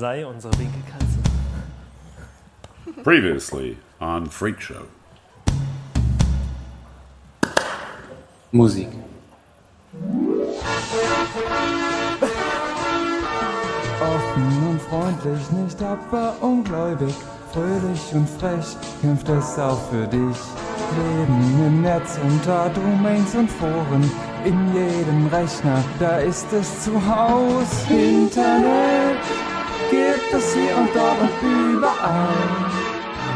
sei unsere Winkelkatze. Previously on Freak Show. Musik. Offen und freundlich, nicht tapfer und gläubig, fröhlich und frech, kämpft es auch für dich. Leben im Netz unter Domains und Foren, in jedem Rechner, da ist es zu Haus. Internet es hier und dort und überall.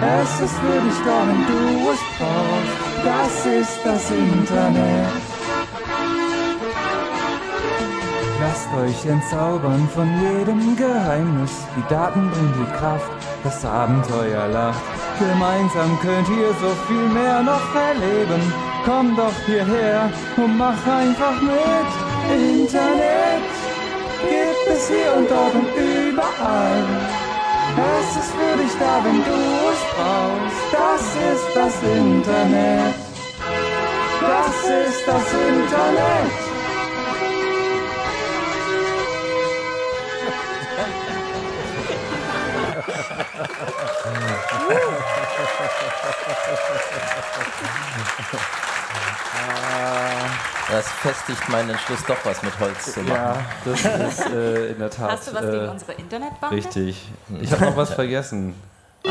Es ist für dich da, wenn du es brauchst. Das ist das Internet. Lasst euch entzaubern von jedem Geheimnis. Die Daten bringen die Kraft, das Abenteuer lacht. Gemeinsam könnt ihr so viel mehr noch erleben. Komm doch hierher und mach einfach mit. Internet gibt es hier und dort und überall. Es ist für dich da, wenn du es brauchst. Das ist das Internet. Das ist das Internet. Das festigt meinen Entschluss, doch was mit Holz zu machen. Ja, das ist äh, in der Tat. Hast du was gegen äh, unsere Internetbank? Richtig. Ich habe noch was vergessen. So,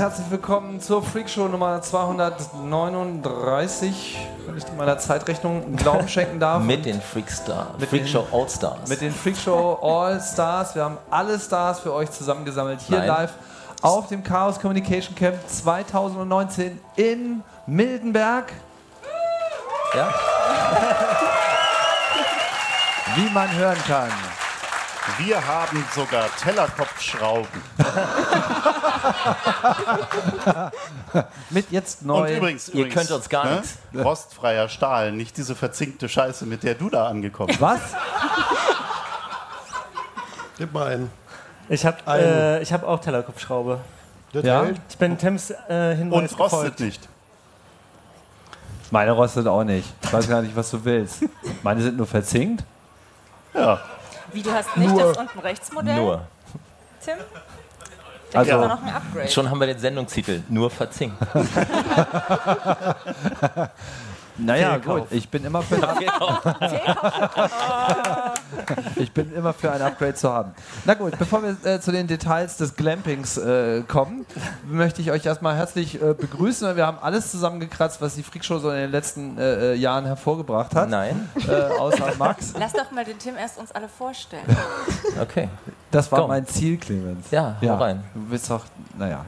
herzlich willkommen zur Freakshow Nummer 239, wenn ich meiner Zeitrechnung Glauben schenken darf. Mit den Freakstar, Mit Freakshow den- Allstars. Mit den Freakshow All Stars. Wir haben alle Stars für euch zusammengesammelt. Hier Nein. live auf dem Chaos Communication Camp 2019 in Mildenberg. Ja? Wie man hören kann. Wir haben sogar Tellerkopfschrauben. Mit jetzt neu. Und übrigens, Ihr übrigens, könnt uns gar ne? nichts. Rostfreier Stahl, nicht diese verzinkte Scheiße, mit der du da angekommen bist. Was? Gib mal einen. Ich habe äh, ich hab auch Tellerkopfschraube. Das Ja? hält. Ich bin Tims äh, Hinweis Und rostet gefolgt. nicht. Meine rostet auch nicht. Ich weiß gar nicht, was du willst. Meine sind nur verzinkt. Ja. Wie, du hast nicht das unten rechts Modell, Nur. Tim? Da Also- noch ein Upgrade. Schon haben wir den Sendungstitel, nur verzinkt. Naja, Fehlkauf. gut. Ich bin immer für ein, ich bin immer für ein Upgrade zu haben. Na gut, bevor wir äh, zu den Details des Glampings äh, kommen, möchte ich euch erstmal herzlich äh, begrüßen. Wir haben alles zusammengekratzt, was die Freakshow so in den letzten äh, äh, Jahren hervorgebracht hat. Nein? Äh, außer Max. Lass doch mal den Tim erst uns alle vorstellen. Okay. Das war Komm. mein Ziel, Clemens. Ja, hau rein. Du bist doch, naja.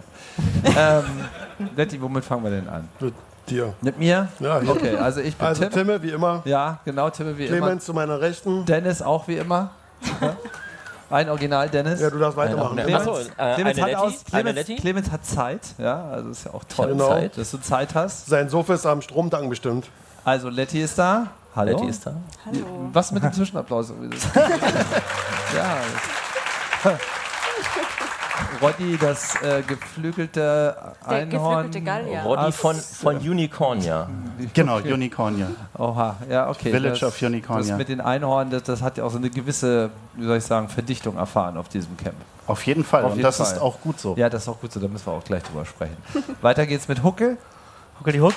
ähm, Letty, womit fangen wir denn an? Mit dir. Mit mir? Ja, hier. Okay, also ich bin Also Tim. Timme, wie immer. Ja, genau, Timme wie Clemens zu meiner Rechten. immer. Dennis auch wie immer. Ja. Ein Original Dennis. Ja, du darfst weitermachen. Ein Clemens, Achso, äh, Clemens, hat Letty? aus, Clemens, Letty? Clemens hat Zeit, ja, also ist ja auch toll, Genau. Zeit, dass du Zeit hast. Sein Sofa ist am Stromtank bestimmt. Also Letty ist da. Hallo. Letty ist da. Hallo. Was mit dem Zwischenapplaus? ja. Roddy, das äh, geflügelte Der Einhorn. geflügelte Gallier. Roddy Aus- von, von Unicornia. Genau, Unicornia. Oha, ja, okay. Village das, of Unicornia. Das mit den Einhorn, das, das hat ja auch so eine gewisse, wie soll ich sagen, Verdichtung erfahren auf diesem Camp. Auf jeden Fall. Auf Und jeden das Fall. ist auch gut so. Ja, das ist auch gut so, da müssen wir auch gleich drüber sprechen. Weiter geht's mit Huckel. Huckeli Huck.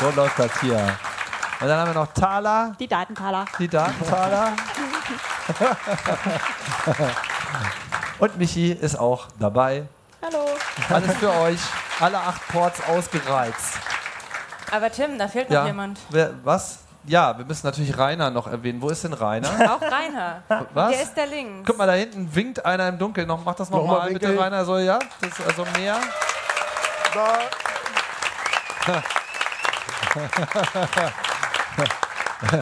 So läuft das hier. Und dann haben wir noch Thaler, Die Datentaler. die Datenthaler. Und Michi ist auch dabei. Hallo. Alles für euch. Alle acht Ports ausgereizt. Aber Tim, da fehlt noch Ja. jemand. Wer, was? Ja, wir müssen natürlich Rainer noch erwähnen. Wo ist denn Rainer? Auch Rainer. Was? Der ist da links. Guck mal, da hinten winkt einer im Dunkeln. Noch, mach das Nochmal nochmal, bitte. Rainer. So, ja? Das ist also mehr. Da.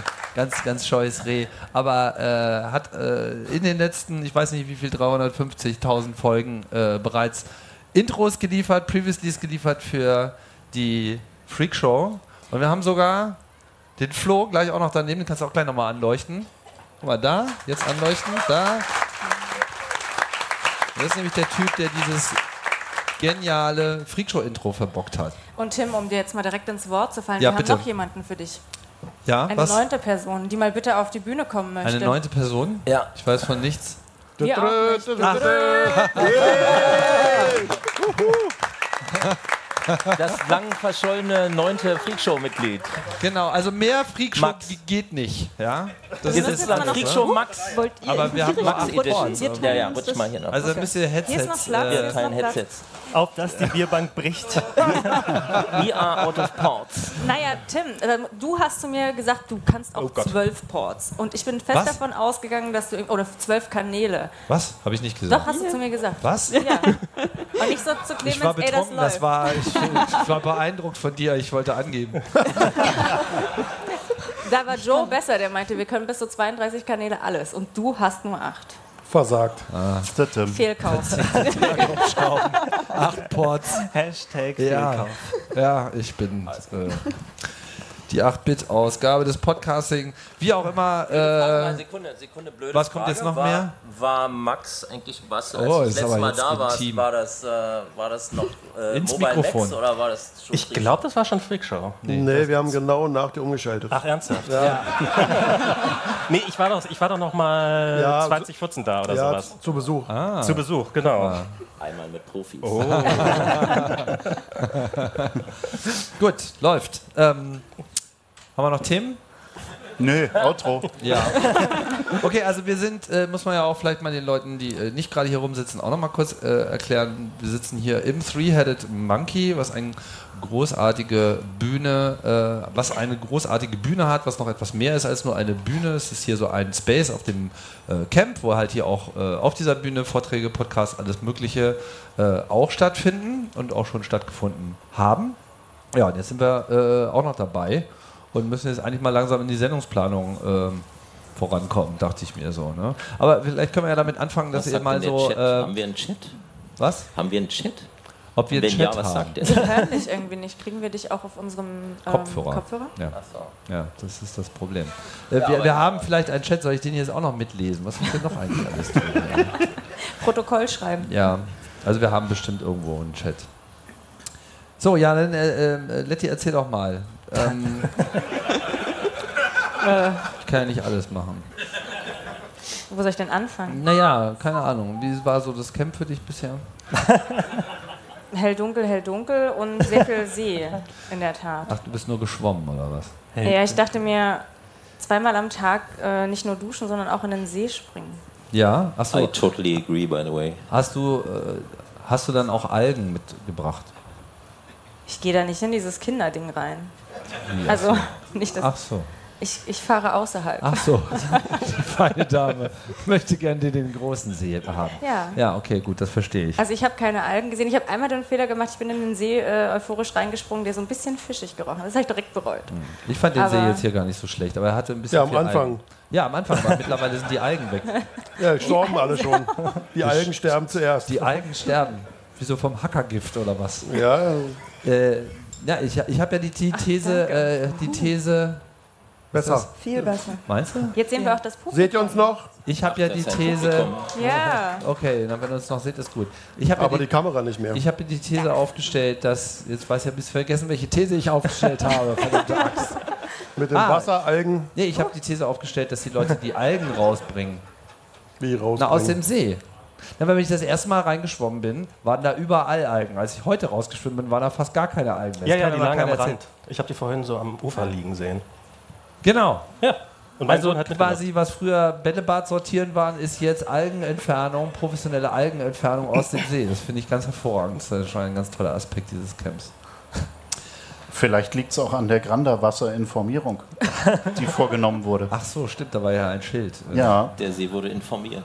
Ganz, ganz scheues Reh. Aber äh, hat äh, in den letzten, ich weiß nicht wie viel, 350.000 Folgen äh, bereits Intros geliefert, Previouslys geliefert für die Freak Show. Und wir haben sogar den Flo gleich auch noch daneben, den kannst du auch gleich nochmal anleuchten. Guck mal, da, jetzt anleuchten, da. Das ist nämlich der Typ, der dieses geniale Freakshow-Intro verbockt hat. Und Tim, um dir jetzt mal direkt ins Wort zu fallen, Ja, wir bitte. haben noch jemanden für dich. Ja, Eine was? neunte Person, die mal bitte auf die Bühne kommen möchte. Eine neunte Person? Ja. Ich weiß von nichts. Wir auch nicht. Das lang verschollene neunte Freakshow-Mitglied. Genau, also mehr Freakshow Max. geht nicht. Ja? Das ist jetzt jetzt mal noch- Freakshow Max. Wollt ihr Aber wir haben Max Edition. Ja, ja, rutsch mal hier noch. Also ein bisschen ist Headsets. Äh, Wir ist teilen. Headsets. Auf dass die Bierbank bricht. We are out of ports. Naja, Tim, äh, du hast zu mir gesagt, du kannst auch zwölf Ports. Und ich bin fest Was? davon ausgegangen, dass du. Oder zwölf Kanäle. was? Habe ich nicht Doch, gesagt. hast du zu mir gesagt. Was? Ja. Und nicht so zu Clemens, Ich war ey, das betrunken, läuft. das war, ich, ich war beeindruckt von dir, ich wollte angeben. da war Joe besser, der meinte, wir können bis zu 32 Kanäle alles. Und du hast nur acht. Versagt. Der Tim. Fehlkauf. Acht Ports. Hashtag Ja, Fehlkauf. ja ich bin äh, die 8-Bit-Ausgabe des Podcasting. Wie auch immer. Äh, Sekunde, Sekunde, blöde was kommt jetzt noch war, mehr? War Max eigentlich was? Als Oh, du das letzte Mal jetzt da warst, war das, äh, war das noch äh, Ins Mobile Mikrofon. Max oder war das schon Ich glaube, das war schon Freakshow. Nee, wir haben genau nach dir umgeschaltet. Ach, ernsthaft? Ja. nee, ich war doch, ich war doch noch mal Ja, 2014 da oder ja, sowas. zu Besuch. Zu Besuch, genau. einmal mit Profis? Oh. gut, läuft. Ähm, haben wir noch Themen? Nö, Outro. Ja. Okay, also wir sind, äh, muss man ja auch vielleicht mal den Leuten, die äh, nicht gerade hier rumsitzen, auch noch mal kurz äh, erklären. Wir sitzen hier im Three-Headed Monkey, was eine großartige Bühne, äh, was eine großartige Bühne hat, was noch etwas mehr ist als nur eine Bühne. Es ist hier so ein Space auf dem äh, Camp, wo halt hier auch äh, auf dieser Bühne Vorträge, Podcasts, alles Mögliche auch stattfinden und auch schon stattgefunden haben. Ja, und jetzt sind wir auch noch dabei und müssen jetzt eigentlich mal langsam in die Sendungsplanung ähm, vorankommen, dachte ich mir so. Ne? Aber vielleicht können wir ja damit anfangen, dass Was ihr mal so. Chat? Äh, Haben wir einen Chat? was? Haben wir einen Chat? Ob wir Wenn Chat ja, was haben? sagt der? Wir hören dich irgendwie nicht. Kriegen wir dich auch auf unserem ähm, Kopfhörer. Kopfhörer? Ja. Ach so. ja, das ist das Problem. Äh, wir wir haben vielleicht einen Chat, soll ich den jetzt auch noch mitlesen? Was ist denn noch eigentlich alles drin? Protokoll schreiben. Ja, also wir haben bestimmt irgendwo einen Chat. So, ja, dann äh, äh, Letty, erzähl doch mal. Ähm, ich kann ja nicht alles machen. Wo soll ich denn anfangen? Naja, keine Ahnung. Wie war so das Camp für dich bisher? Hell dunkel, hell dunkel und sehr viel See, in der Tat. Ach, du bist nur geschwommen oder was? Ja, ich dachte mir, zweimal am Tag äh, nicht nur duschen, sondern auch in den See springen. Ja, I achso. totally agree, by the way. Hast du, äh, hast du dann auch Algen mitgebracht? Ich gehe da nicht in dieses Kinderding rein. Wie, Also nicht das. Ach so. Ich, ich fahre außerhalb. Ach so. Die feine Dame möchte gerne den großen See haben. Ja. Ja, okay, gut, das verstehe ich. Also ich habe keine Algen gesehen. Ich habe einmal den Fehler gemacht, ich bin in den See äh, euphorisch reingesprungen, der so ein bisschen fischig gerochen hat. Das habe ich direkt bereut. Ich fand den See Aber- jetzt hier gar nicht so schlecht, aber er hatte ein bisschen. Ja, am Anfang. Algen. Ja, am Anfang, aber mittlerweile sind die Algen weg. Ja, gestorben alle schon. Die Algen sterben zuerst. Die Algen sterben. Wieso vom Hackergift oder was? Ja, Äh, ja, ich, ich habe ja die, die These, äh, die These. besser. Viel besser. Meinst du? Jetzt sehen wir auch das Publikum. Seht ihr uns noch? Ich habe ja die These. Publikum. Ja. Okay, dann wenn ihr uns noch seht, ist gut. Ich habe ja Aber die, die Kamera nicht mehr. ich habe die These aufgestellt, dass jetzt weiß ich ja bis vergessen, welche These ich aufgestellt habe. Verdammte Axt. Mit den Ah. Wasseralgen Nee, ich habe die These aufgestellt, dass die Leute die Algen rausbringen. wie raus. Na, aus dem See. Na, wenn ich das erste Mal reingeschwommen bin, waren da überall Algen. Als ich heute rausgeschwommen bin, waren da fast gar keine Algen mehr. Ja, ja, kann die lagen am. Rand. Ich habe die vorhin so am Ufer liegen sehen. Genau. Ja. Und Also quasi, was früher Bällebad sortieren waren, ist jetzt Algenentfernung, professionelle Algenentfernung aus dem See. Das finde ich ganz hervorragend. Das ist schon ein ganz toller Aspekt dieses Camps. Vielleicht liegt es auch an der Granda-Wasserinformierung, die vorgenommen wurde. Ach so, stimmt, da war ja ein Schild. Ja, Der See wurde informiert.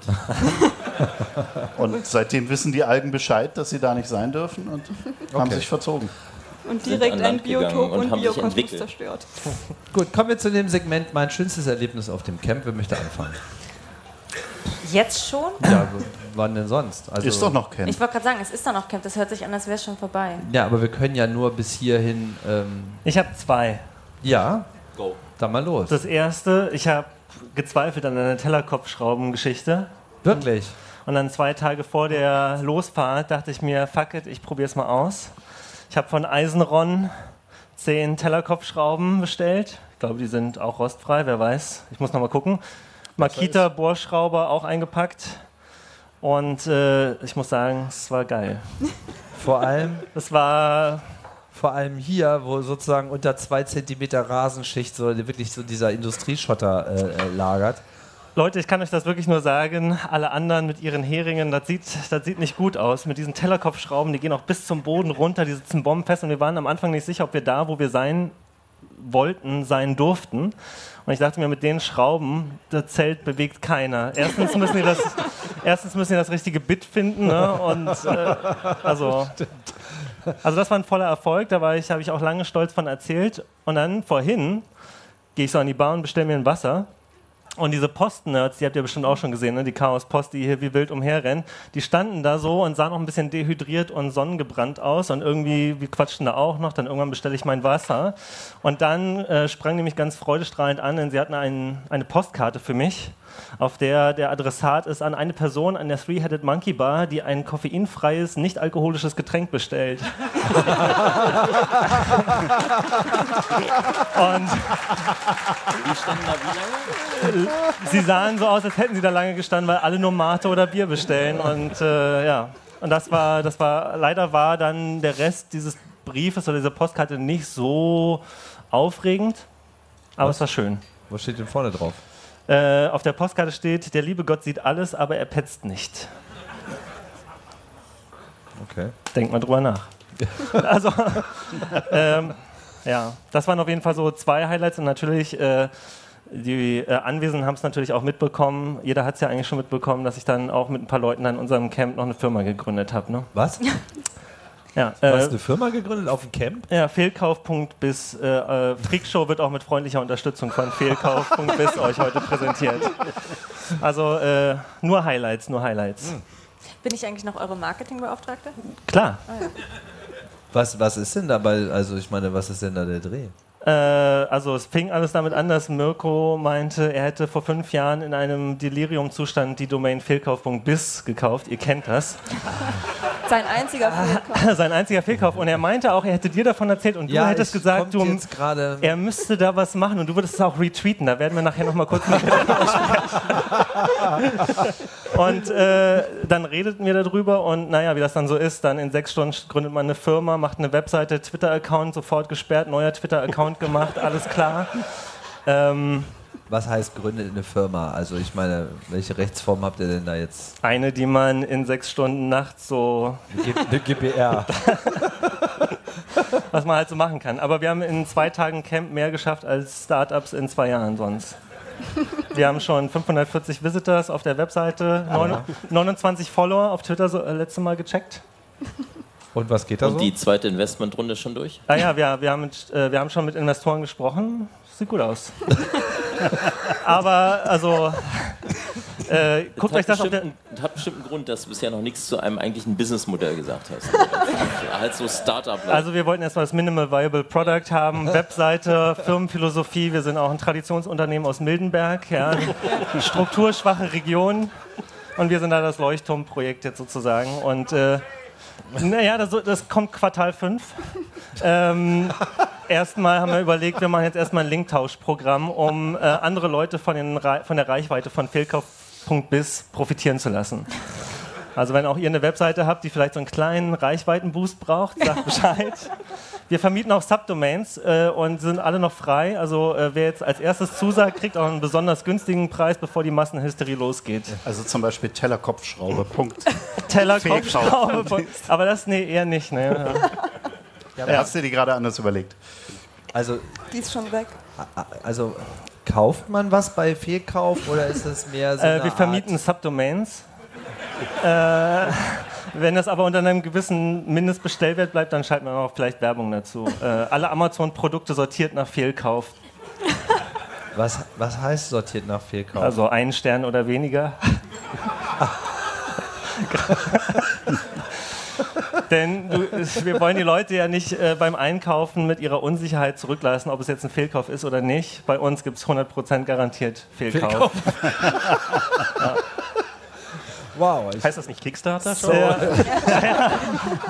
und seitdem wissen die Algen Bescheid, dass sie da nicht sein dürfen und haben Okay. sich verzogen. Und direkt an ein Biotop und und, haben sich Biokosmos zerstört. Gut, kommen wir zu dem Segment Mein schönstes Erlebnis auf dem Camp. Wer möchte anfangen? Jetzt schon? Ja, wann denn sonst? Also, Ist doch noch Ken. Ich wollte gerade sagen, es ist doch noch Camp. Das hört sich an, als wäre es schon vorbei. Ja, aber wir können ja nur bis hierhin. Ähm, Ich habe zwei. Ja, Go. dann mal los. Das erste, ich habe gezweifelt an einer Tellerkopfschraubengeschichte. Wirklich? Und dann zwei Tage vor der Losfahrt dachte ich mir, fuck it, ich probiere es mal aus. Ich habe von Eisenron zehn Tellerkopfschrauben bestellt. Ich glaube, die sind auch rostfrei, wer weiß. Ich muss noch mal gucken. Makita Bohrschrauber auch eingepackt. Und äh, ich muss sagen, es war geil. Vor allem, Es war vor allem hier, wo sozusagen unter zwei Zentimeter Rasenschicht so wirklich so dieser Industrieschotter äh, äh, lagert. Leute, ich kann euch das wirklich nur sagen. Alle anderen mit ihren Heringen, das sieht, das sieht nicht gut aus. Mit diesen Tellerkopfschrauben, die gehen auch bis zum Boden runter, die sitzen bombenfest. Und wir waren am Anfang nicht sicher, ob wir da, wo wir sein wollten, sein durften. Und ich dachte mir, mit den Schrauben, das Zelt bewegt keiner. Erstens müssen die das, erstens müssen die das richtige Bit finden. Ne? Und äh, also, also das war ein voller Erfolg. Da war ich, habe ich auch lange stolz von erzählt. Und dann vorhin gehe ich so an die Bar und bestelle mir ein Wasser. Und diese Post-Nerds, die habt ihr bestimmt auch schon gesehen, ne? die Chaos-Post, die hier wie wild umherrennen, die standen da so und sahen noch ein bisschen dehydriert und sonnengebrannt aus und irgendwie, wir quatschten da auch noch, dann irgendwann bestelle ich mein Wasser. Und dann äh, sprang die mich ganz freudestrahlend an, denn sie hatten ein, eine Postkarte für mich, auf der der Adressat ist an eine Person an der Three-Headed Monkey Bar, die ein koffeinfreies, nicht alkoholisches Getränk bestellt. und Die standen da wie lange? sie sahen so aus, als hätten sie da lange gestanden, weil alle nur Mate oder Bier bestellen. Und äh, ja, und das war, das war, leider war dann der Rest dieses Briefes oder dieser Postkarte nicht so aufregend, aber es war schön. Was steht denn vorne drauf? Äh, auf der Postkarte steht, der liebe Gott sieht alles, aber er petzt nicht. Okay. Denkt mal drüber nach. also, ähm, ja, das waren auf jeden Fall so zwei Highlights und natürlich, äh, die äh, Anwesenden haben es natürlich auch mitbekommen. Jeder hat es ja eigentlich schon mitbekommen, dass ich dann auch mit ein paar Leuten an unserem Camp noch eine Firma gegründet habe. Ne? Was? Ja, Du hast äh, eine Firma gegründet auf dem Camp? ja, Fehlkauf.bis. Äh, äh, Freakshow wird auch mit freundlicher Unterstützung von Fehlkauf.bis euch heute präsentiert. Also äh, nur Highlights, nur Highlights. Bin ich eigentlich noch eure Marketingbeauftragte? Klar. Was, was ist denn dabei, also ich meine, was ist denn da der Dreh? Äh, also es fing alles damit an, dass Mirko meinte, er hätte vor fünf Jahren in einem Delirium-Zustand die Domain Fehlkauf.biz gekauft. Ihr kennt das. Sein einziger Fehlkauf. Sein einziger Fehlkauf. Und er meinte auch, er hätte dir davon erzählt und du hättest gesagt, du, er müsste da was machen und du würdest es auch retweeten. Da werden wir nachher noch mal kurz mit Und äh, dann redeten wir darüber und naja, wie das dann so ist, dann in sechs Stunden gründet man eine Firma, macht eine Webseite, Twitter-Account sofort gesperrt, neuer Twitter-Account gemacht, alles klar. Ähm, Was heißt gründet eine Firma? Also ich meine, welche Rechtsform habt ihr denn da jetzt? eine, die man in sechs Stunden nachts so, Eine GBR. was man halt so machen kann. Aber wir haben in zwei Tagen Camp mehr geschafft als Startups in zwei Jahren sonst. Wir haben schon 540 Visitors auf der Webseite, neun- 29 Follower auf Twitter so, äh, letzte Mal gecheckt. Und was geht da Und so? die zweite Investmentrunde schon durch? Ah ja, wir, wir, haben mit, äh, wir haben schon mit Investoren gesprochen. Sieht gut aus. Aber also, äh, guckt euch das auf der. bestimmt, einen- hat bestimmt einen Grund, dass du bisher noch nichts zu einem eigentlichen Businessmodell gesagt hast. halt so Startup. Also wir wollten erstmal das Minimal Viable Product haben, Webseite, Firmenphilosophie. Wir sind auch ein Traditionsunternehmen aus Mildenberg, ja, strukturschwache Region. Und wir sind da das Leuchtturmprojekt jetzt sozusagen. Und äh, naja, das, das kommt Quartal 5. Ähm, erstmal haben wir überlegt, wir machen jetzt erstmal ein Linktauschprogramm, um äh, andere Leute von, den, von der Reichweite von Fehlkauf.biz profitieren zu lassen. Also wenn auch ihr eine Webseite habt, die vielleicht so einen kleinen Reichweitenboost braucht, sagt Bescheid. Wir vermieten auch Subdomains äh, und sind alle noch frei. Also äh, wer jetzt als erstes zusagt, kriegt auch einen besonders günstigen Preis, bevor die Massenhysterie losgeht. Also zum Beispiel Tellerkopfschraube. Punkt. Teller, Fehlkauf. Kopfschraube. von- Aber das, nee, eher nicht. Ne? Ja, Hast du dir gerade anders überlegt? Also, Die ist schon weg. also kauft man was bei Fehlkauf oder ist es mehr so Äh, eine wir vermieten Subdomains. Äh, wenn das aber unter einem gewissen Mindestbestellwert bleibt, dann schalten wir auch vielleicht Werbung dazu. Äh, alle Amazon-Produkte sortiert nach Fehlkauf. Was, was heißt sortiert nach Fehlkauf? Also ein Stern oder weniger. Denn du, wir wollen die Leute ja nicht äh, beim Einkaufen mit ihrer Unsicherheit zurücklassen, ob es jetzt ein Fehlkauf ist oder nicht. Bei uns gibt es 100% garantiert Fehlkauf. Wow. Ich, Heißt das nicht Kickstarter schon? Ja.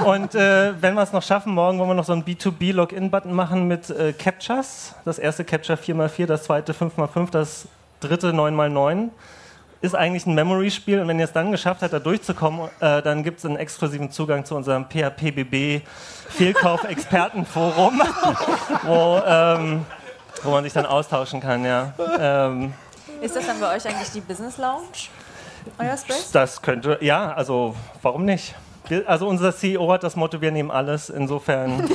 Und äh, wenn wir es noch schaffen, morgen wollen wir noch so einen B2B-Login-Button machen mit äh, Captchas. Das erste Captcha 4x4, das zweite 5x5, das dritte 9x9. Ist eigentlich ein Memory-Spiel und wenn ihr es dann geschafft habt, da durchzukommen, äh, dann gibt es einen exklusiven Zugang zu unserem PHPBB Fehlkauf-Expertenforum, wo, ähm, wo man sich dann austauschen kann. Ja. Ähm, Ist das dann bei euch eigentlich die Business Lounge? Euer Space? Das könnte, ja, also warum nicht? Wir, also unser CEO hat das Motto, wir nehmen alles, insofern,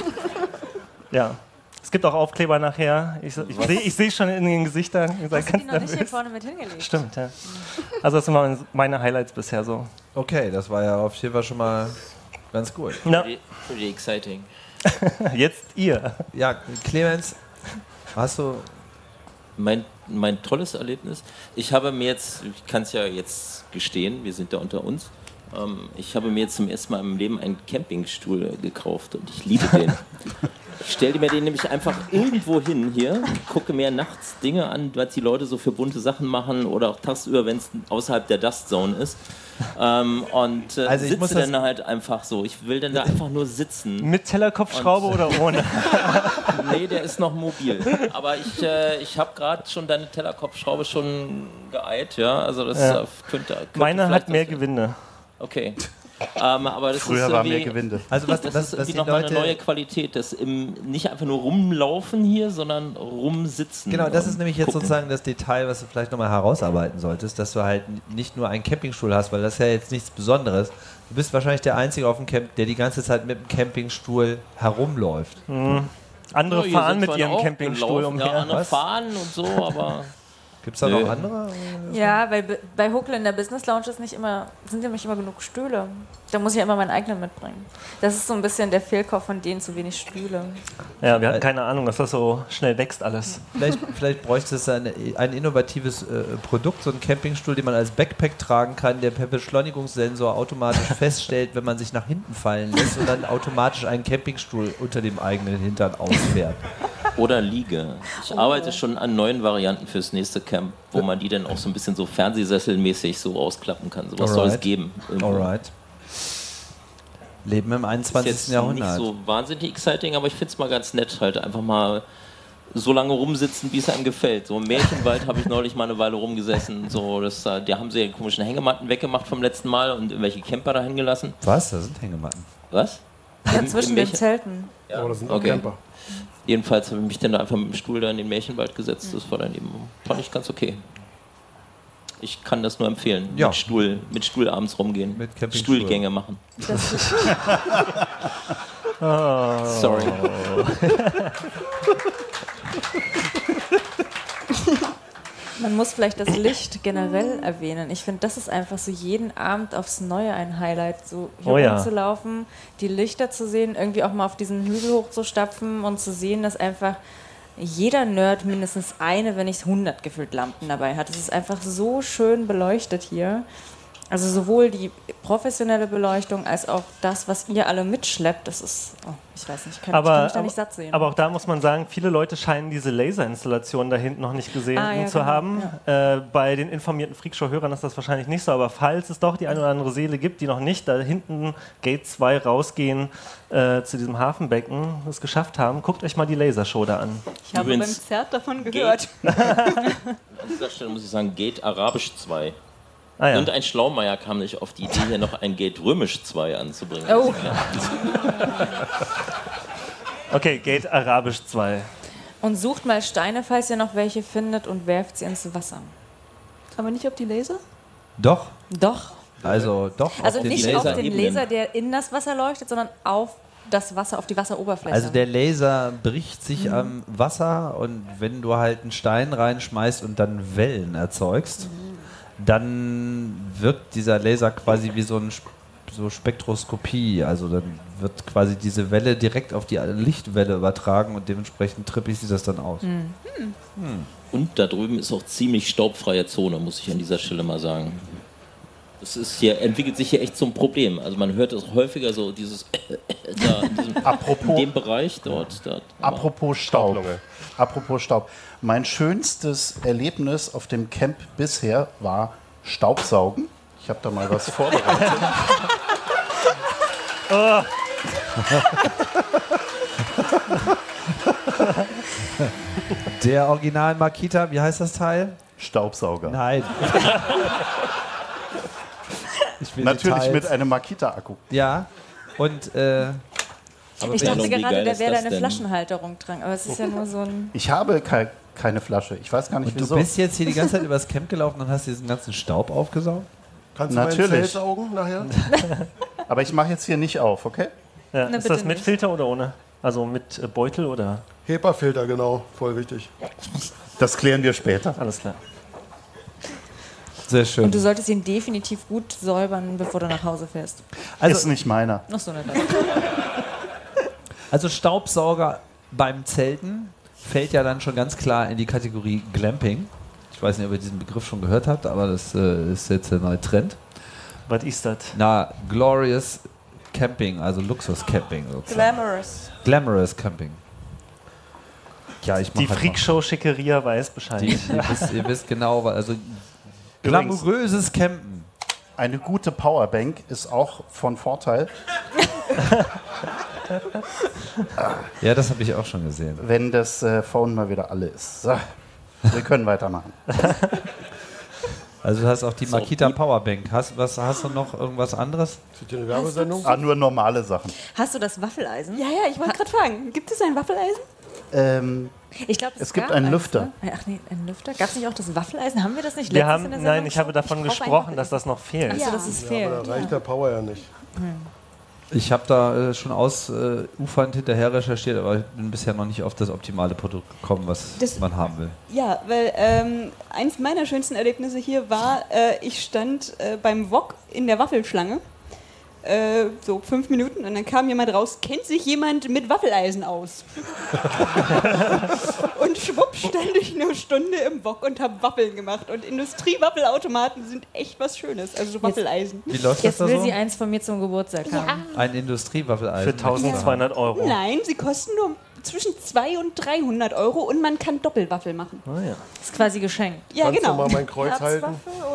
ja. Es gibt auch Aufkleber nachher. Ich, ich sehe ich seh schon in den Gesichtern. Ihr seid Hast du ganz die noch nicht hier vorne mit hingelegt? Stimmt, ja. Also das sind meine- Highlights bisher so. okay, das war ja auf jeden Fall schon mal ganz gut. Na, Pretty, pretty exciting. jetzt ihr. Ja, Clemens, hast du. Mein, mein tolles Erlebnis. Ich habe mir jetzt, ich kann es ja jetzt gestehen, wir sind da unter uns. Ähm, ich habe mir jetzt zum ersten Mal im Leben einen Campingstuhl gekauft und ich liebe den. Ich stelle mir den nämlich einfach irgendwo hin hier, gucke mir nachts Dinge an, was die Leute so für bunte Sachen machen oder auch tagsüber, wenn es außerhalb der Dust Zone ist. Ähm, und äh, Also sitze dann halt einfach so. Ich will dann da einfach nur sitzen. Mit Tellerkopfschraube oder ohne? Nee, der ist noch mobil. Aber ich, äh, ich habe gerade schon deine Tellerkopfschraube schon geeilt, ja. Also das Ja. äh, könnte, könnte Meine hat mehr Gewinde. Okay. Ähm, aber das Früher ist war mehr Gewinde. Also was, Das was, ist was die nochmal Leute. eine neue Qualität, das im, nicht einfach nur rumlaufen hier, sondern rumsitzen. Genau, das ist nämlich jetzt gucken. sozusagen das Detail, was du vielleicht nochmal herausarbeiten solltest, dass du halt nicht nur einen Campingstuhl hast, weil das ist ja jetzt nichts Besonderes. Du bist wahrscheinlich der Einzige auf dem Camp, der die ganze Zeit mit dem Campingstuhl herumläuft. Andere Ja, fahren mit ihrem Campingstuhl umher. Ja, andere Was? fahren und so, aber Gibt es da Nö. noch andere? Ja, weil be- bei Huckle in der Business Lounge ist nicht immer, sind ja nicht immer genug Stühle. Da muss ich ja immer meinen eigenen mitbringen. Das ist so ein bisschen der Fehlkauf von denen zu wenig Stühle. Ja, wir hatten keine Ahnung, dass das so schnell wächst alles. Vielleicht, vielleicht bräuchte es eine, ein innovatives äh, Produkt, so ein Campingstuhl, den man als Backpack tragen kann, der per Beschleunigungssensor automatisch feststellt, wenn man sich nach hinten fallen lässt und dann automatisch einen Campingstuhl unter dem eigenen Hintern ausfährt. Oder Liege. Ich arbeite schon an neuen Varianten fürs nächste Camp, wo man die dann auch so ein bisschen so Fernsehsesselmäßig so ausklappen kann. Sowas soll es Alright. geben. irgendwo. Alright. Leben im Ist 21. jetzt Jahrhundert. nicht so wahnsinnig exciting, aber ich finde es mal ganz nett, halt einfach mal so lange rumsitzen, wie es einem gefällt. So im Märchenwald habe ich neulich mal eine Weile rumgesessen. So, das, äh, da haben sie die komischen Hängematten weggemacht vom letzten Mal und irgendwelche Camper dahin gelassen. Was? Da sind Hängematten. Was? Ja, Im- zwischen den Zelten. Ja. Oh, das sind auch okay. Camper. Jedenfalls habe ich mich dann da einfach mit dem Stuhl da in den Märchenwald gesetzt. Das war dann eben, fand ich ganz okay. Ich kann das nur empfehlen. Ja. Mit Stuhl, mit Stuhl abends rumgehen. Mit Campingstuhl. Stuhlgänge machen. Das ist, Sorry. man muss vielleicht das Licht generell erwähnen. Ich finde, das ist einfach so jeden Abend aufs Neue ein Highlight, so hier Oh ja. rumzulaufen, die Lichter zu sehen, irgendwie auch mal auf diesen Hügel hochzustapfen und zu sehen, dass einfach jeder Nerd mindestens eine, wenn nicht hundert gefüllt Lampen dabei hat. Es ist einfach so schön beleuchtet hier. Also sowohl die professionelle Beleuchtung als auch das, was ihr alle mitschleppt, das ist, oh, ich weiß nicht, ich kann, ich kann Aber, mich da aber, nicht satt sehen. aber auch da muss man sagen, viele Leute scheinen diese Laserinstallation da hinten noch nicht gesehen Ah, ja, zu genau, haben. Äh, bei den informierten Freakshow-Hörern ist das wahrscheinlich nicht so, aber falls es doch die eine oder andere Seele gibt, die noch nicht da hinten Gate 2 rausgehen äh, zu diesem Hafenbecken, es geschafft haben, guckt euch mal die Lasershow da an. Ich habe beim Übrigens- Zert davon gehört. An dieser Stelle muss ich sagen, Gate Arabisch 2. Ah, ja. Und ein Schlaumeier kam nicht auf die Idee, hier noch ein Gate Römisch 2 anzubringen. Oh. Okay, Gate Arabisch 2. Und sucht mal Steine, falls ihr noch welche findet, und werft sie ins Wasser. Aber nicht auf die Laser? Doch. Doch. Also doch. Also auf den nicht Laser auf den. Laser, der in das Wasser leuchtet, sondern auf das Wasser, auf die Wasseroberfläche. Also der Laser bricht sich am Wasser und wenn du halt einen Stein reinschmeißt und dann Wellen erzeugst, dann wirkt dieser Laser quasi wie so ein Sp- so Spektroskopie. Also dann wird quasi diese Welle direkt auf die Lichtwelle übertragen und dementsprechend trippig sieht das dann aus. Und da drüben ist auch ziemlich staubfreie Zone, muss ich an dieser Stelle mal sagen. Das ist hier, entwickelt sich hier echt zum Problem. Also man hört es häufiger so, dieses da in, diesem, in Apropos, dem Bereich dort. dort. Apropos Staub. Staublunge. Apropos Staub. Mein schönstes Erlebnis auf dem Camp bisher war Staubsaugen. Ich habe da mal was vorbereitet. Der Original Makita, wie heißt das Teil? Staubsauger. Nein. ich will Natürlich Details. mit einem Makita-Akku. Ja. Und äh, Ich dachte gerade, da wäre das eine denn? Flaschenhalterung dran, aber es ist ja nur so ein. Ich habe kei keine Flasche. Ich weiß gar nicht du wieso. bist jetzt hier die ganze Zeit übers Camp gelaufen und hast diesen ganzen Staub aufgesaugt? Kannst du Natürlich. Zelt saugen nachher? Aber ich mache jetzt hier nicht auf, okay? Ja, Na, ist bitte das mit nicht. Filter oder ohne? Also mit äh, Beutel oder? HEPA-Filter, genau. Voll wichtig. Das klären wir später. Alles klar. Sehr schön. Und du solltest ihn definitiv gut säubern, bevor du nach Hause fährst. ist Also, nicht meiner. Ach so, nicht. also Staubsauger beim Zelten fällt ja dann schon ganz klar in die Kategorie Glamping. Ich weiß nicht, ob ihr diesen Begriff schon gehört habt, aber das äh, ist jetzt der neue Trend. Was ist das? Na, Glorious Camping, also Luxus-Camping. sozusagen. Glamorous. Glamorous Camping. Ja, ich mach Die halt mal- Freakshow Schickeria weiß Bescheid. Die, ihr, wisst, ihr wisst genau, also glamouröses Campen. Eine gute Powerbank ist auch von Vorteil, Ja, das habe ich auch schon gesehen. wenn das äh, Phone mal wieder alle ist. So, wir können weitermachen. Also du hast auch die Makita Powerbank. Hast, was, hast du noch irgendwas anderes? Ist das hier eine Werbesendung? Ah, nur normale Sachen. Hast du das Waffeleisen? Ja, ja, ich wollte gerade fragen. Gibt es ein Waffeleisen? Ähm, Ich glaube, Es gibt einen Lüfter. Ne? Ach nee, ein Lüfter? Gab es nicht auch das Waffeleisen? Haben wir das nicht Wir haben, in der nein, Sendung ich habe davon Ich gesprochen, dass das noch fehlt. Achso, dass es Ja, fehlt. aber da reicht der Power ja nicht. Ich habe da äh, schon ausufernd hinterher recherchiert, aber ich bin bisher noch nicht auf das optimale Produkt gekommen, was Das- man haben will. Ja, weil ähm, eins meiner schönsten Erlebnisse hier war, äh, ich stand äh, beim Wok in der Waffelschlange. Äh, so fünf Minuten und dann kam jemand raus, kennt sich jemand mit Waffeleisen aus? und schwupp stand ich eine Stunde im Wok und habe Waffeln gemacht. Und Industriewaffelautomaten sind echt was Schönes, also so Waffeleisen. Wie läuft Jetzt das da will so? sie eins von mir zum Geburtstag haben. Ein Für Industriewaffeleisen. 1200 Euro. Nein, sie kosten nur zwischen 200 und 300 Euro und man kann Doppelwaffel machen. Ah, ja. Das ist quasi geschenkt. Ja, Kannst genau. du mal mein Kreuz halten?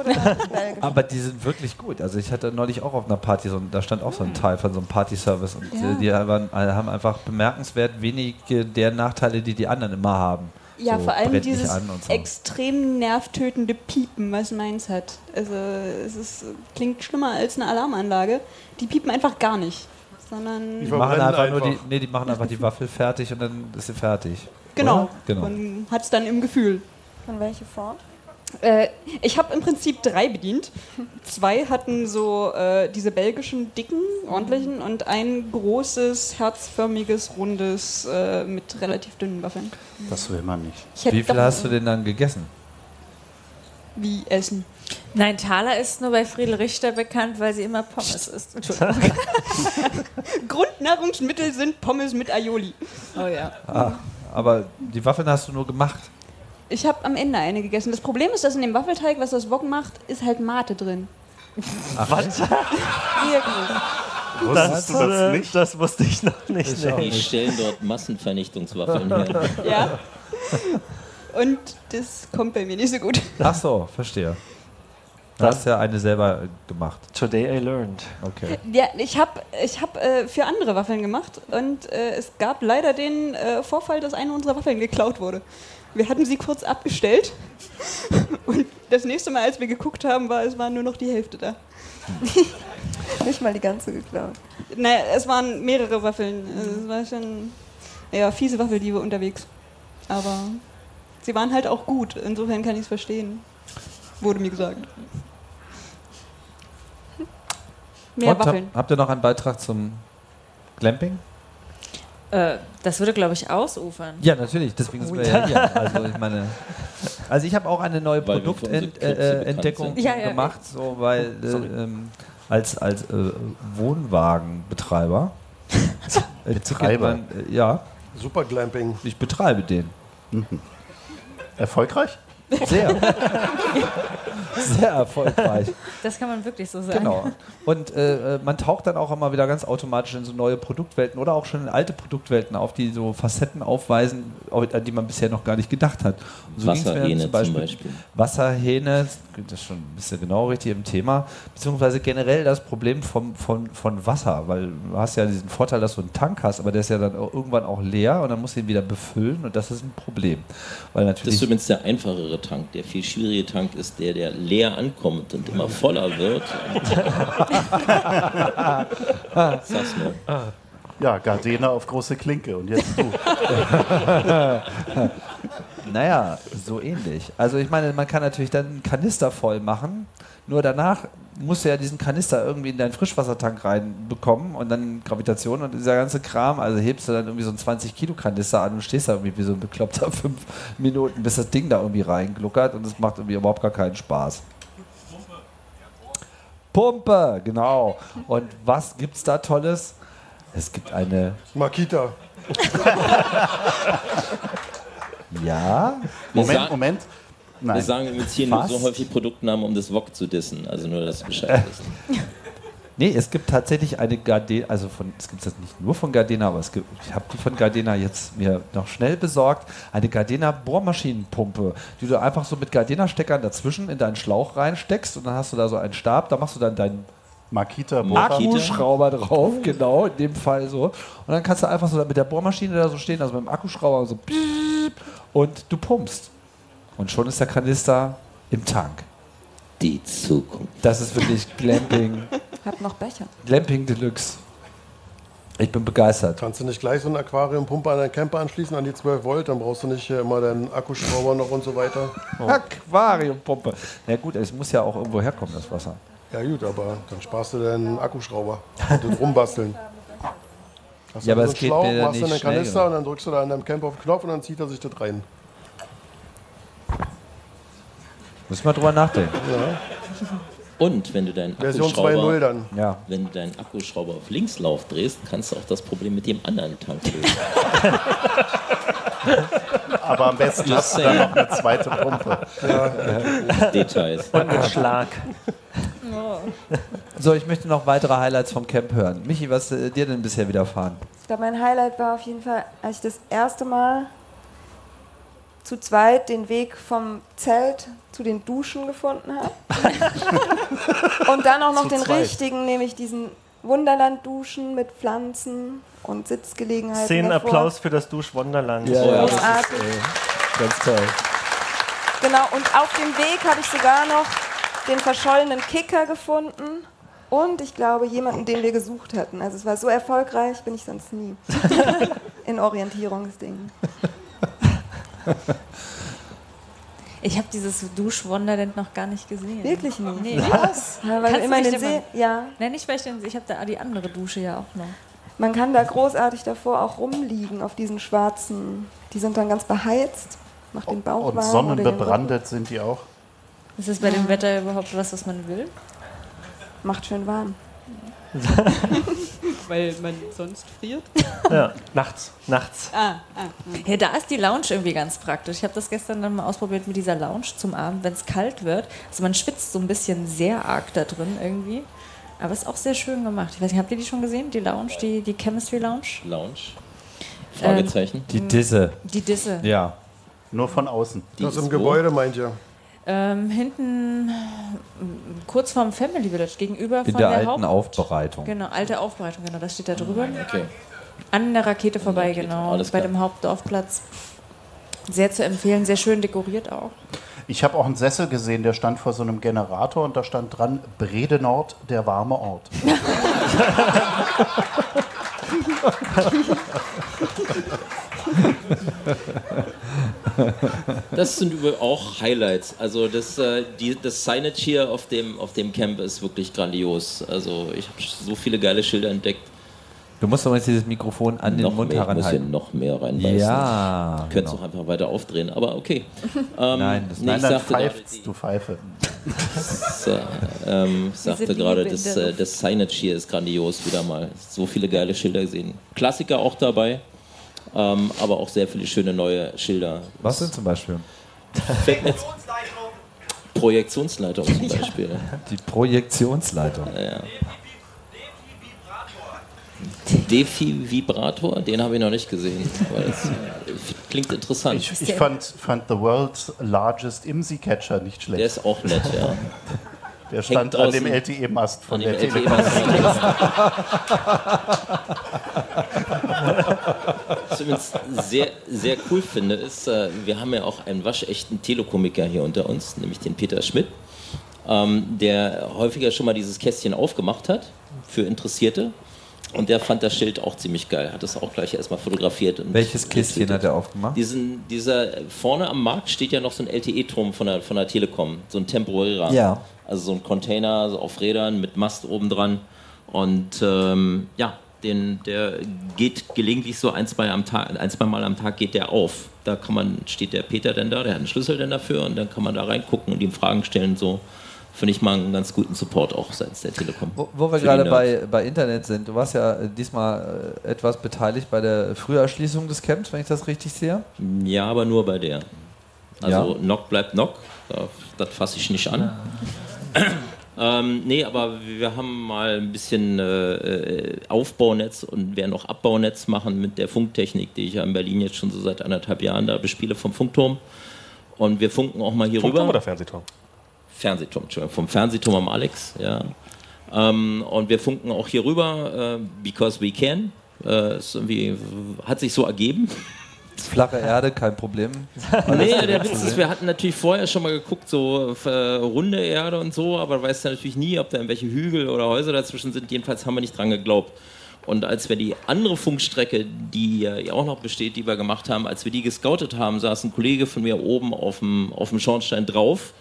Oder Aber die sind wirklich gut. Also ich hatte neulich auch auf einer Party, so, ein- da stand auch so ein Teil von so einem Party-Service und Ja. äh, die waren, äh, haben einfach bemerkenswert wenige der Nachteile, die die anderen immer haben. Ja, So, vor allem dieses an und so. extrem nervtötende Piepen, was meins hat. Also es ist, klingt schlimmer als eine Alarmanlage. Die piepen einfach gar nicht, sondern Die machen verbrennen einfach, nur die, einfach. nee, die machen einfach die Waffel fertig und dann ist sie fertig. genau, Oder? Genau. man hat es dann im Gefühl. Von welcher Form? Äh, ich habe im Prinzip drei bedient. Zwei hatten so äh, diese belgischen dicken, ordentlichen und ein großes, herzförmiges, rundes äh, mit relativ dünnen Waffeln. das will man nicht. Wie viel hast du denn dann gegessen? Wie essen? Nein, Thaler ist nur bei Friedel Richter bekannt, weil sie immer Pommes isst. Entschuldigung. Grundnahrungsmittel sind Pommes mit Aioli. Oh ja. Ah, aber die Waffeln hast du nur gemacht. Ich habe am Ende eine gegessen. Das Problem ist, dass in dem Waffelteig, was das Wok macht, ist halt Mate drin. Was? Wirklich. Wusstest du das nicht? das wusste ich noch nicht. Ich Nee. Die stellen dort Massenvernichtungswaffeln her. Ja. Und das kommt bei mir nicht so gut. Ach so, verstehe. Du hast ja eine selber gemacht. Today I learned. Okay. Ja, ich habe ich hab, äh, für andere Waffeln gemacht und äh, es gab leider den äh, Vorfall, dass eine unserer Waffeln geklaut wurde. Wir hatten sie kurz abgestellt und das nächste Mal, als wir geguckt haben, war es war nur noch die Hälfte da. Nicht mal die ganze geklaut. Naja, es waren mehrere Waffeln. Also Es war schon ja, fiese Waffeldiebe unterwegs. Aber sie waren halt auch gut. Insofern kann ich es verstehen. Wurde mir gesagt. Mehr Und, Waffeln. hab, habt ihr noch einen Beitrag zum Glamping? Äh, das würde, glaube ich, ausufern. Ja, natürlich, deswegen sind wir ja hier. Also ich meine, also ich habe auch eine neue Produktentdeckung sind. Ja, ja, gemacht, so weil äh, ähm, als als äh, Wohnwagenbetreiber entwickelt Betreiber? man, äh, ja, Super Glamping. ich betreibe den. Erfolgreich? Sehr. Sehr erfolgreich. Das kann man wirklich so sagen. Genau. Und äh, äh, man taucht dann auch immer wieder ganz automatisch in so neue Produktwelten oder auch schon in alte Produktwelten auf, die so Facetten aufweisen, au- an die man bisher noch gar nicht gedacht hat. Und so ging's mir Wasserhähne zum Beispiel. Wasserhähne, das ist schon ein bisschen genau richtig im Thema, beziehungsweise generell das Problem vom, von, von Wasser, weil du hast ja diesen Vorteil, dass du einen Tank hast, aber der ist ja dann auch irgendwann auch leer und dann musst du ihn wieder befüllen und das ist ein Problem. Weil Das natürlich ist übrigens der einfachere Tank. Der viel schwierige Tank ist der, der leer ankommt und immer voller wird. Sag's nur. Ja, Gardena auf große Klinke und jetzt du. Naja, so ähnlich. Also ich meine, man kann natürlich dann einen Kanister voll machen, nur danach musst du ja diesen Kanister irgendwie in deinen Frischwassertank reinbekommen und dann Gravitation und dieser ganze Kram, also hebst du dann irgendwie so einen 20 Kilo Kanister an und stehst da irgendwie wie so ein bekloppter fünf Minuten, bis das Ding da irgendwie reingluckert und es macht irgendwie überhaupt gar keinen Spaß. Pumpe, genau. Und was gibt's da Tolles? Es gibt eine, Makita. ja, Wir Moment, sagen- Moment. Wir Nein. sagen übrigens hier nur so häufig Produktnamen, um das Wok zu dissen. Also nur, dass du Bescheid wisst. Nee, es gibt tatsächlich eine Gardena, also von, es gibt das nicht nur von Gardena, aber es gibt, ich habe die von Gardena jetzt mir noch schnell besorgt, eine Gardena Bohrmaschinenpumpe, die du einfach so mit Gardena-Steckern dazwischen in deinen Schlauch reinsteckst und dann hast du da so einen Stab, da machst du dann deinen Makita Bohrer. Akkuschrauber drauf, genau, in dem Fall so. Und dann kannst du einfach so mit der Bohrmaschine da so stehen, also mit dem Akkuschrauber so piep, und du pumpst. Und schon ist der Kanister im Tank. Die Zukunft. Das ist wirklich Glamping, Hab noch Becher. Glamping Deluxe. Ich bin begeistert. Kannst du nicht gleich so eine Aquariumpumpe an deinen Camper anschließen, an die 12 Volt? Dann brauchst du nicht hier immer deinen Akkuschrauber noch und so weiter. Aquariumpumpe. Na gut, es muss ja auch irgendwo herkommen, das Wasser. Ja gut, aber dann sparst du deinen Akkuschrauber und das rumbasteln. Hast Ja, du aber so es einen geht Schlauch, mir ja machst du nicht einen Kanister genug. und dann drückst du da an deinem Camper auf den Knopf und dann zieht er sich das rein. Müssen wir drüber nachdenken. Und wenn du deinen Version 2.0 Akkuschrauber, dann. Ja. wenn du deinen Akkuschrauber auf Linkslauf drehst, kannst du auch das Problem mit dem anderen Tank lösen. Aber am besten hast du dann noch eine zweite Pumpe. Details. Und mit Schlag. So, ich möchte noch weitere Highlights vom Camp hören. Michi, was äh, dir denn bisher widerfahren? Ich glaube, mein Highlight war auf jeden Fall, als ich das erste Mal zu zweit den Weg vom Zelt zu den Duschen gefunden habe. und dann auch noch Zu den zweit. richtigen, nämlich diesen Wunderland-Duschen mit Pflanzen und Sitzgelegenheiten. Szenenapplaus für das Duschwunderland. davor. Großartig. Ganz toll. Genau, und auf dem Weg habe ich sogar noch den verschollenen Kicker gefunden und ich glaube jemanden, den wir gesucht hatten. Also es war so erfolgreich, bin ich sonst nie in Orientierungsdingen. Ich habe dieses Duschwonderland noch gar nicht gesehen. Wirklich nicht. Nee, was? Ja, weil Kannst du immer den See, ja, Nein, nicht weil ich den, ich habe da die andere Dusche ja auch noch. man kann da großartig davor auch rumliegen auf diesen schwarzen. Die sind dann ganz beheizt, macht den Bauch Und warm. den sonnenbebrandet sind die auch. Ist das bei dem Wetter überhaupt was, was man will? Macht schön warm. Weil man sonst friert. Ja, nachts. Nachts. Ah, ah. Ja, da ist die Lounge irgendwie ganz praktisch. Ich habe das gestern dann mal ausprobiert mit dieser Lounge zum Abend, wenn es kalt wird. Also man schwitzt so ein bisschen sehr arg da drin irgendwie. Aber ist auch sehr schön gemacht. Ich weiß nicht, habt ihr die schon gesehen? Die Lounge, die, die Chemistry Lounge? Lounge? Fragezeichen. Die Disse. Die Disse. Ja. Nur von außen. Die Das ist im wo? Gebäude meint ihr. Ähm, hinten, kurz vorm Family Village, gegenüber In von der der, alten Haupt... Aufbereitung. Genau, alte Aufbereitung, genau, das steht da drüber. Okay. An der Rakete vorbei, Rakete, genau, alles bei klar. dem Hauptdorfplatz. Sehr zu empfehlen, sehr schön dekoriert auch. Ich habe auch einen Sessel gesehen, der stand vor so einem Generator und da stand dran Brede Nord, der warme Ort. Das sind übrigens auch Highlights. Also das, äh, die, das Signage hier auf dem, auf dem Camp ist wirklich grandios. Also ich habe so viele geile Schilder entdeckt. Du musst doch mal jetzt dieses Mikrofon an den noch Mund mehr, ich muss hier heranhalten. noch mehr reinbeißen. Ja. Könntest genau. auch einfach weiter aufdrehen, aber okay. Ähm, Nein, das- nee, Nein, ich dann sagte gerade, du Pfeife. das, äh, ähm, ich sagte Liebe gerade, das, äh, das Signage hier ist grandios wieder mal. So viele geile Schilder gesehen. Klassiker auch dabei, ähm, aber auch sehr viele schöne neue Schilder. Was denn zum Beispiel? Jetzt Projektionsleitung zum Beispiel. Die Projektionsleitung. Ja. Defi-Vibrator, den habe ich noch nicht gesehen. Aber das klingt interessant. Ich, ich fand, fand The World's Largest IMSI-Catcher nicht schlecht. Der ist auch nett, ja. Der stand Hängt an dem LTE-Mast von An der. Was ich übrigens sehr, sehr cool finde, ist, äh, wir haben ja auch einen waschechten Telekomiker hier unter uns, nämlich den Peter Schmidt, ähm, der häufiger schon mal dieses Kästchen aufgemacht hat für Interessierte. Und der fand das Schild auch ziemlich geil, hat das auch gleich erstmal fotografiert. Welches Kistchen hat er aufgemacht? Diesen, dieser, vorne am Markt steht ja noch so ein LTE-Turm von der, von der Telekom, so ein temporärer. Ja. Also so ein Container so auf Rädern mit Mast oben dran. Und ähm, ja, den, der geht gelegentlich so ein, zwei, am Tag, ein, zwei Mal am Tag geht der auf. Da kann man, steht der Peter denn da, der hat einen Schlüssel denn dafür und dann kann man da reingucken und ihm Fragen stellen. So finde ich mal einen ganz guten Support auch seitens der Telekom. Wo, wo wir gerade bei, bei Internet sind, du warst ja äh, diesmal äh, etwas beteiligt bei der Früherschließung des Camps, wenn ich das richtig sehe. Ja, aber nur bei der. Also Ja. Knock bleibt Knock, da- das fasse ich nicht an. Ähm, nee, aber wir haben mal ein bisschen äh, äh, Aufbaunetz und werden auch Abbaunetz machen mit der Funktechnik, die ich ja in Berlin jetzt schon so seit anderthalb Jahren da bespiele vom Funkturm. Und wir funken auch mal hier Funkturm rüber. oder Fernsehturm? Fernsehturm, Entschuldigung, vom Fernsehturm am Alex, ja. Ähm, und wir funken auch hier rüber, äh, because we can. Äh, irgendwie, hat sich so ergeben. Flache Erde, kein Problem. Nee, der Witz ist, wir hatten natürlich vorher schon mal geguckt, so äh, runde Erde und so, aber du weißt ja natürlich nie, ob da irgendwelche Hügel oder Häuser dazwischen sind. Jedenfalls haben wir nicht dran geglaubt. Und als wir die andere Funkstrecke, die ja auch noch besteht, die wir gemacht haben, als wir die gescoutet haben, saß ein Kollege von mir oben auf dem, auf dem Schornstein drauf,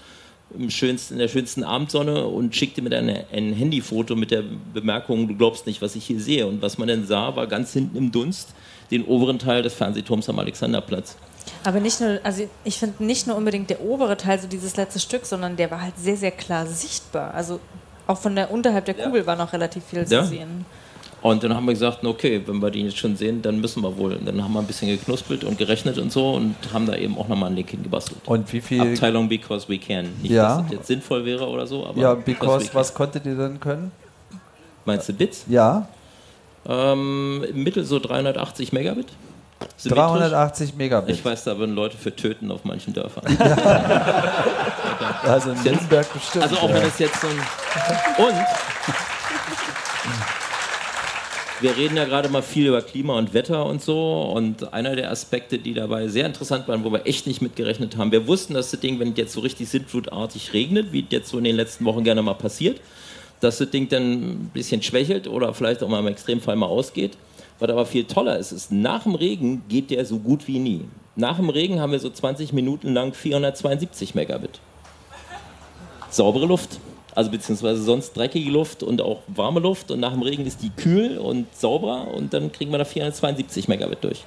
im schönsten, in der schönsten Abendsonne und schickte mir dann ein Handyfoto mit der Bemerkung, du glaubst nicht, was ich hier sehe. Und was man dann sah, war ganz hinten im Dunst den oberen Teil des Fernsehturms am Alexanderplatz. Aber nicht nur, also ich finde nicht nur unbedingt der obere Teil, so dieses letzte Stück, sondern der war halt sehr, sehr klar sichtbar. Also auch von der unterhalb der Kugel war noch relativ viel Ja. zu sehen. Und dann haben wir gesagt, okay, wenn wir den jetzt schon sehen, dann müssen wir wohl. Und dann haben wir ein bisschen geknuspelt und gerechnet und so und haben da eben auch nochmal einen Link hingebastelt. Und wie viel? Abteilung Because We Can. Nicht, Ja. dass das jetzt sinnvoll wäre oder so, aber Ja, because, can. was konntet ihr denn können? Meinst du Bits? Ja, Ähm, Im Mittel so 380 Megabit. Symmetrisch. 380 Megabit. Ich weiß, da würden Leute für töten auf manchen Dörfern. Also in Nürnberg bestimmt. Also auch wenn es jetzt so ein... Und wir reden ja gerade mal viel über Klima und Wetter und so. Und einer der Aspekte, die dabei sehr interessant waren, wo wir echt nicht mitgerechnet haben, wir wussten, dass das Ding, wenn es jetzt so richtig sintflutartig regnet, wie es jetzt so in den letzten Wochen gerne mal passiert, dass das Ding dann ein bisschen schwächelt oder vielleicht auch mal im Extremfall mal ausgeht. Was aber viel toller ist, ist, nach dem Regen geht der so gut wie nie. Nach dem Regen haben wir so 20 Minuten lang 472 Megabit saubere Luft. Also beziehungsweise sonst dreckige Luft und auch warme Luft und nach dem Regen ist die kühl und sauberer und dann kriegen wir da 472 Megabit durch.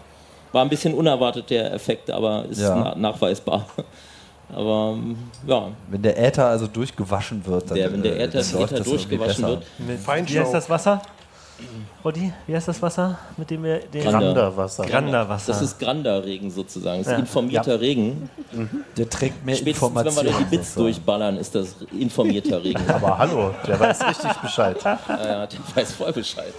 War ein bisschen unerwartet der Effekt, aber ist Ja. na nachweisbar. Aber ja, Wenn der Äther also durchgewaschen wird, dann der, wenn der äh, Äther, Äther das irgendwie durchgewaschen besser. wird, Mit, Feinstaub. wie heißt das Wasser? Rodi, wie heißt das Wasser, mit dem wir den Granda. Granderwasser. Granda-Wasser. das ist Granda-Regen sozusagen, das ist Ja. informierter Regen. Der trägt mehr Spätestens wenn wir Informationen. da die Bits durchballern, ist das informierter Regen. Aber hallo, der weiß richtig Bescheid. Ja, ja, der weiß voll Bescheid.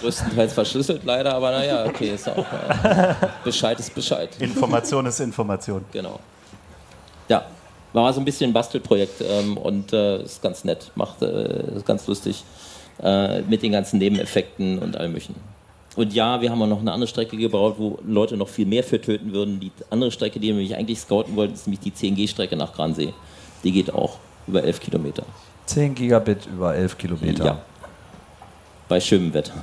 Größtenteils verschlüsselt leider, aber naja, okay, ist auch. Äh, Bescheid ist Bescheid. Information ist Information. Genau. Ja, war so ein bisschen ein Bastelprojekt ähm, und äh, ist ganz nett, macht äh, ist ganz lustig äh, mit den ganzen Nebeneffekten und allem möglichen. Und ja, wir haben auch noch eine andere Strecke gebaut, wo Leute noch viel mehr für töten würden. Die andere Strecke, die wir nämlich eigentlich scouten wollten, ist nämlich die 10G-Strecke nach Gransee. Die geht auch über 11 Kilometer. 10 Gigabit über 11 Kilometer. Ja. Bei schönem Wetter.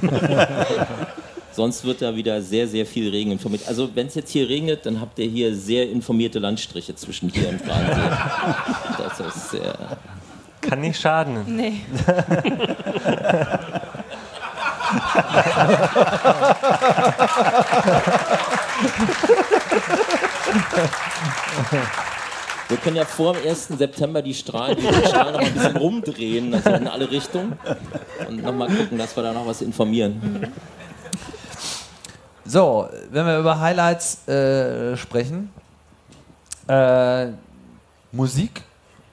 Sonst wird da wieder sehr, sehr viel Regen informiert. Also wenn es jetzt hier regnet, dann habt ihr hier sehr informierte Landstriche zwischen hier und Gransee. Das ist sehr... Kann nicht schaden. Nee. Wir können ja vor dem 1. September die Strahlen, die Strahlen noch mal ein bisschen rumdrehen, also in alle Richtungen. Und nochmal gucken, dass wir da noch was informieren. So, wenn wir über Highlights äh, sprechen, Äh, Musik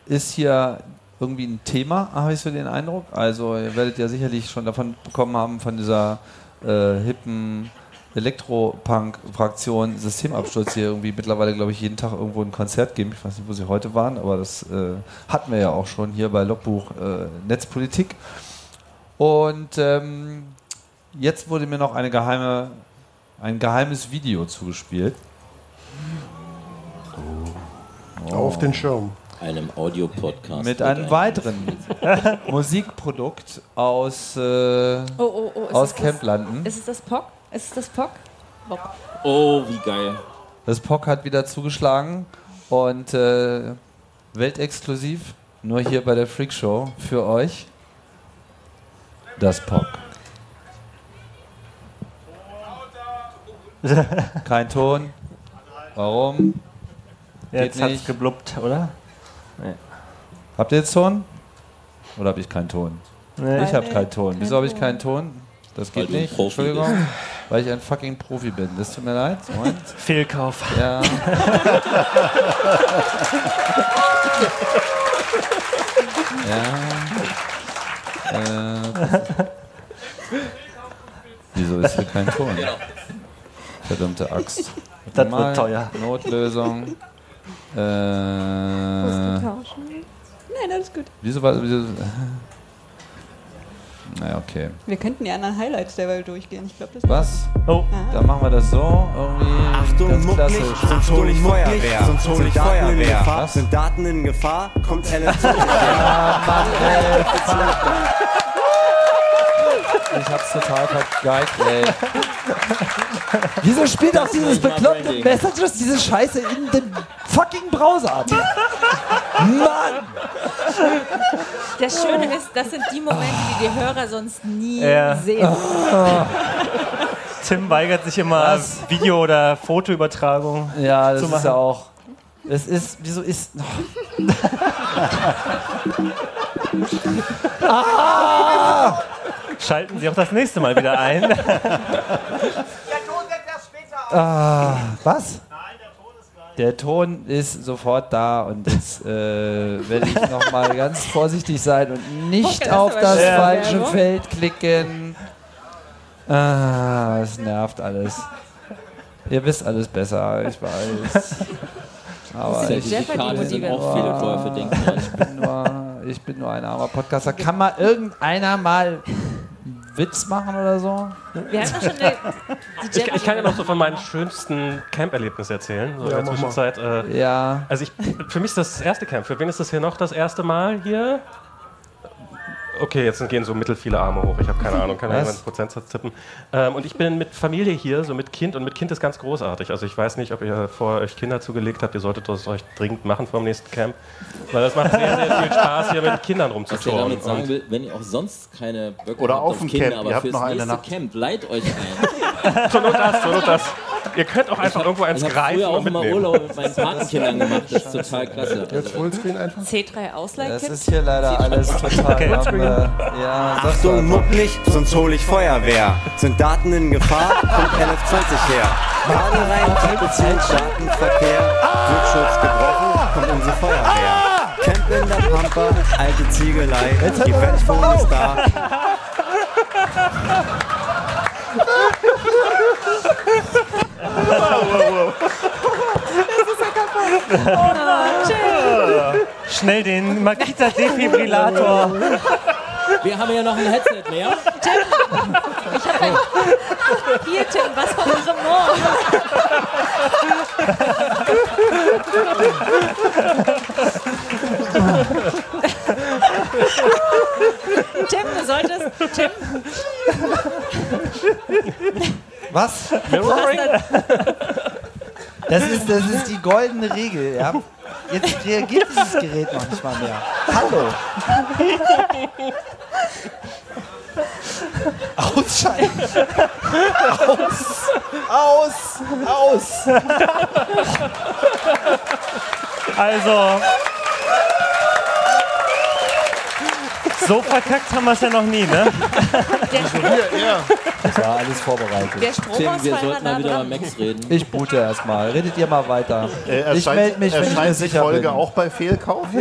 ist hier irgendwie ein Thema, habe ich so den Eindruck. Also ihr werdet ja sicherlich schon davon bekommen haben, von dieser äh, hippen Elektropunk-Fraktion Systemabsturz hier irgendwie mittlerweile, glaube ich, jeden Tag irgendwo ein Konzert geben. Ich weiß nicht, wo sie heute waren, aber das äh, hatten wir ja auch schon hier bei Logbuch äh, Netzpolitik. Und ähm, jetzt wurde mir noch eine geheime, ein geheimes Video zugespielt. Auf den Schirm. Einem Audio-Podcast. Mit einem weiteren Musikprodukt aus, äh, Oh, oh, oh. Ist aus es Camplanden. Das, ist es das POC? Ist es das POC? Bock. Oh, wie geil. Das POC hat wieder zugeschlagen und äh, weltexklusiv, nur hier bei der Freak Show für euch. Das POC. Kein Ton. Warum? Jetzt Geht hat's nicht. geblubbt, oder? Habt ihr jetzt Ton? Oder habe ich keinen Ton? Nee. Ich habe keinen Ton. Wieso habe ich keinen Ton? Das Weil geht du ein nicht. Profi Entschuldigung. Weil ich ein fucking Profi bin. Das tut mir leid. Moment. Fehlkauf. Ja. ja. Äh, wieso ist hier kein Ton? Verdammte Axt. Das Mal wird teuer. Notlösung. Äh, Tauschen? Nein, alles gut. wieso war. Wieso, naja, okay. Wir könnten die anderen Highlights derweil durchgehen. Ich glaube, das Was? Oh, Dann machen wir das so. Irgendwie Achtung, ganz mucklig, klassisch. sonst hol ich Feuerwehr. Sonst hol ich Daten in Feuerwehr. Gefahr? Sind Daten in Gefahr? Kommt LFZ. Ich hab's total vergeigt, ey. Wieso spielt auch dieses ist bekloppte. Messages diese Scheiße in den fucking Browser ab? Mann! Das Schöne ist, das sind die Momente, die die Hörer sonst nie Ja. sehen. Tim weigert sich immer Was? Video- oder Fotoübertragung. Ja, das Zu ist machen. ja auch. Es ist, wieso ist. Schalten Sie auch das nächste Mal wieder ein. Ah, was? Der Ton ist sofort da und jetzt äh, werde ich nochmal ganz vorsichtig sein und nicht Okay, das auf das schön. falsche Werbung. Feld klicken. Ah, es nervt alles. Ihr wisst alles besser, ich weiß. Aber Sie ich ich, bin nur, ich bin nur ein armer Podcaster. Kann mal irgendeiner mal Witz machen oder so? Wir haben doch schon eine, Ich, ich kann ja noch so von meinen schönsten Camp-Erlebnissen erzählen. So Ja, in der. Zwischenzeit. Äh, Ja. also ich, für mich ist das das erste Camp. Für wen ist das hier noch das erste Mal hier? Okay, jetzt gehen so mittel viele Arme hoch. Ich habe keine Ahnung, kann ja jemand einen Prozentsatz tippen. Ähm, und ich bin mit Familie hier, so mit Kind. Und mit Kind ist ganz großartig. Also ich weiß nicht, ob ihr vor euch Kinder zugelegt habt. Ihr solltet das euch dringend machen vor dem nächsten Camp. Weil das macht sehr, sehr viel Spaß, hier mit Kindern Was er rumzuturnen. damit sagen Und will, wenn ihr auch sonst keine Böcke Oder habt auf dem Kinder, Camp, aber ihr habt fürs noch eine nächste Nacht. Camp, leiht euch ein. zur Not das, zur Not das. Ihr könnt auch einfach irgendwo eins Ich habe greifen früher auch und immer mitnehmen. Urlaub mit meinen Patenkindern gemacht. Das ist total klasse. Jetzt Fullscreen einfach. C3 Das Ausleihkit. ist hier leider alles total Okay. am, äh, Ja, sagst du Achtung, einfach. mucklig, sonst hol ich Feuerwehr. Sind Daten in Gefahr? Kommt LF20 her. Badereien, Tippezelt, Datenverkehr. Blitzschutz gebrochen, kommt unsere Feuerwehr. Camp in der Pampa, alte Ziegelei. Die Wetterung ist da. Schnell den Makita Defibrillator. Wir haben ja noch ein Headset mehr. Hier, Tim, was von Cremant. Tim, du solltest. Tim, Was? Mirroring? Das ist, das ist die goldene Regel, ja. Jetzt reagiert dieses Gerät noch nicht mal mehr. Hallo. Ausschalten. Aus. Aus. Aus. Also, So verkackt haben wir es ja noch nie, ne? Das war alles vorbereitet. Der Tim, wir sollten mal wieder dran. über Max reden. Ich boote erstmal. Redet ihr mal weiter. Äh, ich erscheint, melde mich, wenn ich mir erscheint die sicher Folge bin. auch bei Fehlkauf?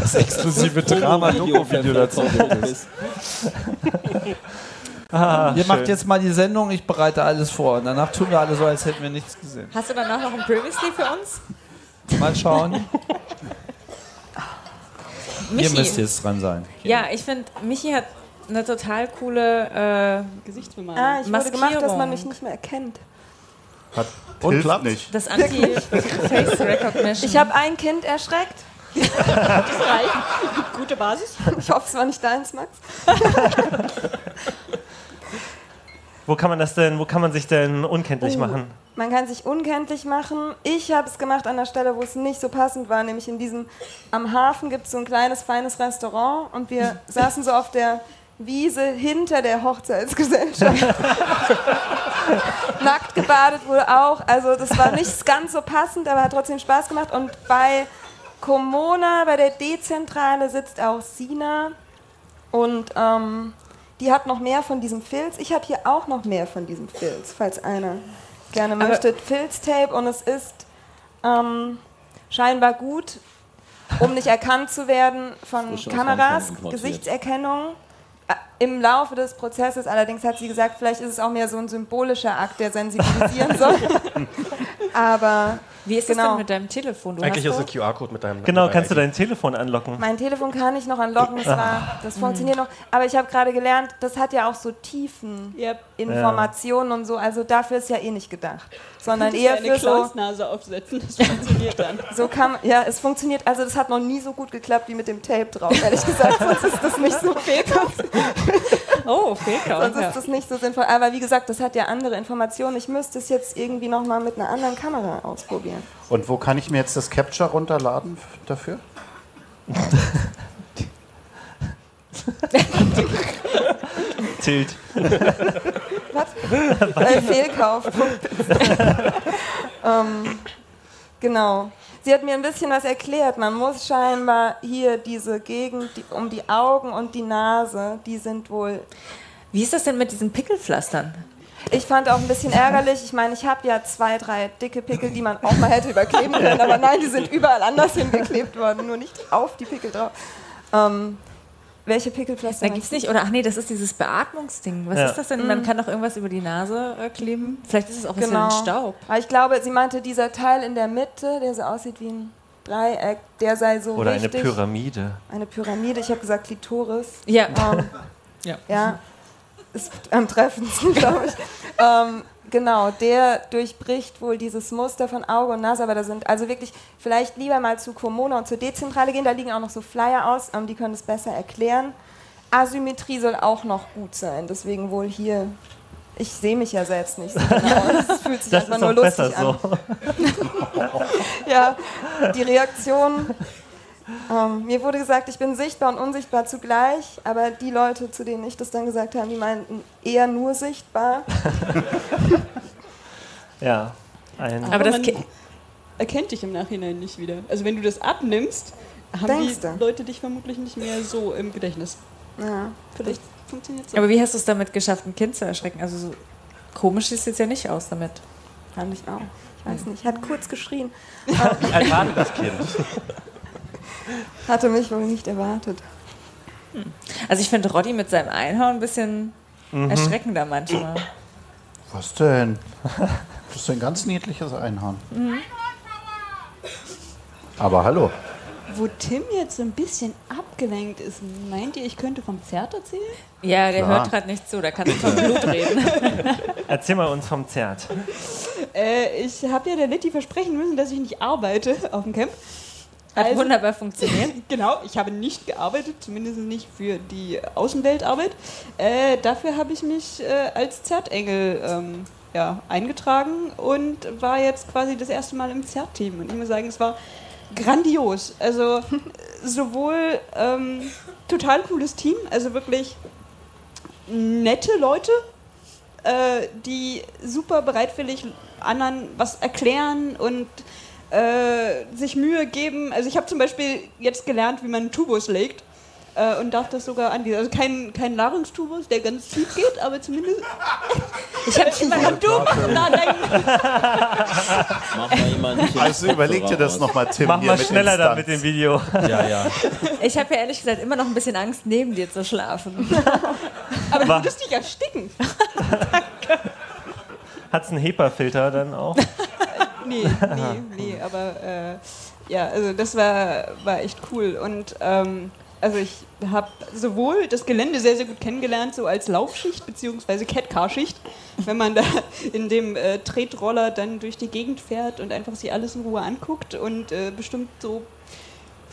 das exklusive Drama-Doku-Video dazu es. Ah, Ihr macht jetzt mal die Sendung, ich bereite alles vor. Und danach tun wir alle so, als hätten wir nichts gesehen. Hast du danach noch ein Previously für uns? Mal schauen. Ihr Michi. müsst jetzt dran sein. Ja, ich finde, Michi hat eine total coole äh, Gesichtsbemalung. Ah, ich wurde gemacht, dass man mich nicht mehr erkennt. Hat Und hilft klappt? nicht. das Anti-Face Recognition. Ich habe ein Kind erschreckt. Gute Basis. Ich hoffe, es war nicht deins, Max. Wo kann man das denn, wo kann man sich denn unkenntlich Oh. machen? Man kann sich unkenntlich machen. Ich habe es gemacht an der Stelle, wo es nicht so passend war, nämlich in diesem, am Hafen gibt es so ein kleines, feines Restaurant und wir saßen so auf der Wiese hinter der Hochzeitsgesellschaft. Nackt gebadet wurde auch. Also das war nicht ganz so passend, aber hat trotzdem Spaß gemacht. Und bei Komona, bei der D-Zentrale sitzt auch Sina und ähm, die hat noch mehr von diesem Filz. Ich habe hier auch noch mehr von diesem Filz, falls einer gerne Aber- möchte. Filztape und es ist ähm, scheinbar gut, um nicht erkannt zu werden von Kameras. Gesichtserkennung. Ä- Im Laufe des Prozesses allerdings hat sie gesagt, vielleicht ist es auch mehr so ein symbolischer Akt, der sensibilisieren soll. Aber Wie ist das Genau. denn mit deinem Telefon? Du Eigentlich hast ist ein QR-Code mit deinem. Genau, mit kannst du dein Telefon anlocken? Mein Telefon kann ich noch anlocken, das, war, das funktioniert noch. Aber ich habe gerade gelernt, das hat ja auch so tiefen Yep. Informationen und so. Also dafür ist ja eh nicht gedacht. Sondern eher für so, Clownsnase aufsetzen, das funktioniert dann. so kann ja, es funktioniert. Also das hat noch nie so gut geklappt wie mit dem Tape drauf. Ehrlich gesagt, sonst ist das nicht so Oh, Fehlkauf. sonst ist das nicht so sinnvoll. Aber wie gesagt, das hat ja andere Informationen. Ich müsste es jetzt irgendwie noch mal mit einer anderen Kamera ausprobieren. Und wo kann ich mir jetzt das Capture runterladen dafür? Tilt. Was? Fehlkauf. ähm, genau. Sie hat mir ein bisschen was erklärt. Man muss scheinbar hier diese Gegend die, um die Augen und die Nase, die sind wohl. Wie ist das denn mit diesen Pickelpflastern? Ich fand auch ein bisschen ärgerlich. Ich meine, ich habe ja zwei, drei dicke Pickel, die man auch mal hätte überkleben können, aber nein, die sind überall anders hingeklebt worden, nur nicht auf die Pickel drauf. Ähm, welche Pickelpflaster? Da gibt's nicht, oder ach nee, das ist dieses Beatmungsding. Was Ja. ist das denn? Man kann doch irgendwas über die Nase äh, kleben. Vielleicht ist es auch ein Genau. bisschen Staub. Aber ich glaube, sie meinte, dieser Teil in der Mitte, der so aussieht wie ein Dreieck, der sei so Oder eine wichtig. Pyramide. Eine Pyramide, ich habe gesagt Klitoris. Ja. Ähm, Ja. ja, ist am treffendsten, glaube ich. ähm, genau, der durchbricht wohl dieses Muster von Auge und Nase, aber da sind also wirklich vielleicht lieber mal zu Komona und zur Dezentrale gehen, da liegen auch noch so Flyer aus, ähm, die können es besser erklären. Asymmetrie soll auch noch gut sein, deswegen wohl hier. Ich sehe mich ja selbst nicht so genau. Es fühlt sich Das einfach nur lustig besser an. so. Ja, die Reaktion. Ähm, mir wurde gesagt, ich bin sichtbar und unsichtbar zugleich, aber die Leute, zu denen ich das dann gesagt habe, die meinten eher nur sichtbar. Ja. Ein, Aber das man Ki- erkennt dich im Nachhinein nicht wieder. Also wenn du das abnimmst, haben Denkst die du? Leute dich vermutlich nicht mehr so im Gedächtnis. Ja. Vielleicht funktioniert es. Aber wie hast du es damit geschafft, ein Kind zu erschrecken? Also so komisch sieht es jetzt ja nicht aus damit. Fand ich auch. Ich weiß nicht, hat kurz geschrien. Wie alt war das Kind? Hatte mich wohl nicht erwartet. Also ich finde Roddy mit seinem Einhorn ein bisschen erschreckender manchmal. Was denn? Das ist ein ganz niedliches Einhorn. Aber hallo. Wo Tim jetzt so ein bisschen abgelenkt ist, meint ihr, ich könnte vom Zert erzählen? Ja, der Klar. hört gerade nicht zu, da kann nicht vom Blut reden. Erzähl mal uns vom Zert. Äh, ich habe ja der Litti versprechen müssen, dass ich nicht arbeite auf dem Camp. Hat Also- wunderbar funktioniert. Genau, ich habe nicht gearbeitet, zumindest nicht für die Außenweltarbeit. Äh, dafür habe ich mich äh, als Zertengel ähm, ja, eingetragen und war jetzt quasi das erste Mal im Zert-Team. Und ich muss sagen, es war grandios. Also sowohl ähm, total cooles Team, also wirklich nette Leute, äh, die super bereitwillig anderen was erklären und äh, sich Mühe geben. Also ich habe zum Beispiel jetzt gelernt, wie man einen Tubus legt. Äh, und darf das sogar anbieten. Also kein, kein Nahrungstubus, der ganz tief geht, aber zumindest. Ich habe immer noch du nachdenken. Mach mal jemanden Also überleg dir das nochmal, Tim. Mach mal schneller da Instanz. mit dem Video. Ja, ja. Ich habe ja ehrlich gesagt immer noch ein bisschen Angst, neben dir zu schlafen. Aber du würdest dich ersticken. Hat es einen HEPA-Filter dann auch? Nee, nee, nee, aber äh, ja, also das war, war echt cool. Und ähm, also ich habe sowohl das Gelände sehr, sehr gut kennengelernt, so als Laufschicht bzw. Catcar-Schicht, wenn man da in dem äh, Tretroller dann durch die Gegend fährt und einfach sich alles in Ruhe anguckt und äh, bestimmt so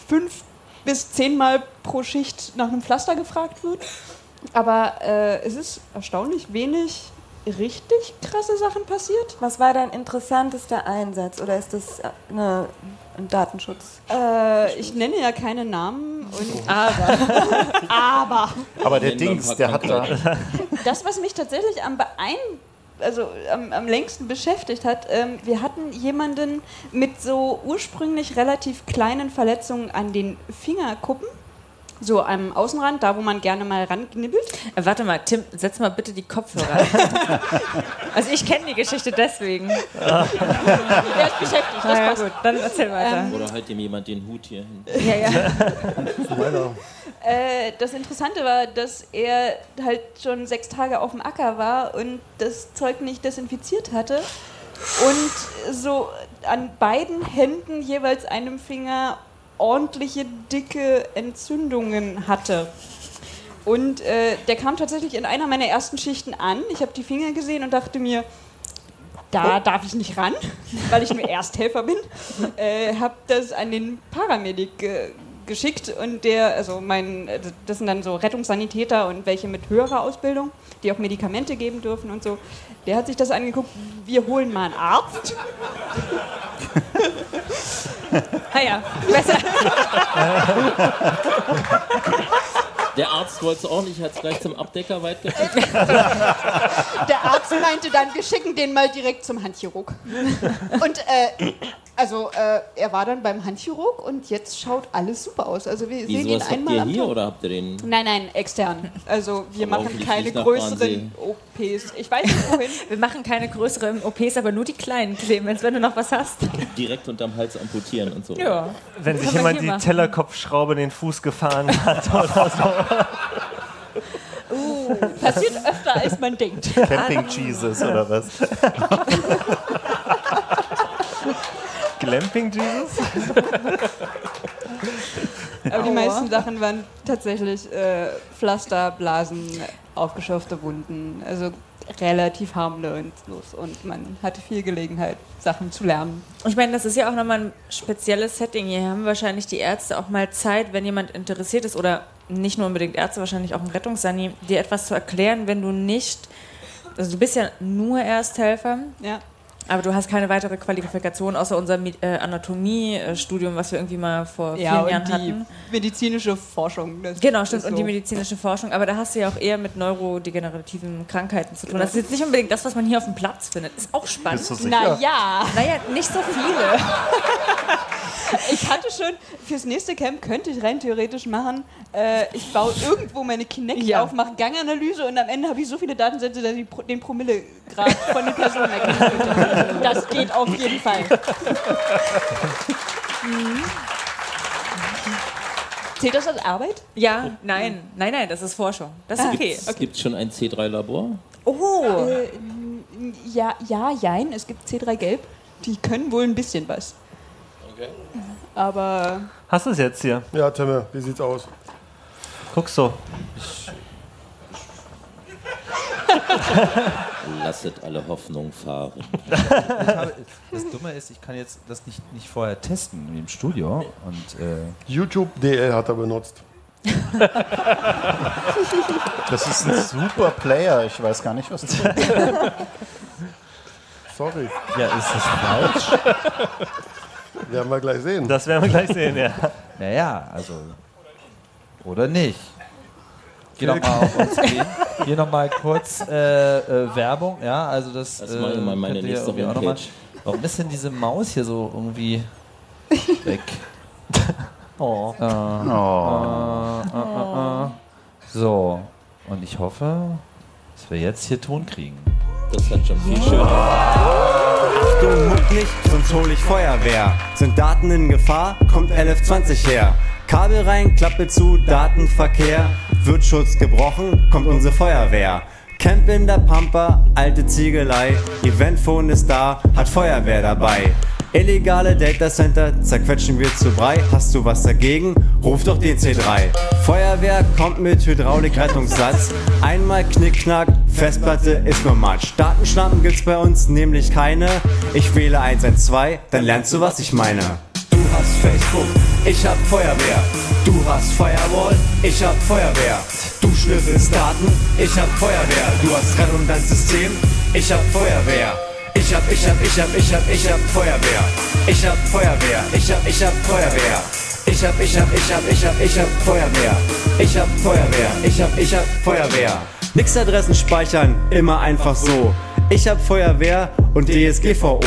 fünf bis zehnmal pro Schicht nach einem Pflaster gefragt wird. Aber äh, es ist erstaunlich wenig richtig krasse Sachen passiert. Was war dein interessantester Einsatz oder ist das äh, eine, ein Datenschutz? Äh, ich nenne ja keine Namen und Aber aber Aber der Dings, der hat da. das, was mich tatsächlich am beein also am, am längsten beschäftigt hat, ähm, wir hatten jemanden mit so ursprünglich relativ kleinen Verletzungen an den Fingerkuppen. So am Außenrand, da wo man gerne mal ranknibbelt. Äh, warte mal, Tim, setz mal bitte die Kopfhörer. also ich kenne die Geschichte deswegen. Der ist beschäftigt, das ja, passt. gut, dann erzähl weiter. Oder halt dem jemand den Hut hier hin. ja, ja. Äh, das Interessante war, dass er halt schon sechs Tage auf dem Acker war und das Zeug nicht desinfiziert hatte und so an beiden Händen jeweils einem Finger ordentliche dicke Entzündungen hatte. Und äh, der kam tatsächlich in einer meiner ersten Schichten an. Ich habe die Finger gesehen und dachte mir, da darf ich nicht ran, weil ich nur Ersthelfer bin. Äh, habe das an den Paramedic äh, geschickt und der, also mein, das sind dann so Rettungssanitäter und welche mit höherer Ausbildung, die auch Medikamente geben dürfen und so. Der hat sich das angeguckt, wir holen mal einen Arzt. Ah ja, besser. Der Arzt wollte es auch nicht, hat es gleich zum Abdecker weitgeschickt. Der Arzt meinte dann, wir schicken den mal direkt zum Handchirurg. Und äh, also äh, er war dann beim Handchirurg und jetzt schaut alles super aus. Also wir sehen Wieso, ihn was habt einmal ihr am hier Tag. oder habt ihr den? Nein, nein, extern. Also wir Aber machen hoffentlich keine nicht nach größeren OPs. Ich weiß nicht wohin. Wir machen keine größeren OPs, aber nur die kleinen, Clemens, wenn du noch was hast. Direkt unterm Hals amputieren und so. Ja. Wenn sich kann man jemand hier die machen. Tellerkopfschraube in den Fuß gefahren hat oder so. Uh, passiert öfter als man denkt. Camping Jesus oder was? Glamping Jesus? Aber die meisten Sachen waren tatsächlich äh, Pflaster, Blasen, aufgeschürfte Wunden. Also relativ harmlos und man hatte viel Gelegenheit, Sachen zu lernen. Ich meine, das ist ja auch nochmal ein spezielles Setting. Hier haben wahrscheinlich die Ärzte auch mal Zeit, wenn jemand interessiert ist oder nicht nur unbedingt Ärzte, wahrscheinlich auch ein Rettungssani, dir etwas zu erklären, wenn du nicht, also du bist ja nur Ersthelfer, Ja. Aber du hast keine weitere Qualifikation außer unser Mi- äh, Anatomiestudium, was wir irgendwie mal vor Ja, vielen und Jahren die hatten. medizinische Forschung. das Genau, stimmt. ist Und die so. medizinische Forschung. Aber da hast du ja auch eher mit neurodegenerativen Krankheiten zu tun. Das ist jetzt nicht unbedingt das, was man hier auf dem Platz findet. Ist auch spannend. Naja, Naja, nicht so viele. ich hatte schon, fürs nächste Camp könnte ich rein theoretisch machen, äh, ich baue irgendwo meine Kinect Ja. auf, mache Ganganalyse und am Ende habe ich so viele Datensätze, dass ich den Promillegrad von den Personen erkennen könnte. Das geht auf jeden Fall. Mhm. Zählt das als Arbeit? Ja, nein, nein, nein, das ist Forschung. Das ist okay. Es gibt schon ein C3-Labor. Oh, Äh, ja, ja, jein, es gibt C3 Gelb. Die können wohl ein bisschen was. Okay. Aber Hast du es jetzt hier? Ja, Timme, wie sieht's aus? Guck so. Lasset alle Hoffnung fahren. Habe, das Dumme ist, ich kann jetzt das nicht, nicht vorher testen im Studio. Und äh, YouTube DL hat er benutzt. Das ist ein super Player. Ich weiß gar nicht, was das ist. Sorry, ja, ist das falsch? Werden wir gleich sehen. Das werden wir gleich sehen, ja. Naja, also. Oder nicht? Geh doch mal auf uns gehen. Hier nochmal kurz äh, äh, Werbung, ja, also das. Das mache ich mal meine nächste auch noch mal-. Warum ist denn diese Maus hier so irgendwie weg? Oh. Äh, äh, äh, äh, äh. So, und ich hoffe, dass wir jetzt hier Ton kriegen. Das hat schon viel schöner. Achtung, muck nicht, sonst hol ich Feuerwehr. Sind Daten in Gefahr, kommt 1120 her. Kabel rein, Klappe zu, Datenverkehr. Wird Schutz gebrochen, kommt unsere Feuerwehr. Camp in der Pampa, alte Ziegelei. Eventphone ist da, hat Feuerwehr dabei. Illegale Datacenter zerquetschen wir zu Brei. Hast du was dagegen? Ruf doch den C3. Feuerwehr kommt mit Hydraulik-Rettungssatz. Einmal Knickknack, Festplatte ist nur Matsch. Datenschlampen gibt's bei uns nämlich keine. Ich wähle 112, dann lernst du, was ich meine. Du hast Facebook, ich hab Feuerwehr. Du hast Firewall, ich hab Feuerwehr. Du schnüffelst Daten, ich hab Feuerwehr. Du hast Redundanzsystem, ich hab Feuerwehr. Ich hab, ich hab, ich hab, ich hab, ich hab Feuerwehr. Ich hab Feuerwehr, ich hab, ich hab Feuerwehr. Ich hab, ich hab, ich hab, ich hab, ich hab Feuerwehr. Ich hab Feuerwehr, ich hab, ich hab Feuerwehr. Nix Adressen speichern, immer einfach so. Ich hab Feuerwehr und DSGVO.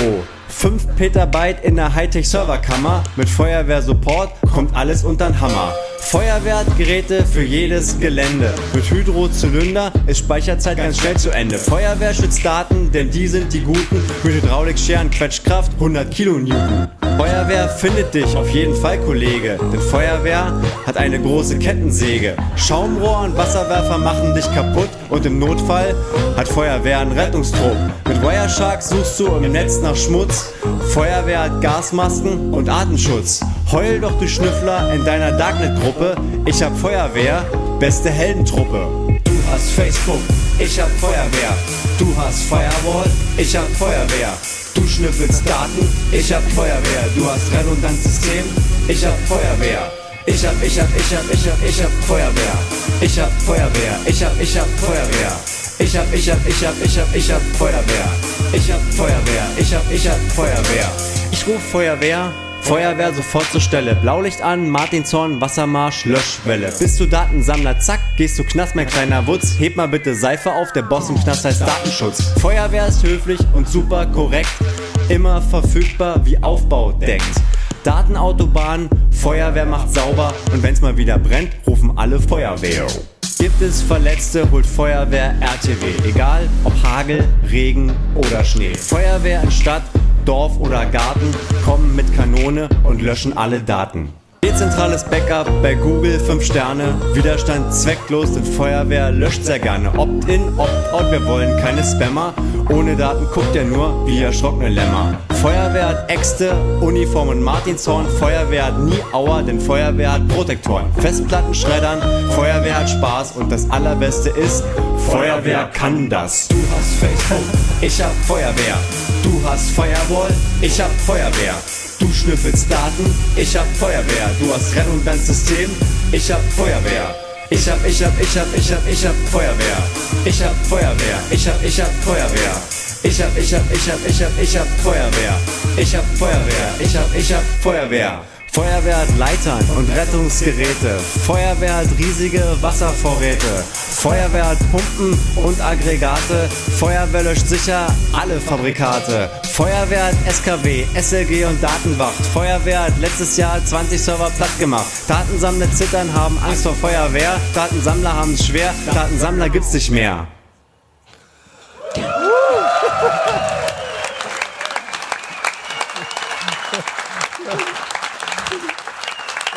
5 Petabyte in der Hightech-Serverkammer. Mit Feuerwehr-Support kommt alles unter den Hammer. Feuerwehr hat Geräte für jedes Gelände. Mit Hydrozylinder ist Speicherzeit ganz schnell zu Ende. Feuerwehr schützt Daten, denn die sind die Guten. Mit Hydraulikscheren Quetschkraft 100 Kilonewton. Feuerwehr findet dich auf jeden Fall, Kollege. Denn Feuerwehr hat eine große Kettensäge. Schaumrohr und Wasserwerfer machen dich kaputt. Und im Notfall hat Feuerwehr einen Rettungstrupp. Mit Wireshark suchst du im Netz nach Schmutz. Feuerwehr hat Gasmasken und Atemschutz. Heul doch du Schnüffler in deiner Darknet-Gruppe. Ich hab Feuerwehr, beste Heldentruppe. Du hast Facebook, ich hab Feuerwehr. Du hast Firewall, ich hab Feuerwehr. Du schnüffelst Daten, ich hab Feuerwehr. Du hast Redundanzsystem, ich hab Feuerwehr. Ich hab, ich hab, ich hab, ich hab, ich hab Feuerwehr. Ich hab Feuerwehr, ich hab, ich hab Feuerwehr. Ich hab, ich hab, ich hab, ich hab, ich hab Feuerwehr. Ich hab Feuerwehr, ich hab, ich hab Feuerwehr. Ich ruf Feuerwehr, Feuerwehr sofort zur Stelle. Blaulicht an, Martinshorn, Wassermarsch, Löschwelle. Bist du Datensammler, zack, gehst du Knast, mein kleiner Wutz. Heb mal bitte Seife auf, der Boss im Knast heißt Datenschutz. Feuerwehr ist höflich und super korrekt. Immer verfügbar wie Aufbau deckt. Datenautobahn, Feuerwehr macht sauber und wenn's mal wieder brennt, rufen alle Feuerwehr. Gibt es Verletzte, holt Feuerwehr RTW. Egal ob Hagel, Regen oder Schnee. Feuerwehr in Stadt, Dorf oder Garten kommen mit Kanone und löschen alle Daten. Dezentrales Backup bei Google 5 Sterne. Widerstand zwecklos, denn Feuerwehr löscht sehr gerne. Opt-in, Opt-out, wir wollen keine Spammer. Ohne Daten guckt er nur wie erschrockene Lämmer. Feuerwehr hat Äxte, Uniform und Martinshorn. Feuerwehr hat nie Auer, denn Feuerwehr hat Protektoren. Festplatten schreddern, Feuerwehr hat Spaß und das allerbeste ist, Feuerwehr kann das. Du hast Facebook, ich hab Feuerwehr. Du hast Firewall, ich hab Feuerwehr. Du schnüffelst Daten, ich hab Feuerwehr. Du hast Redundanzsystem, ich hab Feuerwehr. Ich hab, ich hab, ich hab, ich hab, ich hab Feuerwehr. Ich hab Feuerwehr, ich hab, ich hab Feuerwehr. Ich hab, ich hab, ich hab, ich hab, ich hab Feuerwehr. Ich hab Feuerwehr, ich hab, ich hab Feuerwehr. Feuerwehr hat Leitern und Rettungsgeräte. Feuerwehr hat riesige Wasservorräte. Feuerwehr hat Pumpen und Aggregate. Feuerwehr löscht sicher alle Fabrikate. Feuerwehr hat SKW, SLG und Datenwacht. Feuerwehr hat letztes Jahr 20 Server platt gemacht. Datensammler zittern, haben Angst vor Feuerwehr. Datensammler haben es schwer. Datensammler gibt's nicht mehr.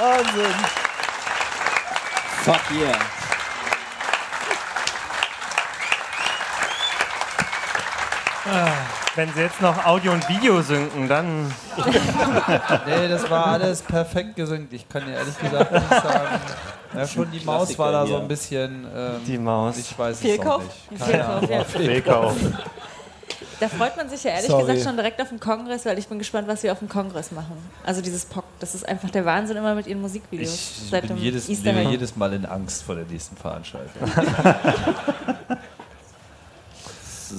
Wahnsinn. Fuck yeah. Wenn sie jetzt noch Audio und Video synken, dann. nee, das war alles perfekt gesynkt. Ich kann dir ehrlich gesagt nicht sagen. Ja, schon die Maus war da so ein bisschen. Ähm, die Maus. Ich weiß es Fehlkauf? auch nicht. Keine Fehlkauf, ja. Fehlkauf. Da freut man sich ja ehrlich Sorry. gesagt schon direkt auf den Kongress, weil ich bin gespannt, was sie auf dem Kongress machen. Also dieses POC, das ist einfach der Wahnsinn immer mit ihren Musikvideos. Ich seit bin dem jedes, jedes Mal in Angst vor der nächsten Veranstaltung.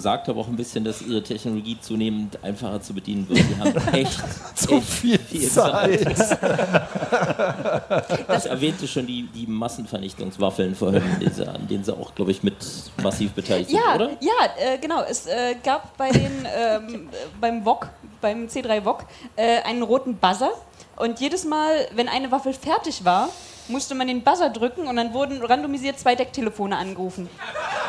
Sagt aber auch ein bisschen, dass ihre Technologie zunehmend einfacher zu bedienen wird. Die haben echt Zu echt viel Zeit. Ich erwähnte schon die, die Massenvernichtungswaffeln vorhin, diese, an denen sie auch, glaube ich, mit massiv beteiligt sind, Ja, oder? ja, äh, genau. Es äh, gab bei den ähm, beim VOG beim C3 Wok äh, einen roten Buzzer. Und jedes Mal, wenn eine Waffel fertig war, musste man den Buzzer drücken und dann wurden randomisiert zwei Decktelefone angerufen.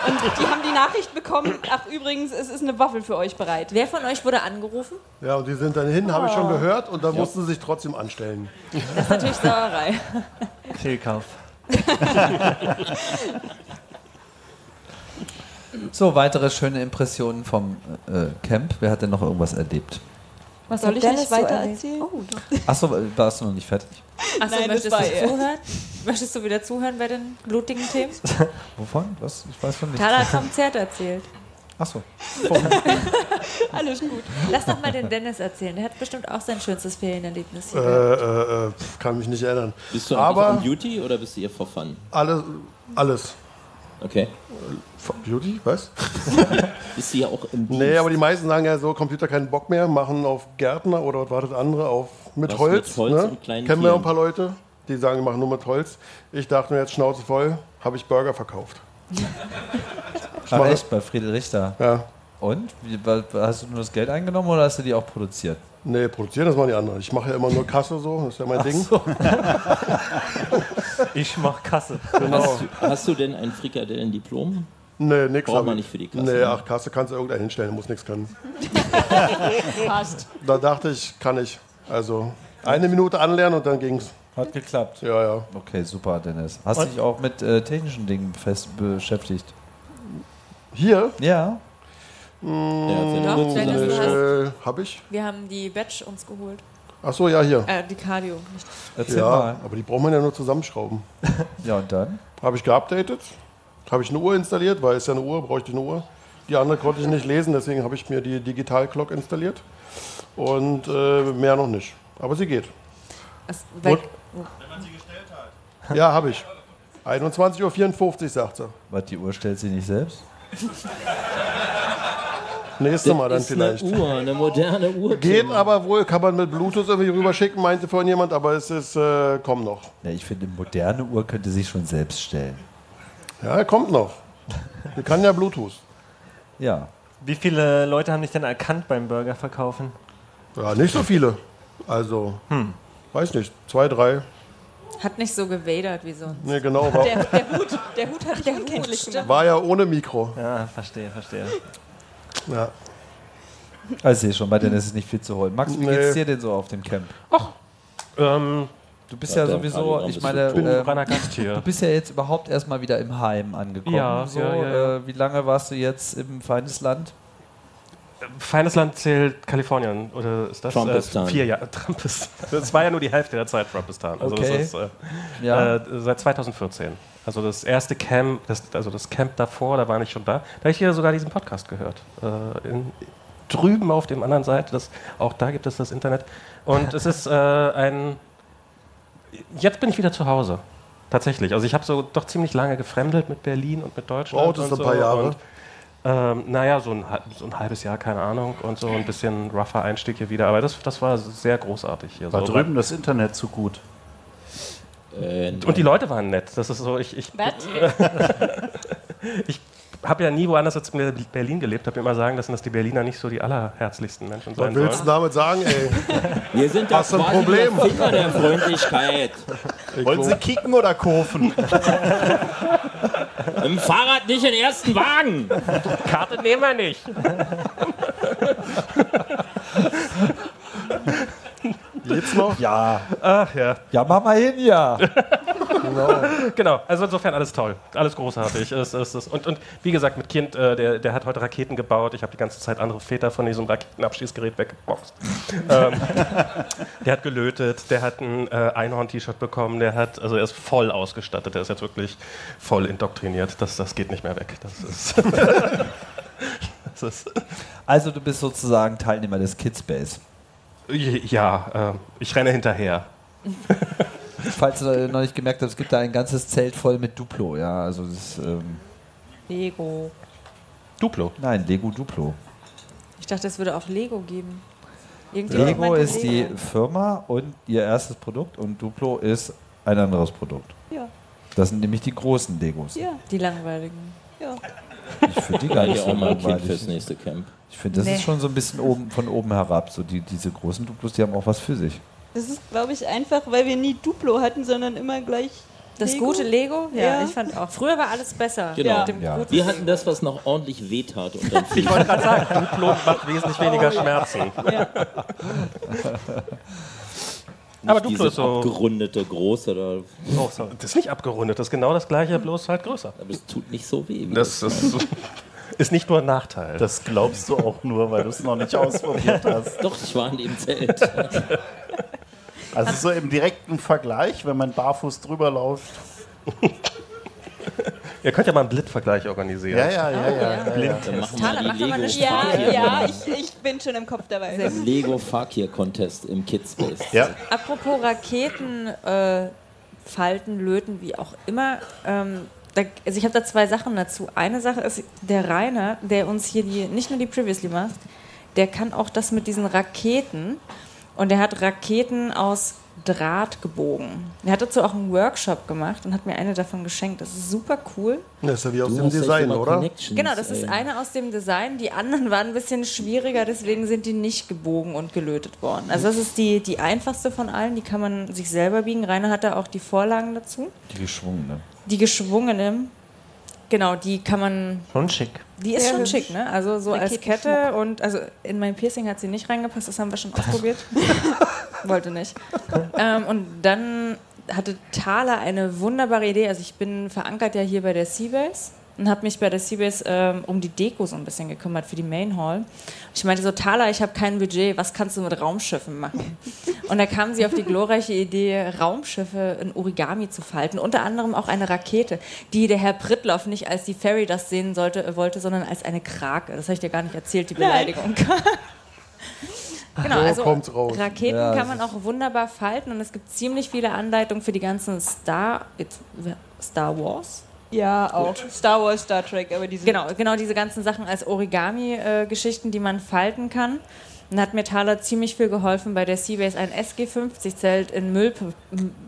Und die haben die Nachricht bekommen, ach übrigens, es ist eine Waffel für euch bereit. Wer von euch wurde angerufen? Ja, und die sind dann hin, habe ich schon gehört, und dann mussten sie sich trotzdem anstellen. Das ist natürlich Sauerei. Fehlkauf. So, weitere schöne Impressionen vom äh, Camp. Wer hat denn noch irgendwas erlebt? Was Soll ich Dennis nicht so weiter erlebt? erzählen? Oh. Achso, warst du noch nicht fertig? Achso, Nein, das möchtest war du er. zuhören? Möchtest du wieder zuhören bei den blutigen Themen? Wovon? Was? Ich weiß von nicht. Tala hat vom Zert erzählt. Achso. Alles gut. Lass doch mal den Dennis erzählen. Der hat bestimmt auch sein schönstes Ferienerlebnis Äh, hier. äh, äh, pf, kann mich nicht erinnern. Bist du Aber on Duty oder bist du hier for fun? alles, alles. Okay. Beauty, was? Bist du ja auch im Dienst? Nee, aber die meisten sagen ja so, Computer keinen Bock mehr, machen auf Gärtner oder was war das andere, auf mit Was, Holz. mit Holz ne? Kennen wir Tieren. ein paar Leute, die sagen, die machen nur mit Holz. Ich dachte mir jetzt Schnauze voll, habe ich Burger verkauft. Ach, mache- echt? Bei Friedel Richter. Ja. Und? Wie, hast du nur das Geld eingenommen oder hast du die auch produziert? Nee, produzieren das machen die anderen. Ich mache ja immer nur Kasse so, das ist ja mein Ding. Ich mach Kasse. Genau. Hast, du- hast du denn ein Frikadellen-Diplom? Nee, nix. Braucht man ich. nicht für die Kasse, Nee, ne? ach, Kasse kannst du irgendeinen hinstellen, muss nichts können. Passt. Da dachte ich, kann ich. Also eine Minute anlernen und dann ging's. Hat geklappt. Ja, ja. Okay, super, Dennis. Hast du dich auch mit äh, technischen Dingen fest beschäftigt? Hier? Ja. Der hat seine Doch, Dennis, du hast, Äh, hab ich? wir haben die Batch uns geholt. Ach so, ja, hier. Äh, die Cardio. Nicht. Erzähl Ja, mal. aber die braucht man ja nur zusammenschrauben. Ja, und dann? Habe ich geupdatet, habe ich eine Uhr installiert, weil es ja eine Uhr, bräuchte ich eine Uhr. Die andere konnte ich nicht lesen, deswegen habe ich mir die Digital Clock installiert. Und äh, mehr noch nicht. Aber sie geht. Es, weil, Und- Ja, habe ich. 21.54 Uhr, sagt sie. Was, die Uhr stellt sie nicht selbst? Nächstes Mal dann ist vielleicht. eine Uhr, eine moderne Uhr. Geht aber wohl, kann man mit Bluetooth irgendwie rüberschicken, meinte vorhin jemand, aber es ist, äh, kommt noch. Ja, ich finde, eine moderne Uhr könnte sich schon selbst stellen. Ja, kommt noch. Die kann ja Bluetooth. Ja. Wie viele Leute haben dich denn erkannt beim Burger verkaufen? Ja, nicht so viele. Also, weiß nicht, zwei, drei. hat nicht so gewadert wie sonst. Nee, genau. War, Der, der Hut, der Hut hat dich unkenntlich gemacht. war ja ohne Mikro. Ja, verstehe, verstehe. Ja. Also ich sehe schon, bei Dennis ist nicht viel zu holen. Max, wie Nee. geht's dir denn so auf dem Camp? Ähm, Du bist Ja, ja, sowieso, ich meine, hier. du bist ja jetzt überhaupt erstmal wieder im Heim angekommen. Ja, so, ja, ja, ja. Äh, wie lange warst du jetzt im Feindesland? Feines Land zählt Kalifornien, oder ist das? Trumpistan. Äh, vier Jahre. Trumpistan. Das war ja nur die Hälfte der Zeit Trumpistan. Also Okay. das ist äh, Ja. äh, seit 2014. Also das erste Camp, das, also das Camp davor, da war ich schon da. Da habe ich hier sogar diesen Podcast gehört. Äh, in, drüben auf dem anderen Seite, das, auch da gibt es das Internet. Und es ist äh, ein. Jetzt bin ich wieder zu Hause. Tatsächlich. Also ich habe so doch ziemlich lange gefremdelt mit Berlin und mit Deutschland. Oh, das ist und ein paar so. Jahre. Und, ähm, naja, so ein, so ein halbes Jahr, keine Ahnung. Und so ein bisschen rougher Einstieg hier wieder. Aber das, das war sehr großartig hier. War so. drüben das Internet zu gut. Äh, Und die Leute waren nett. Das ist so, ich, ich, Was? ich habe ja nie woanders als in Berlin gelebt, habe immer sagen lassen, dass die Berliner nicht so die allerherzlichsten Menschen Was sein willst du sollen. damit sagen, ey? wir sind da Hast du ein Problem? der Finger der Freundlichkeit. Wollen Sie kicken oder kurven? Im Fahrrad nicht in den ersten Wagen. Karte nehmen wir nicht. Geht's noch? Ja. Ach ja. Ja, mach mal hin, ja. Genau, also insofern alles toll, alles großartig. Es, es, es, und, und wie gesagt, mit Kind, äh, der, der hat heute Raketen gebaut. Ich habe die ganze Zeit andere Väter von diesem Raketenabschießgerät weggeboxt. ähm, der hat gelötet, der hat ein äh, Einhorn-T-Shirt bekommen, der hat, also er ist voll ausgestattet, der ist jetzt wirklich voll indoktriniert. Das, das geht nicht mehr weg. Das ist. das ist Also du bist sozusagen Teilnehmer des Kidspace. ja, äh, ich renne hinterher. Falls du noch nicht gemerkt hast, es gibt da ein ganzes Zelt voll mit Duplo, ja. Also das, ähm, Lego. Duplo. nein, Lego Duplo. Ich dachte, es würde auch Lego geben. Lego ist die Firma und ihr erstes Produkt und Duplo ist ein anderes Produkt. Ja, Das sind nämlich die großen Legos. ja, Die langweiligen. ja. Ich finde die gar nicht so langweilig. fürs nächste Camp? Ich finde, das Nee. ist schon so ein bisschen oben, von oben herab. So die, diese großen Duplos, die haben auch was für sich. Das ist, glaube ich, einfach, weil wir nie Duplo hatten, sondern immer gleich. Das Lego? gute Lego? Ja, Ja. ich fand auch. Früher war alles besser. Genau. Mit dem Ja. Wir hatten das, was noch ordentlich wehtat und dann Ich wollte gerade sagen, Duplo macht wesentlich weniger Schmerzen. Aber Duplo diese ist so. abgerundete große, da, Oh, sorry. Das ist nicht abgerundet, das ist genau das gleiche, bloß halt größer. aber es tut nicht so weh. Wie Das ist, ist nicht nur ein Nachteil. Das glaubst du auch nur, weil du es noch nicht ausprobiert hast. Doch, ich war in dem Zelt. Also so im direkten Vergleich, wenn man barfuß drüber läuft. Ihr könnt ja mal einen Blitzvergleich organisieren. Ja, ja, ja, ja. ja, ja. Dann machen wir die mal eine Lego Ja, ja, ich, ich bin schon im Kopf dabei. Gut. Lego Fakir Contest im Kidspace. Ja. Apropos Raketen, äh, Falten, Löten, wie auch immer. Ähm, da, also ich habe da zwei Sachen dazu. Eine Sache ist, der Rainer, der uns hier die, nicht nur die Previously macht, der kann auch das mit diesen Raketen. Und der hat Raketen aus Draht gebogen. Er hat dazu auch einen Workshop gemacht und hat mir eine davon geschenkt. Das ist super cool. Das ist ja wie aus Du dem Design, oder? Genau, das ist eine aus dem Design. Die anderen waren ein bisschen schwieriger, deswegen sind die nicht gebogen und gelötet worden. Also das ist die, die einfachste von allen, die kann man sich selber biegen. Rainer hat da auch die Vorlagen dazu. Die geschwungene. Die geschwungene, genau, die kann man, Schon schick. die ist Sehr schon schick, ne? Also so als. Kette und, also in mein Piercing hat sie nicht reingepasst, das haben wir schon ausprobiert. Wollte nicht. Ähm, und dann hatte Thaler eine wunderbare Idee. Also ich bin verankert ja hier bei der Seabase und habe mich bei der Seabase ähm, um die Deko so ein bisschen gekümmert für die Main Hall. Ich meinte so, Thaler, ich habe kein Budget, was kannst du mit Raumschiffen machen? Und da kam sie auf die glorreiche Idee, Raumschiffe in Origami zu falten, unter anderem auch eine Rakete, die der Herr Prittloff nicht als die Fairy das sehen sollte, äh, wollte, sondern als eine Krake. Das habe ich dir gar nicht erzählt, die Beleidigung. Genau, So also kommt's raus. Raketen Ja, kann man auch wunderbar falten und es gibt ziemlich viele Anleitungen für die ganzen Star, Star Wars. Ja, auch. Star Wars, Star Trek, aber diese. Genau, genau diese ganzen Sachen als Origami-Geschichten, die man falten kann. Und hat mir Thaler ziemlich viel geholfen, bei der Seabase ein SG-50-Zelt in Müll,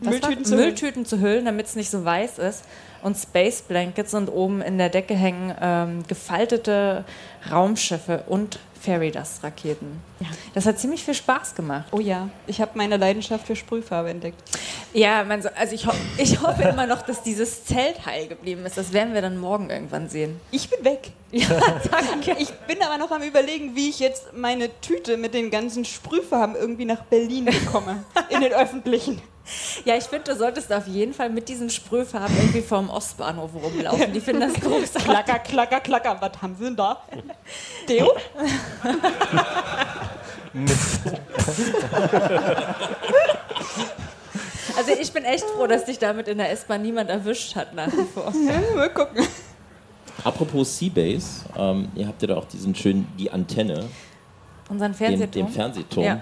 Mülltüten zu. Mülltüten zu hüllen, damit es nicht so weiß ist. Und Space Blankets und oben in der Decke hängen ähm, gefaltete Raumschiffe und Fairy Dust Raketen. Das hat ziemlich viel Spaß gemacht. Oh ja, ich habe meine Leidenschaft für Sprühfarbe entdeckt. Ja, also ich, ho ich hoffe immer noch, dass dieses Zelt heil geblieben ist. Das werden wir dann morgen irgendwann sehen. Ich bin weg. Ja, danke. Ich bin aber noch am überlegen, wie ich jetzt meine Tüte mit den ganzen Sprühfarben irgendwie nach Berlin bekomme. in den öffentlichen. Ja, ich finde, du solltest auf jeden Fall mit diesen Sprühfarben irgendwie vorm Ostbahnhof rumlaufen. Die finden das großartig. Klacker, klacker, klacker. Was haben sie denn da? Deo? Also ich bin echt froh, dass dich damit in der S-Bahn niemand erwischt hat nach wie vor. Mal gucken. Apropos Seabase, ähm, ihr habt ja da auch diesen schönen, die Antenne, Unseren Fernsehturm. den Fernsehturm. Ja.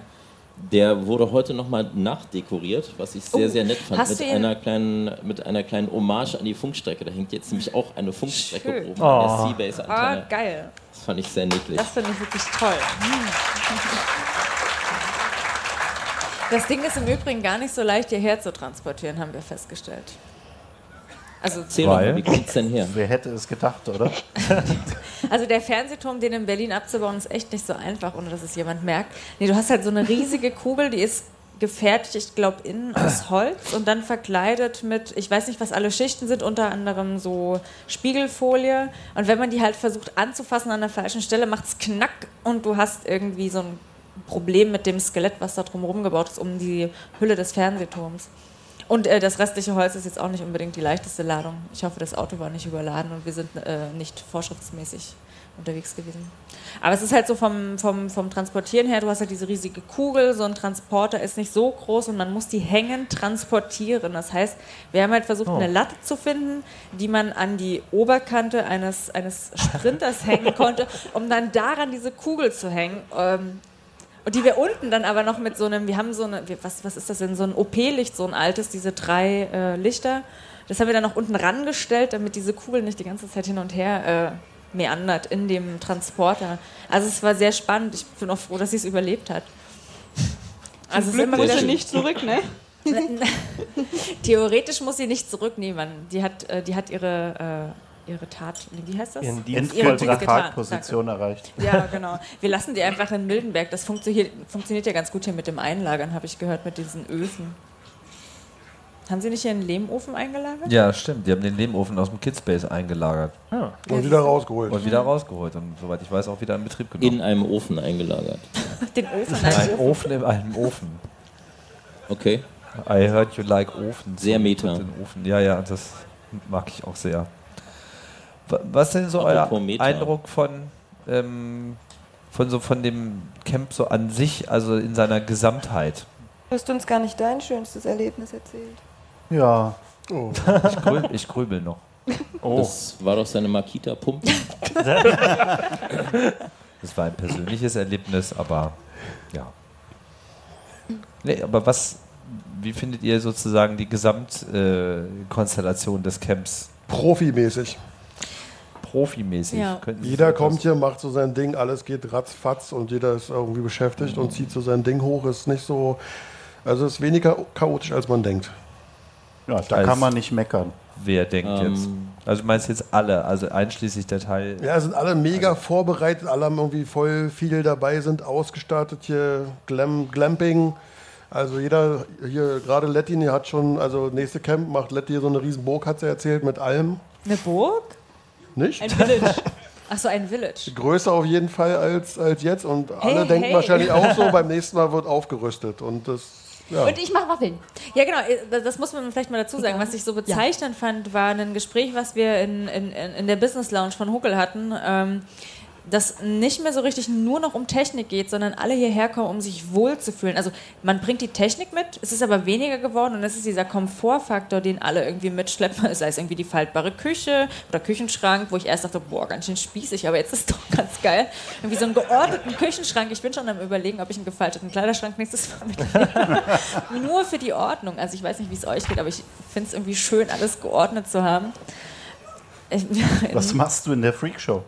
Der wurde heute nochmal nachdekoriert, was ich sehr, Oh, sehr nett fand, mit einer, kleinen, mit einer kleinen Hommage an die Funkstrecke. Da hängt jetzt nämlich auch eine Funkstrecke Schön. oben Oh. an der Ah, Seabase-Antenne. geil. das fand ich sehr niedlich. Das finde ich wirklich toll. Das Ding ist im Übrigen gar nicht so leicht hierher zu transportieren, haben wir festgestellt. Also, Weil? wie kommt's denn her? Wer hätte es gedacht, oder? also der Fernsehturm, den in Berlin abzubauen, ist echt nicht so einfach, ohne dass es jemand merkt. Nee, du hast halt so eine riesige Kugel, die ist gefertigt, ich glaube, innen aus Holz und dann verkleidet mit, ich weiß nicht, was alle Schichten sind, unter anderem so Spiegelfolie. Und wenn man die halt versucht anzufassen an der falschen Stelle, macht es knack und du hast irgendwie so ein Problem mit dem Skelett, was da drumherum gebaut ist, um die Hülle des Fernsehturms. Und äh, das restliche Holz ist jetzt auch nicht unbedingt die leichteste Ladung. Ich hoffe, das Auto war nicht überladen und wir sind äh, nicht vorschriftsmäßig unterwegs gewesen. Aber es ist halt so vom, vom, vom Transportieren her, du hast halt diese riesige Kugel, so ein Transporter ist nicht so groß und man muss die hängend transportieren. Das heißt, wir haben halt versucht, eine Latte zu finden, die man an die Oberkante eines, eines Sprinters hängen konnte, um dann daran diese Kugel zu hängen. Ähm, und die wir unten dann aber noch mit so einem, wir haben so eine, was, was ist das denn, so ein OP-Licht, so ein altes, diese drei äh, Lichter. Das haben wir dann noch unten rangestellt, damit diese Kugel nicht die ganze Zeit hin und her äh, meandert in dem Transporter. Also es war sehr spannend. Ich bin auch froh, dass sie es überlebt hat. Also es ist Glück immer muss wieder sie nicht zurück, ne? Theoretisch muss sie nicht zurücknehmen. Die hat, äh, die hat ihre ihre Tat, wie heißt das? Ihren Dienst Ihre vollbracht. Dienst getan. Parkposition erreicht. Ja, genau. Wir lassen die einfach in Mildenberg. Das funktioniert, funktioniert ja ganz gut hier mit dem Einlagern, habe ich gehört, mit diesen Öfen. Haben Sie nicht hier einen Lehmofen eingelagert? Ja, stimmt. Die haben den Lehmofen aus dem Kidspace eingelagert Und wieder rausgeholt. und wieder rausgeholt und soweit ich weiß auch wieder in Betrieb genommen. In einem Ofen eingelagert. Den Ofen Ein einen Ofen. Ofen in einem Ofen. Okay. I heard you like Ofen. Sehr meta. Den Ofen. Ja, ja, das mag ich auch sehr. Wa- Was ist denn so Apropos euer Meta. Eindruck von, ähm, von, so, von dem Camp so an sich, also in seiner Gesamtheit? Du hast uns gar nicht dein schönstes Erlebnis erzählt. Ja, Ich, grüb, ich grübel noch. Das war doch seine Makita-Pumpe. Das war ein persönliches Erlebnis, aber ja. Nee, aber was, wie findet ihr sozusagen die Gesamtkonstellation des Camps Profimäßig. Profimäßig? Ja. Jeder so kommt hier, macht so sein Ding, alles geht ratzfatz und jeder ist irgendwie beschäftigt und zieht so sein Ding hoch. Ist nicht so, also ist weniger chaotisch, als man denkt. ja da Als- kann man nicht meckern. Wer denkt Ähm. jetzt? Also du meinst jetzt alle, also einschließlich der Teil. Ja, sind alle mega vorbereitet, alle haben irgendwie voll viel dabei, sind ausgestattet hier, Glam, Glamping. Also jeder, hier gerade Letty die hat schon, also nächste Camp macht Letty so eine riesen Burg, hat sie erzählt, mit allem. Eine Burg? Nicht? Ein Village. Achso, ein Village. Größer auf jeden Fall als, als jetzt und alle Hey, denken hey. wahrscheinlich auch so, beim nächsten Mal wird aufgerüstet und das, ja. Und ich mache Waffeln. Ja, genau, das muss man vielleicht mal dazu sagen. Was ich so bezeichnend fand, war ein Gespräch, was wir in, in, in der Business Lounge von Huckel hatten. Ähm, dass nicht mehr so richtig nur noch um Technik geht, sondern alle hierher kommen, um sich wohlzufühlen. Also man bringt die Technik mit, es ist aber weniger geworden und es ist dieser Komfortfaktor, den alle irgendwie mitschleppen, sei es irgendwie die faltbare Küche oder Küchenschrank, wo ich erst dachte, boah, ganz schön spießig, aber jetzt ist es doch ganz geil. Irgendwie so einen geordneten Küchenschrank. Ich bin schon am überlegen, ob ich einen gefalteten Kleiderschrank nächstes Mal mitnehme. nur für die Ordnung. Also ich weiß nicht, wie es euch geht, aber ich finde es irgendwie schön, alles geordnet zu haben. Ich, Was machst du in der Freakshow?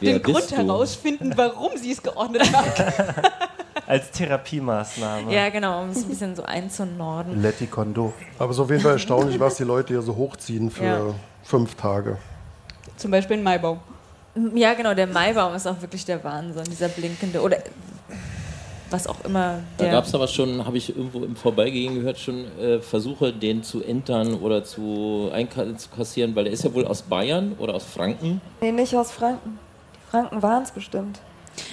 Den Grund du? herausfinden, warum sie es geordnet hat. Als Therapiemaßnahme. ja, genau, um es ein bisschen so einzunorden. Letty Kondo. Aber es ist auf jeden Fall erstaunlich, was die Leute hier so hochziehen für Ja. fünf Tage. Zum Beispiel ein Maibaum. Ja, genau, der Maibaum ist auch wirklich der Wahnsinn, dieser blinkende oder was auch immer. Da gab es aber schon, habe ich irgendwo im Vorbeigehen gehört, schon äh, Versuche, den zu entern oder zu einkassieren, weil der ist ja wohl aus Bayern oder aus Franken. Nee, nicht aus Franken. Die Franken waren es bestimmt.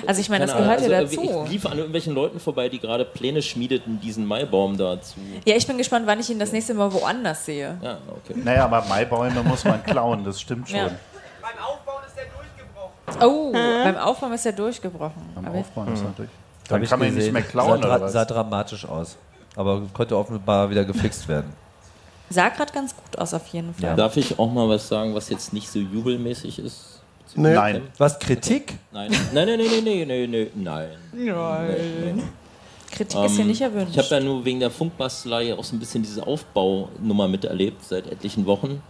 also ich meine, das gehört Ahnung, ja also dazu. Ich lief an irgendwelchen Leuten vorbei, die gerade Pläne schmiedeten, diesen Maibaum da zu. Ja, ich bin gespannt, wann ich ihn das nächste Mal woanders sehe. Ja, okay. Naja, aber Maibäume muss man klauen, das stimmt schon. Ja. Beim Aufbauen ist der durchgebrochen. Oh, beim Aufbauen ist er durchgebrochen. Beim Aber Aufbauen ist natürlich. Hab Dann kann man ihn nicht mehr klauen, sah, dra- oder was? sah dramatisch aus. Aber konnte offenbar wieder gefixt werden. sah gerade ganz gut aus auf jeden Fall. Ja. Darf ich auch mal was sagen, was jetzt nicht so jubelmäßig ist? Nee. Nein. Was, Kritik? Nein, nein, nein, nein, nein, nein, nein, nein. Nein. Kritik ist hier Ähm, nicht erwünscht. Ich habe ja nur wegen der Funkbastelei auch so ein bisschen diese Aufbaunummer miterlebt seit etlichen Wochen.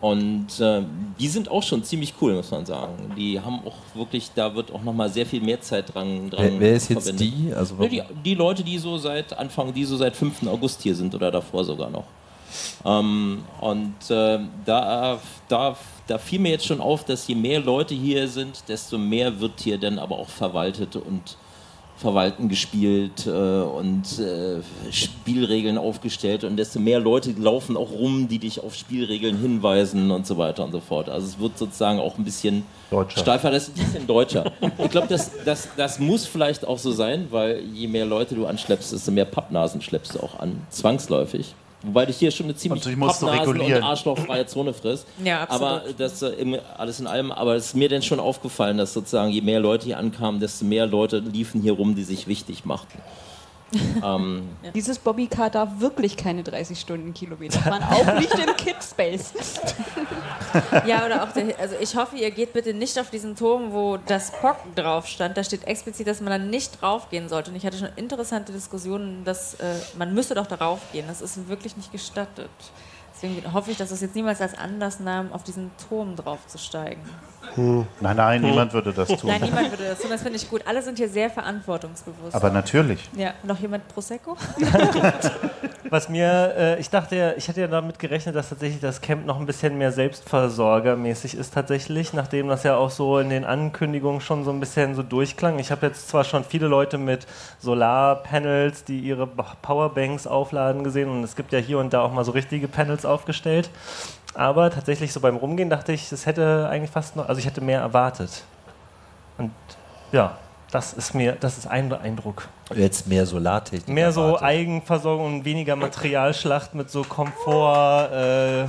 Und äh, die sind auch schon ziemlich cool, muss man sagen. Die haben auch wirklich, da wird auch nochmal sehr viel mehr Zeit dran, dran Wer, wer ist jetzt verwendet. die? Also, Ne, die, die Leute, die so seit Anfang, die so seit 5. August hier sind oder davor sogar noch. Ähm, und äh, da, da, da fiel mir jetzt schon auf, dass je mehr Leute hier sind, desto mehr wird hier dann aber auch verwaltet und verwalten gespielt äh, und äh, Spielregeln aufgestellt und desto mehr Leute laufen auch rum, die dich auf Spielregeln hinweisen und so weiter und so fort. Also es wird sozusagen auch ein bisschen Deutscher. steifer, das ist ein bisschen deutscher. Ich glaube, das, das, das muss vielleicht auch so sein, weil je mehr Leute du anschleppst, desto mehr Pappnasen schleppst du auch an, zwangsläufig. Wobei dich hier schon eine ziemlich du Pappnasen- und arschlochfreie Zone frisst. Ja, absolut. Aber das äh, im- alles in allem, aber es ist mir denn schon aufgefallen, dass sozusagen je mehr Leute hier ankamen, desto mehr Leute liefen hier rum, die sich wichtig machten. ähm, Dieses Bobbycar darf wirklich keine 30 Stundenkilometer fahren, auch nicht im Kidspace. Ja, oder auch, der, also ich hoffe, ihr geht bitte nicht auf diesen Turm, wo das POC drauf stand. Da steht explizit, dass man da nicht draufgehen sollte. Und ich hatte schon interessante Diskussionen, dass äh, man müsste doch darauf gehen. Das ist wirklich nicht gestattet. Deswegen hoffe ich, dass es jetzt niemals als Anlass nahm, auf diesen Turm draufzusteigen. Nein, nein, niemand würde das tun. Nein, niemand würde das tun. Das finde ich gut. Alle sind hier sehr verantwortungsbewusst. Aber natürlich. ja, noch jemand Prosecco? Was mir, äh, ich dachte ja, ich hätte ja damit gerechnet, dass tatsächlich das Camp noch ein bisschen mehr selbstversorgermäßig ist tatsächlich, nachdem das ja auch so in den Ankündigungen schon so ein bisschen so durchklang. Ich habe jetzt zwar schon viele Leute mit Solarpanels, die ihre Powerbanks aufladen gesehen und es gibt ja hier und da auch mal so richtige Panels aufgestellt. Aber tatsächlich so beim Rumgehen dachte ich, es hätte eigentlich fast noch, also ich hätte mehr erwartet. Und ja, das ist mir, das ist ein Eindruck. Jetzt mehr Solartechnik. Mehr so erwartet. Eigenversorgung und weniger Materialschlacht mit so Komfort. Äh,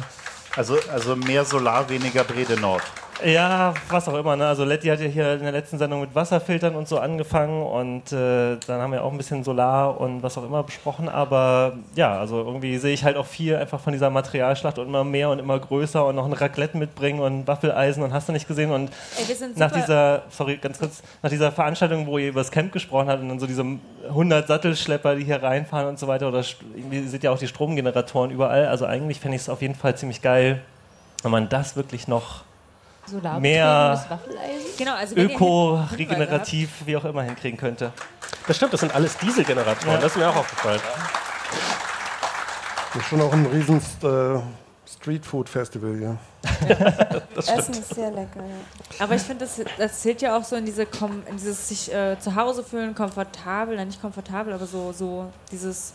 Also, also mehr Solar, weniger Brede Nord. Ja, was auch immer. Ne? Also Letty hat ja hier in der letzten Sendung mit Wasserfiltern und so angefangen und äh, dann haben wir auch ein bisschen Solar und was auch immer besprochen. Aber ja, also irgendwie sehe ich halt auch viel einfach von dieser Materialschlacht und immer mehr und immer größer und noch ein Raclette mitbringen und Waffeleisen und hast du nicht gesehen. Und Ey, nach dieser, sorry, ganz kurz, nach dieser Veranstaltung, wo ihr über das Camp gesprochen habt und dann so diese 100 Sattelschlepper, die hier reinfahren und so weiter, oder ihr seht ja auch die Stromgeneratoren überall. Also eigentlich fände ich es auf jeden Fall ziemlich geil, wenn man das wirklich noch mehr Genau, also wenn ihr öko, Hinweise habt- regenerativ, wie auch immer hinkriegen könnte. Das stimmt, das sind alles Dieselgeneratoren. Ja. Das ist mir auch aufgefallen. Das ist schon auch ein riesen äh, Streetfood-Festival hier. Essen ist sehr lecker, ja. Aber ich finde, das, das zählt ja auch so in, diese Kom in dieses sich äh, zu Hause fühlen, komfortabel, na, nicht komfortabel, aber so, so dieses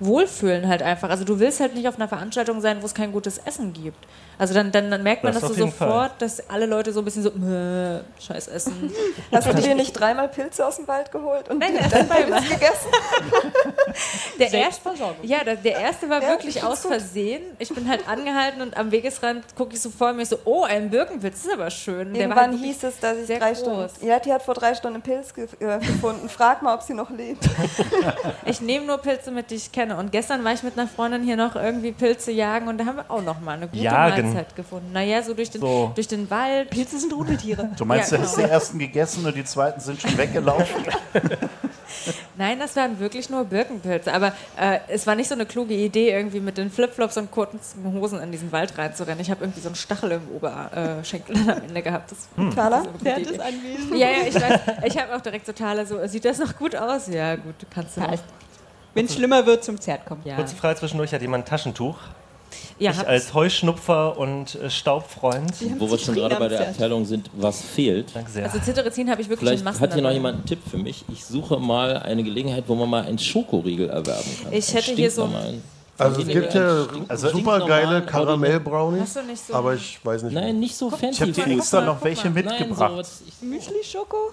Wohlfühlen halt einfach. Also du willst halt nicht auf einer Veranstaltung sein, wo es kein gutes Essen gibt. Also dann, dann, dann merkt man Das das, auf so jeden Fall. sofort, dass alle Leute so ein bisschen so, "Mäh, scheiß Essen. Hast du dir nicht dreimal Pilze aus dem Wald geholt und Nein, dann. Pilz gegessen? Der erste, ja, der, der erste war wirklich aus Versehen. Ich bin halt angehalten und am Wegesrand gucke ich so vor mir so, oh, ein Birkenpilz, das ist aber schön. Der war Irgendwann halt hieß es, dass ich sehr drei groß. Stunden. Yeti hat vor drei Stunden einen Pilz ge äh, gefunden. Frag mal, ob sie noch lebt. Ich nehme nur Pilze mit, die ich kenne. Und gestern war ich mit einer Freundin hier noch irgendwie Pilze jagen und da haben wir auch noch mal eine gute Jagen? Mahlzeit gefunden. Naja, so durch den, So. durch den Wald. Pilze sind Rudeltiere. Du meinst, Ja, du hast genau. die ersten gegessen und die zweiten sind schon weggelaufen? Nein, das waren wirklich nur Birkenpilze. Aber äh, es war nicht so eine kluge Idee, irgendwie mit den Flipflops und kurzen Hosen in diesen Wald reinzurennen. Ich habe irgendwie so einen Stachel im Oberschenkel am Ende gehabt. Das Hm. Ist Der hat das anwesend. Ja, ja, ich weiß. Ich habe auch direkt total so, sieht das noch gut aus? Ja, gut, kannst du noch. Wenn es schlimmer wird, zum Zert kommen. Ja, Kurze Frage zwischendurch, hat jemand ein Taschentuch? ja ich als Heuschnupfer und äh, Staubfreund. Wo wir schon gerade bei der Abteilung sind, was fehlt. Danke sehr. also Cetirizin habe ich wirklich Vielleicht in Massen hat hier noch jemand einen Tipp für mich. Ich suche mal eine Gelegenheit, wo man mal einen Schokoriegel erwerben kann. Ich hätte hier so stinknormalen. Also es gibt ja also super geile Karamell-Brownies, so aber ich weiß nicht. Nein, nicht so Ich fancy habe dir extra noch welche. Nein, mitgebracht. Ich, Müsli-Schoko?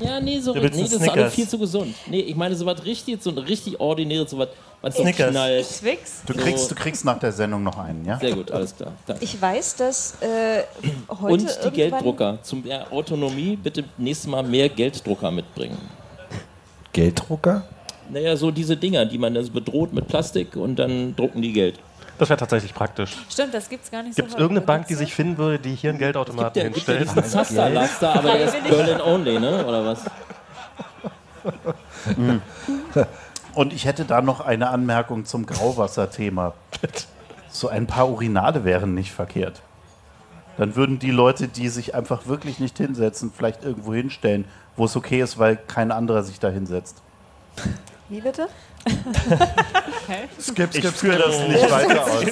Ja, nee, so, Du nee, das ist alles viel zu gesund. Nee, ich meine, so was richtig, so ein richtig ordinäres, so was, was so knallt. Du kriegst, du kriegst nach der Sendung noch einen, ja? Sehr gut, alles klar. Danke. Ich weiß, dass äh, heute Und die Gelddrucker. Zum mehr Autonomie bitte nächstes Mal mehr Gelddrucker mitbringen. Gelddrucker? Naja, so diese Dinger, die man also bedroht mit Plastik und dann drucken die Geld. Das wäre tatsächlich praktisch. Stimmt, das gibt's gar nicht Gibt es so irgendeine Bank, die sich finden würde, die hier einen Geldautomaten Der gibt ja hinstellt? diesen Zaster-Laster, aber der ist Berlin only, ne? Oder was? Und ich hätte da noch eine Anmerkung zum Grauwasser-Thema. So ein paar Urinale wären nicht verkehrt. Dann würden die Leute, die sich einfach wirklich nicht hinsetzen, vielleicht irgendwo hinstellen, wo es okay ist, weil kein anderer sich da hinsetzt. Wie bitte? Skip, Ich skip, führe skip. das nicht weiter aus.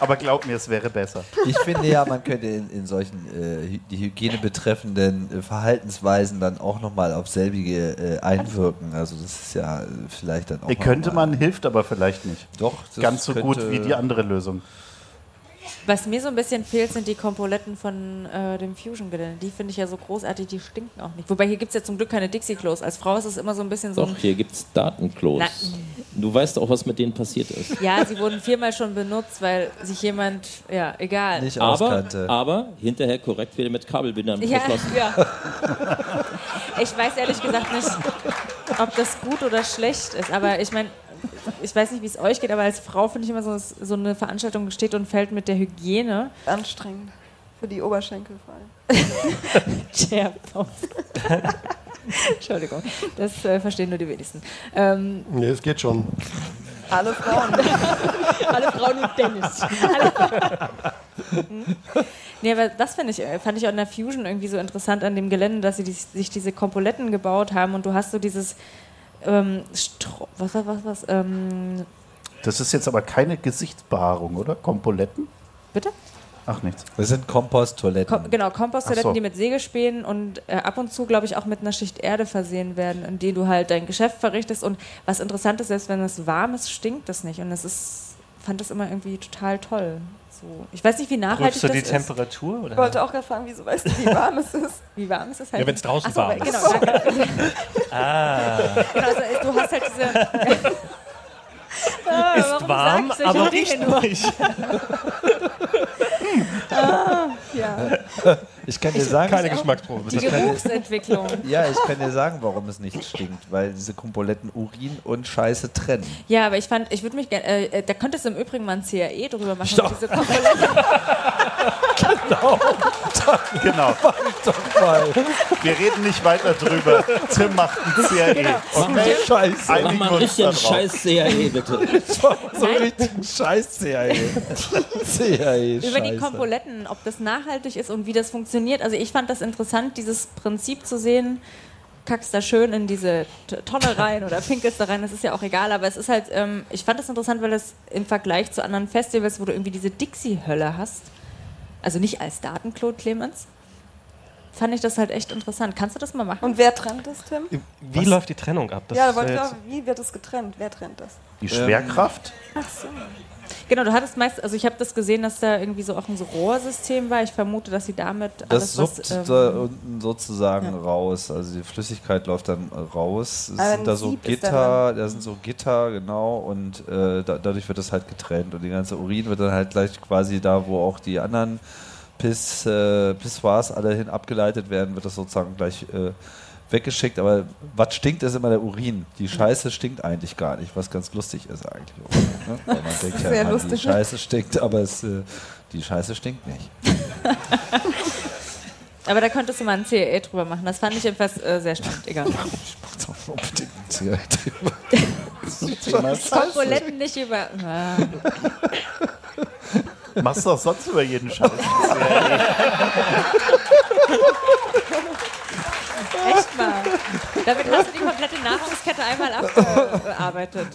Aber glaub mir, es wäre besser. Ich finde ja, man könnte in, in solchen äh, die Hygiene betreffenden äh, Verhaltensweisen dann auch nochmal auf selbige äh, einwirken. Also das ist ja äh, vielleicht dann auch. Könnte man, hilft aber vielleicht nicht. Doch, das Ganz so gut wie die andere Lösung. Was mir so ein bisschen fehlt, sind die Kompoletten von äh, dem Fusion-Gelände. Die finde ich ja so großartig, die stinken auch nicht. Wobei hier gibt es ja zum Glück keine Dixie-Klos. Als Frau ist es immer so ein bisschen so. Doch, hier gibt es Datenklos. Du weißt auch, was mit denen passiert ist. Ja, sie wurden viermal schon benutzt, weil sich jemand, ja, egal. nicht Aber, aber hinterher korrekt wieder mit Kabelbindern Ja, verschlossen. ja. Ich weiß ehrlich gesagt nicht, ob das gut oder schlecht ist. Aber ich meine, ich weiß nicht, wie es euch geht, aber als Frau finde ich immer so, so eine Veranstaltung steht und fällt mit der Hygiene. Anstrengend. Für die Oberschenkel vor allem. Tja, Entschuldigung, das äh, verstehen nur die wenigsten. Ähm, Nee, es geht schon. Alle Frauen. Alle Frauen und Dennis. Nee, aber das find ich, äh, fand ich auch in der Fusion irgendwie so interessant an dem Gelände, dass sie die, sich diese Kompoletten gebaut haben und du hast so dieses ähm, Stro was, was, was, was, ähm, Das ist jetzt aber keine Gesichtsbehaarung, oder? Kompoletten? bitte? Ach, nichts. Das sind Komposttoiletten. Kom genau, Komposttoiletten, so. die mit Sägespänen und äh, ab und zu, glaube ich, auch mit einer Schicht Erde versehen werden, in die du halt dein Geschäft verrichtest. Und was interessant ist, selbst wenn es warm ist, stinkt das nicht. Und es ist, fand das immer irgendwie total toll. So. Ich weiß nicht, wie nachhaltig Prüfst du das die ist. Temperatur? Ich Oder? wollte auch gerade fragen, wieso weißt du, wie warm es ist? Wie warm ist es halt? Ja, wenn es draußen so, warm ist. Genau. Ah, genau also, du hast halt diese. Ah, ist warm, ich aber riecht nur? nicht. Ja. Ich kann dir sagen, Keine Geschmacksprobe. Die. Geruchsentwicklung. ja, ich kann dir sagen, warum es nicht stinkt, weil diese Kompoletten Urin und Scheiße trennen. Ja, aber ich fand, ich würde mich gerne, äh, äh, da könntest du im Übrigen mal ein CAE drüber machen. mit Diese Komponenten. Genau. Doch mal. Wir reden nicht weiter drüber. Tim macht ein CRE. Okay? Scheiße. Mach mal einen drauf. scheiß CAE, bitte. So einen richtigen Scheiß CAE. CAE, über die Scheiße. Komponenten, ob das nachhaltig ist und wie das funktioniert. Also ich fand das interessant, dieses Prinzip zu sehen. Kackst da schön in diese Tonne rein oder pinkelst da rein, das ist ja auch egal, aber es ist halt, ähm, ich fand das interessant, weil das im Vergleich zu anderen Festivals, wo du irgendwie diese Dixie-Hölle hast, also nicht als Daten, Claude Clemens, fand ich das halt echt interessant. Kannst du das mal machen? Und wer trennt das, Tim? Wie läuft die Trennung ab? Das ja, da ist wollte ich jetzt- auch, wie wird das getrennt? Wer trennt das? Die Schwerkraft? Ach so. Genau, du hattest meist, also ich habe das gesehen, dass da irgendwie so auch ein so Rohrsystem war. Ich vermute, dass sie damit Das alles, suppt was, ähm, da unten sozusagen ja. raus. Also die Flüssigkeit läuft dann raus. Es Aber sind da so Sieb Gitter, da sind so Gitter, genau, und äh, da, dadurch wird das halt getrennt. Und die ganze Urin wird dann halt gleich quasi da, wo auch die anderen Piss, äh, Pissoirs alle hin abgeleitet werden, wird das sozusagen gleich äh, weggeschickt. Aber was stinkt, ist immer der Urin. Die Scheiße stinkt eigentlich gar nicht, was ganz lustig ist eigentlich. auch, Ne? Weil man denkt ja, immer, die lustig. Scheiße stinkt, aber es, äh, die Scheiße stinkt nicht. Aber da könntest du mal ein CE drüber machen. Das fand ich jedenfalls äh, sehr spannend. Egal. Unbedingt eine Zigarette. Komponenten nicht über. Ah. Machst du auch sonst über jeden Scheiß. Echt mal. Damit hast du die komplette Nahrungskette einmal abgearbeitet.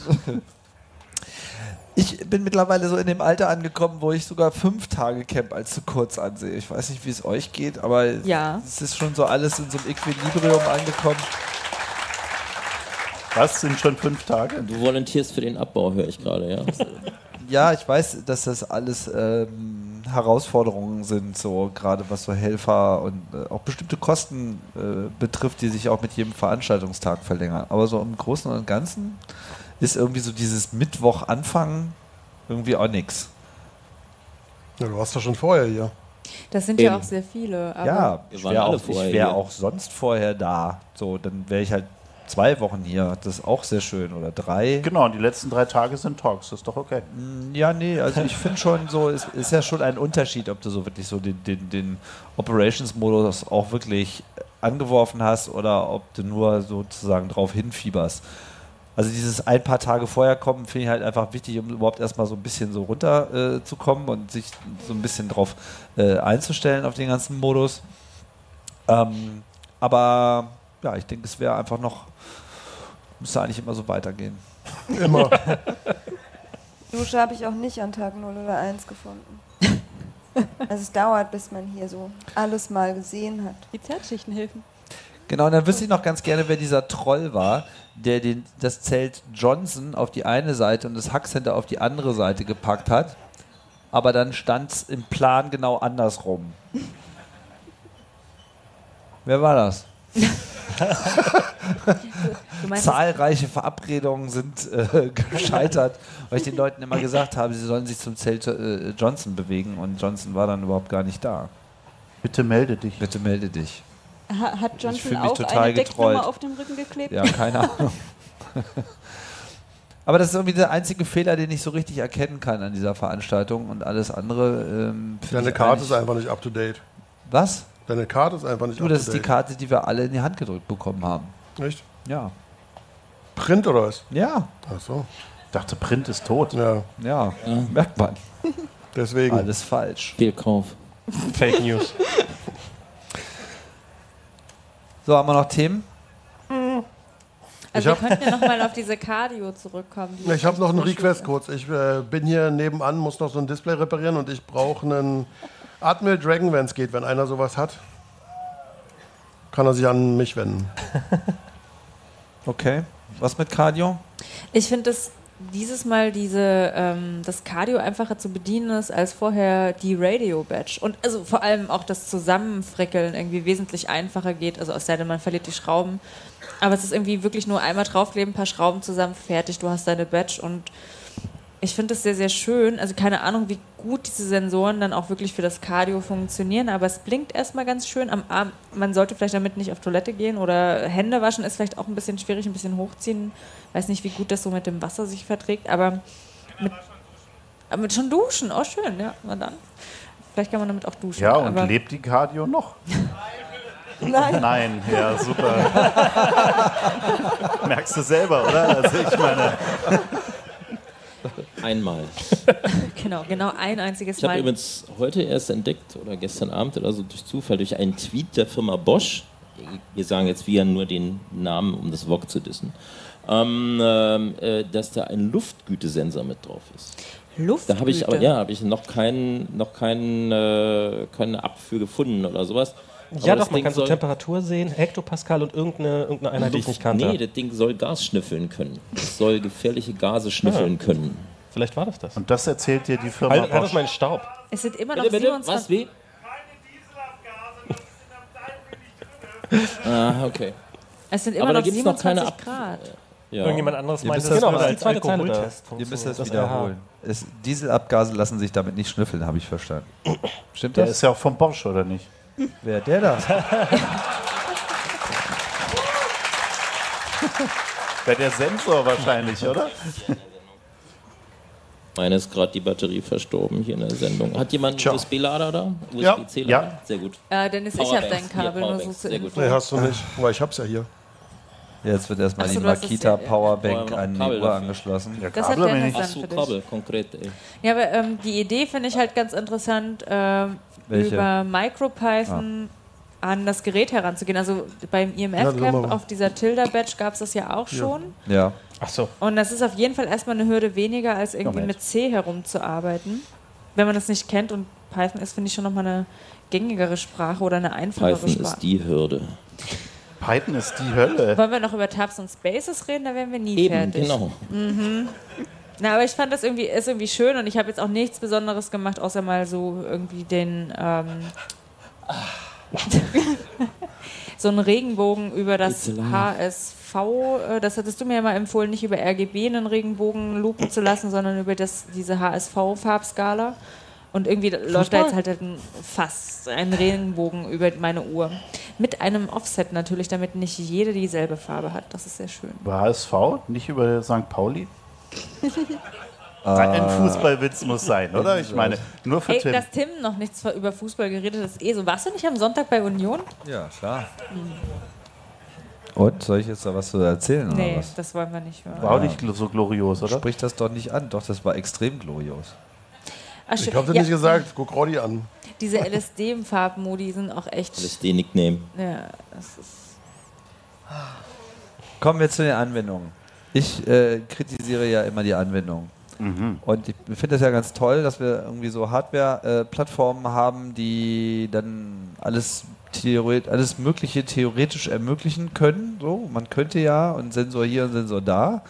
Ich bin mittlerweile so in dem Alter angekommen, wo ich sogar fünf Tage Camp als zu kurz ansehe. Ich weiß nicht, wie es euch geht, aber Ja. es ist schon so alles in so einem Equilibrium angekommen. Was sind schon fünf Tage? Du volontierst für den Abbau, höre ich gerade, ja? Ja, ich weiß, dass das alles ähm, Herausforderungen sind, so gerade was so Helfer und äh, auch bestimmte Kosten äh, betrifft, die sich auch mit jedem Veranstaltungstag verlängern. Aber so im Großen und Ganzen ist irgendwie so dieses Mittwoch anfangen irgendwie auch nix. Ja, du warst doch schon vorher hier. Das sind ja Eben. auch sehr viele. Aber Ja, ich wäre auch, wär auch sonst vorher da. So, dann wäre ich halt zwei Wochen hier. Das ist auch sehr schön. Oder drei. Genau, die letzten drei Tage sind Talks. Das ist doch okay. Ja, nee, also ich finde schon so, es ist ja schon ein Unterschied, ob du so wirklich so den, den, den Operations-Modus auch wirklich angeworfen hast oder ob du nur sozusagen drauf hinfieberst. Also dieses ein paar Tage vorher kommen, finde ich halt einfach wichtig, um überhaupt erstmal so ein bisschen so runter äh, zu kommen und sich so ein bisschen drauf äh, einzustellen auf den ganzen Modus. Ähm, aber ja, ich denke, es wäre einfach noch, müsste eigentlich immer so weitergehen. Immer. Dusche habe ich auch nicht an Tag 0 oder 1 gefunden. Also es dauert, bis man hier so alles mal gesehen hat. Die Zertschichten helfen. Genau, und dann wüsste ich noch ganz gerne, wer dieser Troll war, der den, das Zelt Johnson auf die eine Seite und das Hackcenter auf die andere Seite gepackt hat. Aber dann stand es im Plan genau andersrum. Wer war das? Zahlreiche Verabredungen sind äh, gescheitert, weil ich den Leuten immer gesagt habe, sie sollen sich zum Zelt äh, Johnson bewegen und Johnson war dann überhaupt gar nicht da. Bitte melde dich. Bitte melde dich. Ha hat Ich Johnson auch total eine Decknummer getrollt. auf dem Rücken geklebt? Ja, keine Ahnung. Aber das ist irgendwie der einzige Fehler, den ich so richtig erkennen kann an dieser Veranstaltung und alles andere. Ähm, Deine Karte ist einfach nicht up to date. Was? Deine Karte ist einfach nicht Du, das ist die. Karte, die wir alle in die Hand gedrückt bekommen haben. Echt? Ja. Print oder was? Ja. Ach so. dachte, Print ist tot. Ja, Ja, merkt man. deswegen. Alles falsch. Fehlkauf. Fake News. So, haben wir noch Themen? Also Ich wir könnten ja nochmal auf diese Cardio zurückkommen. die Ich habe noch einen Request kurz. Ich äh, bin hier nebenan, muss noch so ein Display reparieren und ich brauche einen Admiral Dragon, wenn es geht. Wenn einer sowas hat, kann er sich an mich wenden. Okay. Was mit Cardio? Ich finde es dieses Mal diese, ähm, das Cardio einfacher zu bedienen ist als vorher die Radio-Badge. Und also vor allem auch das Zusammenfrickeln irgendwie wesentlich einfacher geht. Also aus denn, man verliert die Schrauben. Aber es ist irgendwie wirklich nur einmal draufkleben, ein paar Schrauben zusammen, fertig, du hast deine Badge und ich finde es sehr, sehr schön. Also keine Ahnung, wie gut diese Sensoren dann auch wirklich für das Cardio funktionieren, aber es blinkt erstmal ganz schön am Arm. Man sollte vielleicht damit nicht auf Toilette gehen oder Hände waschen ist vielleicht auch ein bisschen schwierig, ein bisschen hochziehen. Weiß nicht, wie gut das so mit dem Wasser sich verträgt, aber mit, aber mit schon duschen, oh schön, ja, na dann. Vielleicht kann man damit auch duschen. Ja, und lebt die Cardio noch? Nein. Nein, ja, super. Merkst du selber, oder? Also ich meine, Einmal. genau, genau ein einziges Ich habe Mal. übrigens heute erst entdeckt, oder gestern Abend oder so durch Zufall, durch einen Tweet der Firma Bosch, wir sagen jetzt wieder nur den Namen, um das VOG zu dissen, ähm, ähm, äh, dass da ein Luftgütesensor mit drauf ist. Luftgüte. Da habe ich aber ja, habe ich noch keinen, noch keinen, äh, keine App für gefunden oder sowas. Ja, Aber doch, man Ding kann so Temperatur sehen, Hektopascal und irgendeine, irgendeine Einheit, die ich nicht kannte. Nee, das Ding soll Gas schnüffeln können. Es soll gefährliche Gase schnüffeln können. Vielleicht war das das. und das erzählt dir die Firma Halt, halt Bosch. auf meinen Staub. es sind immer noch Bitte, bitte, 27 was, wie? Ah, okay. Es sind immer Aber da noch noch 27 keine Ab- Grad. Ja. Irgendjemand anderes meint, das Genau, als da. Alkoholtest Ihr müsst das, Das wiederholen. Es, Dieselabgase lassen sich damit nicht schnüffeln, habe ich verstanden. Stimmt Der das? ist ja auch vom Bosch, oder nicht? Wer der da? Wäre der Sensor wahrscheinlich, oder? Meine ist gerade die Batterie verstorben hier in der Sendung. Hat jemand einen. USB-Lader da? Ja. USB-C-Lader? Ja. Sehr gut. Äh, Dennis, ich habe dein Kabel Ja, nur so zur Sehr gut. Nee, hast du nicht, weil ich hab's ja hier. Jetzt wird erstmal so, die Makita ja- Powerbank Vorher noch an die Kabel Uhr dafür. angeschlossen. Ja, Das hat Dennis dann Ach so, für dich. Kabel, konkret, ey. Ja, aber ähm, die Idee finde ich halt ganz interessant, ähm, Welche? über MicroPython an das Gerät heranzugehen. Also beim IMF-Camp wir. auf dieser Tilda-Badge gab es das ja auch schon. Ja. Ach so. Und das ist auf jeden Fall erstmal eine Hürde weniger, als irgendwie Moment. mit C herumzuarbeiten. Wenn man das nicht kennt und Python ist, finde ich schon nochmal eine gängigere Sprache oder eine einfachere Python Sprache. ist die Hürde. Python ist die Hölle. Wollen wir noch über Tabs und Spaces reden? Da wären wir nie Eben, fertig. genau. Na, aber ich fand das irgendwie, ist irgendwie schön und ich habe jetzt auch nichts Besonderes gemacht, außer mal so irgendwie den ähm, so einen Regenbogen über das. HSV, äh, das hattest du mir ja mal empfohlen, nicht über RGB einen Regenbogen lupen zu lassen, sondern über das, diese HSV-Farbskala. Und irgendwie läuft da jetzt halt ein fast ein Regenbogen über meine Uhr. Mit einem Offset natürlich, damit nicht jede dieselbe Farbe hat. Das ist sehr schön. Über HSV, nicht über St. Pauli? Ein Fußballwitz muss sein, oder? Ich meine, nur für Ey, Tim. dass Tim noch nichts über Fußball geredet hat, ist eh so. Warst du nicht am Sonntag bei Union? Ja, klar. Und soll ich jetzt da was zu erzählen oder Nee, was? das wollen wir nicht hören. War auch nicht so glorios, oder? Sprich das doch nicht an. Doch, das war extrem glorios. Ach, Ich hab's dir Ja, nicht gesagt, guck Roddy an. Diese LSD-Farbmodi sind auch echt. LSD-Nickname. Ja, das ist. Kommen wir zu den Anwendungen. Ich äh, kritisiere ja immer die Anwendung. Und ich finde das ja ganz toll, dass wir irgendwie so Hardware-Plattformen haben, die dann alles, theoret alles Mögliche theoretisch ermöglichen können. So, man könnte ja und Sensor hier und Sensor da.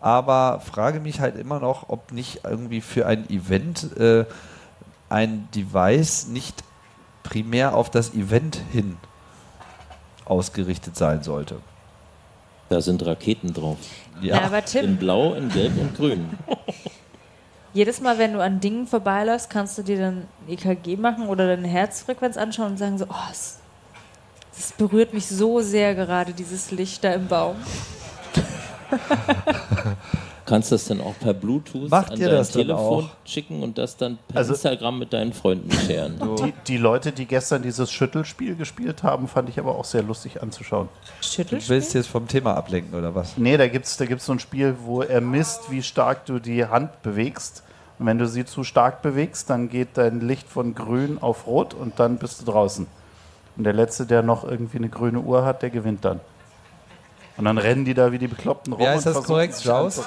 Aber frage mich halt immer noch, ob nicht irgendwie für ein Event äh, ein Device nicht primär auf das Event hin ausgerichtet sein sollte. Da sind Raketen drauf. Ja, aber In Tim, blau, in gelb und grün. jedes Mal, wenn du an Dingen vorbeiläufst, kannst du dir dann EKG machen oder deine Herzfrequenz anschauen und sagen so, oh, es, das berührt mich so sehr gerade, dieses Licht da im Baum. kannst das dann auch per Bluetooth Macht an ihr dein Telefon schicken und das dann per Also- Instagram mit deinen Freunden scheren. Die, die Leute, die gestern dieses Schüttelspiel gespielt haben, fand ich aber auch sehr lustig anzuschauen. Du willst jetzt vom Thema ablenken, oder was? Nee, da gibt es da gibt's so ein Spiel, wo er misst, wie stark du die Hand bewegst. Und wenn du sie zu stark bewegst, dann geht dein Licht von grün auf rot und dann bist du draußen. Und der Letzte, der noch irgendwie eine grüne Uhr hat, der gewinnt dann. Und dann rennen die da wie die Bekloppten rum Ja, ist das korrekt? Joust?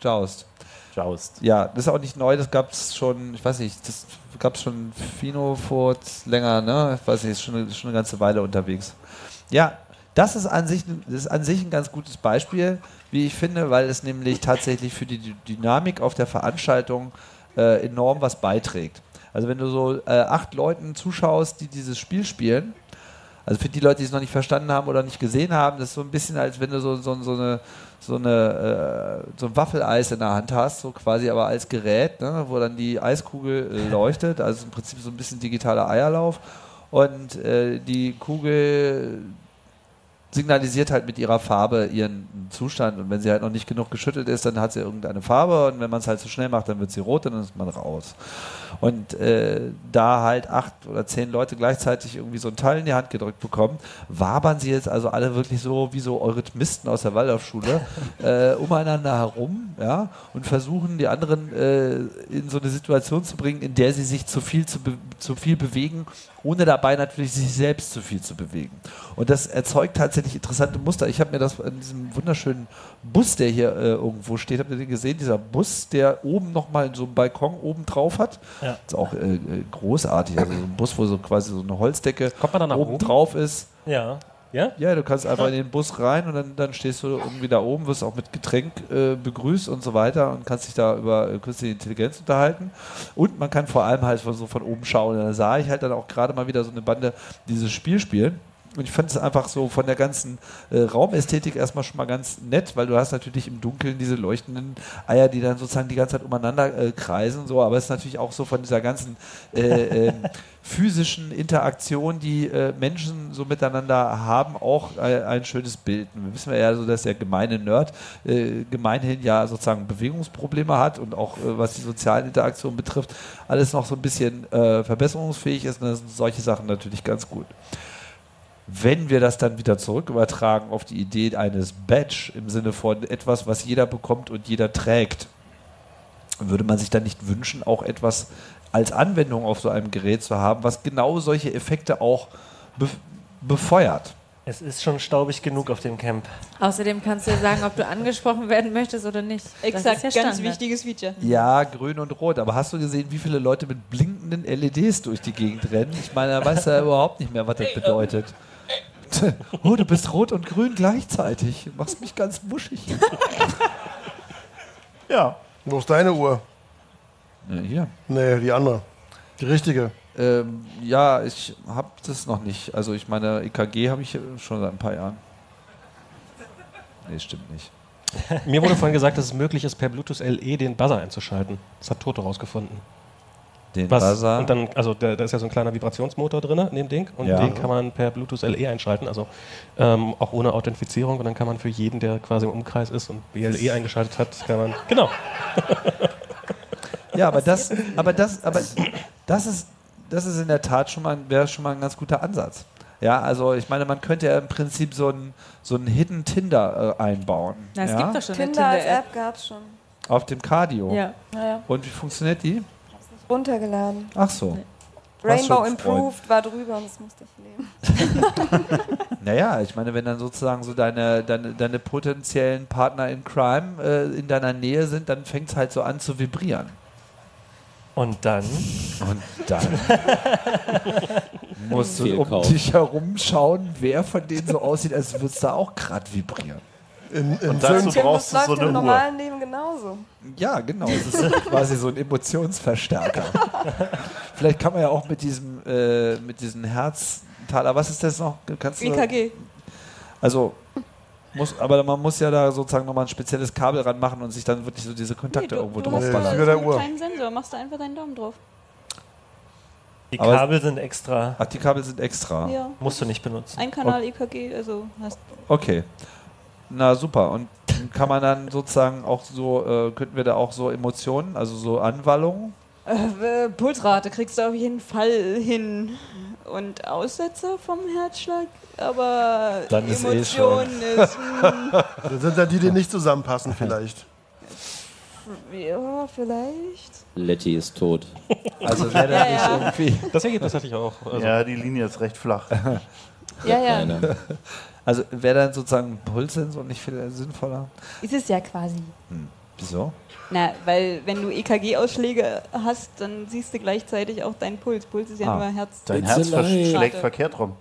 Joust. Joust. Ja, das ist auch nicht neu, das gab es schon, ich weiß nicht, das gab es schon Fino vor länger, ne? Ich weiß nicht, ist schon, schon eine ganze Weile unterwegs. Ja, das ist, an sich, das ist an sich ein ganz gutes Beispiel, wie ich finde, weil es nämlich tatsächlich für die Dy- Dynamik auf der Veranstaltung äh, enorm was beiträgt. Also wenn du so äh, acht Leuten zuschaust, die dieses Spiel spielen, also für die Leute, die es noch nicht verstanden haben oder nicht gesehen haben, das ist so ein bisschen, als wenn du so, so, so eine so eine äh, so ein Waffeleis in der Hand hast, so quasi aber als Gerät, ne, wo dann die Eiskugel äh, leuchtet, also im Prinzip so ein bisschen digitaler Eierlauf. Und äh, die Kugel signalisiert halt mit ihrer Farbe ihren Zustand. Und wenn sie halt noch nicht genug geschüttelt ist, dann hat sie irgendeine Farbe. Und wenn man es halt zu schnell macht, dann wird sie rot und dann ist man raus. Und äh, da halt acht oder zehn Leute gleichzeitig irgendwie so ein Teil in die Hand gedrückt bekommen, wabern sie jetzt also alle wirklich so wie so Eurythmisten aus der Waldorfschule äh, umeinander herum ja, und versuchen die anderen äh, in so eine Situation zu bringen, in der sie sich zu viel, zu, be zu viel bewegen, ohne dabei natürlich sich selbst zu viel zu bewegen. Und das erzeugt tatsächlich interessante Muster. Ich habe mir das in diesem wunderschönen Bus, der hier äh, irgendwo steht, habt ihr den gesehen? Dieser Bus, der oben nochmal so einen Balkon oben drauf hat. Ja. Ist auch äh, äh, großartig. Also so ein Bus, wo so quasi so eine Holzdecke oben? drauf ist. Ja. Ja? Ja, du kannst einfach in den Bus rein und dann, dann stehst du irgendwie da oben, wirst auch mit Getränk äh, begrüßt und so weiter und kannst dich da über äh, künstliche Intelligenz unterhalten. Und man kann vor allem halt so von oben schauen. Da sah ich halt dann auch gerade mal wieder so eine Bande dieses Spiel spielen. Und ich fand es einfach so von der ganzen äh, Raumästhetik erstmal schon mal ganz nett, weil du hast natürlich im Dunkeln diese leuchtenden Eier, die dann sozusagen die ganze Zeit umeinander äh, kreisen, so, aber es ist natürlich auch so von dieser ganzen äh, ähm, physischen Interaktion, die äh, Menschen so miteinander haben, auch äh, ein schönes Bild. Wir wissen ja so, dass der gemeine Nerd äh, gemeinhin ja sozusagen Bewegungsprobleme hat und auch äh, was die sozialen Interaktionen betrifft, alles noch so ein bisschen äh, verbesserungsfähig ist. Und dann sind solche Sachen natürlich ganz gut. Wenn wir das dann wieder zurück übertragen auf die Idee eines Badge im Sinne von etwas, was jeder bekommt und jeder trägt, würde man sich dann nicht wünschen, auch etwas als Anwendung auf so einem Gerät zu haben, was genau solche Effekte auch be befeuert. Es ist schon staubig genug auf dem Camp. Außerdem kannst du ja sagen, ob du angesprochen werden möchtest oder nicht. Das Exakt, ist ja ganz wichtiges Feature. Ja, grün und rot. Aber hast du gesehen, wie viele Leute mit blinkenden LEDs durch die Gegend rennen? Ich meine, da weiß er überhaupt nicht mehr, was das bedeutet. Oh, du bist rot und grün gleichzeitig. Du machst mich ganz wuschig. Ja. Wo ist deine Uhr? Ja, hier. Nee, die andere. Die richtige. Ähm, ja, ich habe das noch nicht. Also ich meine, EKG habe ich schon seit ein paar Jahren. Nee, stimmt nicht. Mir wurde vorhin gesagt, dass es möglich ist, per Bluetooth LE den Buzzer einzuschalten. Das hat Toto rausgefunden. Den Was, Buzzer. Und dann, also da, da ist ja so ein kleiner Vibrationsmotor drin in dem Ding und Ja. den kann man per Bluetooth LE einschalten, also ähm, auch ohne Authentifizierung und dann kann man für jeden, der quasi im Umkreis ist und BLE eingeschaltet hat, kann man. Genau. Ja, aber das, aber das, aber das ist, das ist in der Tat schon mal, wäre schon mal ein ganz guter Ansatz. Ja, also ich meine, man könnte ja im Prinzip so ein, so Hidden Tinder äh, einbauen. Na, es ja? gibt doch schon eine Tinder als Tinder-App. App gab es schon. Auf dem Cardio. Ja. Naja, Und wie funktioniert die? Runtergeladen. Ach so. Hast Rainbow Improved war drüber und das musste ich nehmen. Naja, ich meine, wenn dann sozusagen so deine, deine, deine potenziellen Partner in Crime äh, in deiner Nähe sind, dann fängt es halt so an zu vibrieren. Und dann? Und dann musst du um Fehlkauf. dich herum schauen, wer von denen so aussieht, als würde es da auch gerade vibrieren. In, in Und dazu Film- brauchst das du so läuft im eine Uhr. normalen Leben genauso. Ja, genau. Es ist quasi so ein Emotionsverstärker. Vielleicht kann man ja auch mit diesem, äh, mit diesem Herztaler, was ist das noch? Kannst du, EKG. Also, muss, aber man muss ja da sozusagen nochmal ein spezielles Kabel ranmachen und sich dann wirklich so diese Kontakte du, irgendwo du drauf hast Nee, da das ist ballern. wieder so der einen Uhr. kleinen Sensor, machst du einfach deinen Daumen drauf. Die Aber- Kabel sind extra. Ach, die Kabel sind extra. Ja. Musst du nicht benutzen. Ein Kanal EKG, also hast Okay. Na super. Und kann man dann sozusagen auch so, äh, könnten wir da auch so Emotionen, also so Anwallungen? Äh, Pulsrate kriegst du auf jeden Fall hin. Und Aussetzer vom Herzschlag, aber Dann ist eh Emotionen ist. mm, Das sind ja die, die nicht zusammenpassen vielleicht. ja, vielleicht. Letty ist tot. Also wäre da Ja, nicht ja. irgendwie. Das Ergebnis hatte ich auch. Also, Ja, die Linie ist recht flach. Ja, ja. Einer. Also wäre dann sozusagen ein Pulssensor nicht viel sinnvoller? Ist es ja quasi. Wieso? Na, weil wenn du EKG-Ausschläge hast, dann siehst du gleichzeitig auch deinen Puls. Puls ist ja Ah. nur Herz. Dein Herz schlägt verkehrt rum.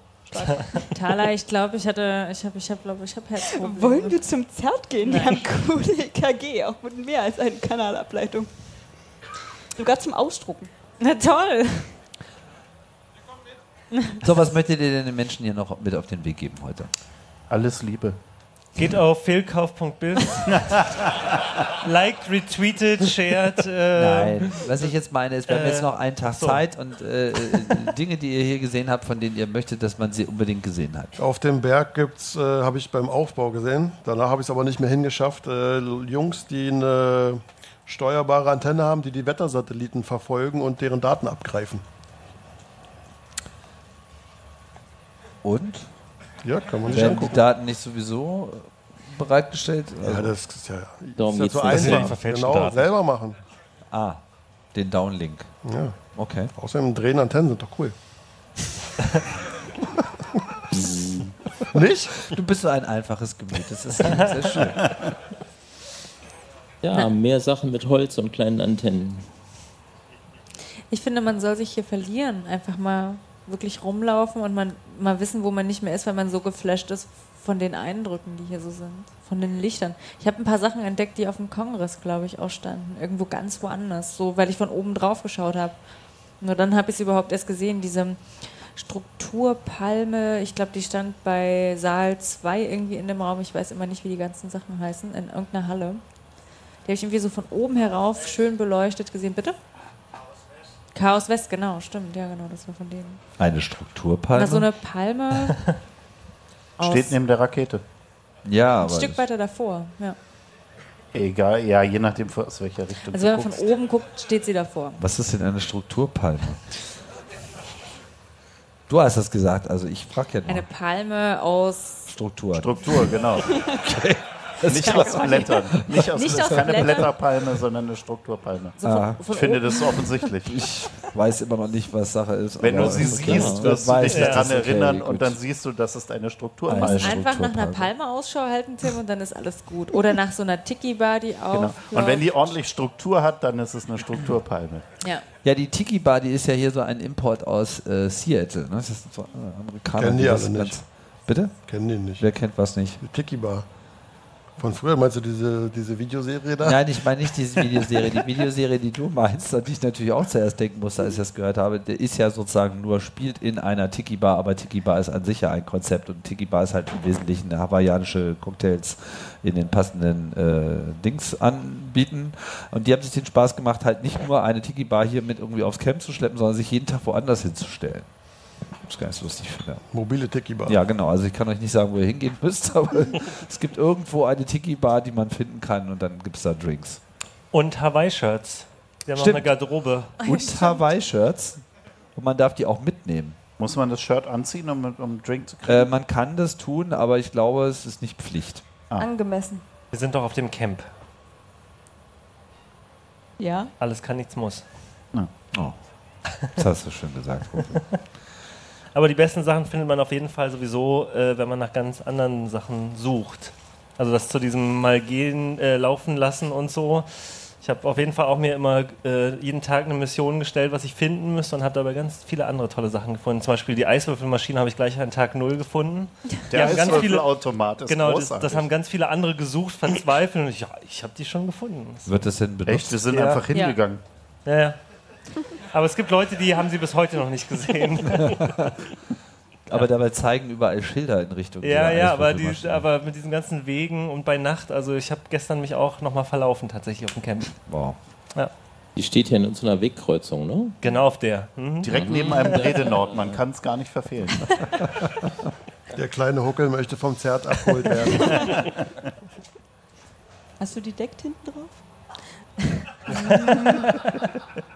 Thala, ich glaube, ich hatte, ich habe, ich habe, glaube ich, habe Herzprobleme. Wollen wir zum Zert gehen? Die Nein. haben coole EKG, auch mit mehr als einer Kanalableitung. Sogar zum Ausdrucken. Na toll. So, was möchtet ihr denn den Menschen hier noch mit auf den Weg geben heute? Alles Liebe. Geht auf fehlkauf.biz. Liked, retweetet, shared. Äh, Nein, was ich jetzt meine ist, wir haben äh, jetzt noch einen Tag so. Zeit und äh, äh, Dinge, die ihr hier gesehen habt, von denen ihr möchtet, dass man sie unbedingt gesehen hat. Auf dem Berg gibt's, äh, habe ich beim Aufbau gesehen. Danach habe ich es aber nicht mehr hingeschafft. Äh, Jungs, die eine steuerbare Antenne haben, die die Wettersatelliten verfolgen und deren Daten abgreifen. Und? Ja, kann man sich Werden die angucken. Daten nicht sowieso bereitgestellt? Ja, Also- das ist ja, Darum ist ja so. Das ja die einfach. verfälschten Genau, Daten. selber machen. ah, den Downlink. Ja. Okay. Außerdem drehen Antennen sind doch cool. Nicht? Du bist so ein einfaches Gemüt. Das ist sehr schön. Ja, mehr Sachen mit Holz und kleinen Antennen. Ich finde, man soll sich hier verlieren. Einfach mal wirklich rumlaufen und man mal wissen, wo man nicht mehr ist, weil man so geflasht ist von den Eindrücken, die hier so sind. Von den Lichtern. Ich habe ein paar Sachen entdeckt, die auf dem Kongress, glaube ich, auch standen. Irgendwo ganz woanders. So, weil ich von oben drauf geschaut habe. Nur dann habe ich es überhaupt erst gesehen, diese Strukturpalme. Ich glaube, die stand bei Saal 2 irgendwie in dem Raum. Ich weiß immer nicht, wie die ganzen Sachen heißen. In irgendeiner Halle. Die habe ich irgendwie so von oben herauf schön beleuchtet gesehen. Bitte? Chaos West, genau, stimmt, ja, genau, das war von denen. Eine Strukturpalme? Na, so eine Palme. Steht neben der Rakete. ja, ein aber Stück weiter davor, ja. Egal, ja, je nachdem, aus welcher Richtung Also, wenn man guckst. von oben guckt, steht sie davor. was ist denn eine Strukturpalme? Du hast das gesagt, also ich frage ja Eine nur. Palme aus. Struktur. Struktur, genau. Nicht aus Blättern. Nicht aus, Nicht das aus ist keine Blättern. Blätterpalme, sondern eine Strukturpalme. So von, Ah, von Ich finde das offensichtlich. Ich weiß immer noch nicht, was Sache ist. Wenn aber du sie siehst, wirst du dich ich, daran ist okay, erinnern gut. und dann siehst du, das ist eine Strukturpalme. Eine Einfach nach einer Strukturpalme. Palme Ausschau halten, Tim, und dann ist alles gut. Oder nach so einer Tiki-Bar, die auch. Genau. Und wenn die ordentlich Struktur hat, dann ist es eine Strukturpalme. Ja. Ja, die Tiki Bar, die ist ja hier so ein Import aus äh, Seattle. Ne? Das sind so äh, Amerikaner. Kennen die alle ganz- nicht. Bitte? Kennen die nicht. Wer kennt was nicht? Die Tiki Bar. Von früher meinst du diese, diese Videoserie da? Nein, ich meine nicht diese Videoserie. Die Videoserie, die du meinst, an die ich natürlich auch zuerst denken musste, als ich das gehört habe, der ist ja sozusagen nur, spielt in einer Tiki-Bar, aber Tiki-Bar ist an sich ja ein Konzept und Tiki-Bar ist halt im Wesentlichen hawaiianische Cocktails in den passenden äh, Dings anbieten. Und die haben sich den Spaß gemacht, halt nicht nur eine Tiki-Bar hier mit irgendwie aufs Camp zu schleppen, sondern sich jeden Tag woanders hinzustellen. Das ist ganz lustig finde. Mobile Tiki Bar. Ja, genau. Also ich kann euch nicht sagen, wo ihr hingehen müsst, aber es gibt irgendwo eine Tiki-Bar, die man finden kann und dann gibt es da Drinks. Und Hawaii-Shirts. Wir haben Stimmt. eine Garderobe. Und Hawaii-Shirts. Und man darf die auch mitnehmen. Muss man das Shirt anziehen, um, um einen Drink zu kriegen? Äh, man kann das tun, aber ich glaube, es ist nicht Pflicht. Angemessen. Wir sind doch auf dem Camp. Ja. Alles kann, nichts muss. Oh. Das hast du schön gesagt. Aber die besten Sachen findet man auf jeden Fall sowieso, äh, wenn man nach ganz anderen Sachen sucht. Also das zu diesem mal gehen, äh, laufen lassen und so. Ich habe auf jeden Fall auch mir immer äh, jeden Tag eine Mission gestellt, was ich finden müsste und habe dabei ganz viele andere tolle Sachen gefunden. Zum Beispiel die Eiswürfelmaschine habe ich gleich an Tag null gefunden. Der haben ganz viele- Eiswürfelautomat ist Genau, das, das haben ganz viele andere gesucht, verzweifelt und ich, ja, ich habe die schon gefunden. Wird das denn benutzt? Echt, wir sind Ja. einfach hingegangen. Ja, ja. Aber es gibt Leute, die haben sie bis heute noch nicht gesehen. Aber dabei zeigen überall Schilder in Richtung. Ja, ja, aber, die, aber mit diesen ganzen Wegen und bei Nacht, also ich habe gestern mich auch nochmal verlaufen tatsächlich auf dem Camp. Wow. Ja, Die steht hier in so einer Wegkreuzung, ne? genau auf der. Mhm. Direkt neben einem Redenort. Man kann es gar nicht verfehlen. Der kleine Huckel möchte vom Zert abgeholt werden. Hast du die deckt hinten drauf?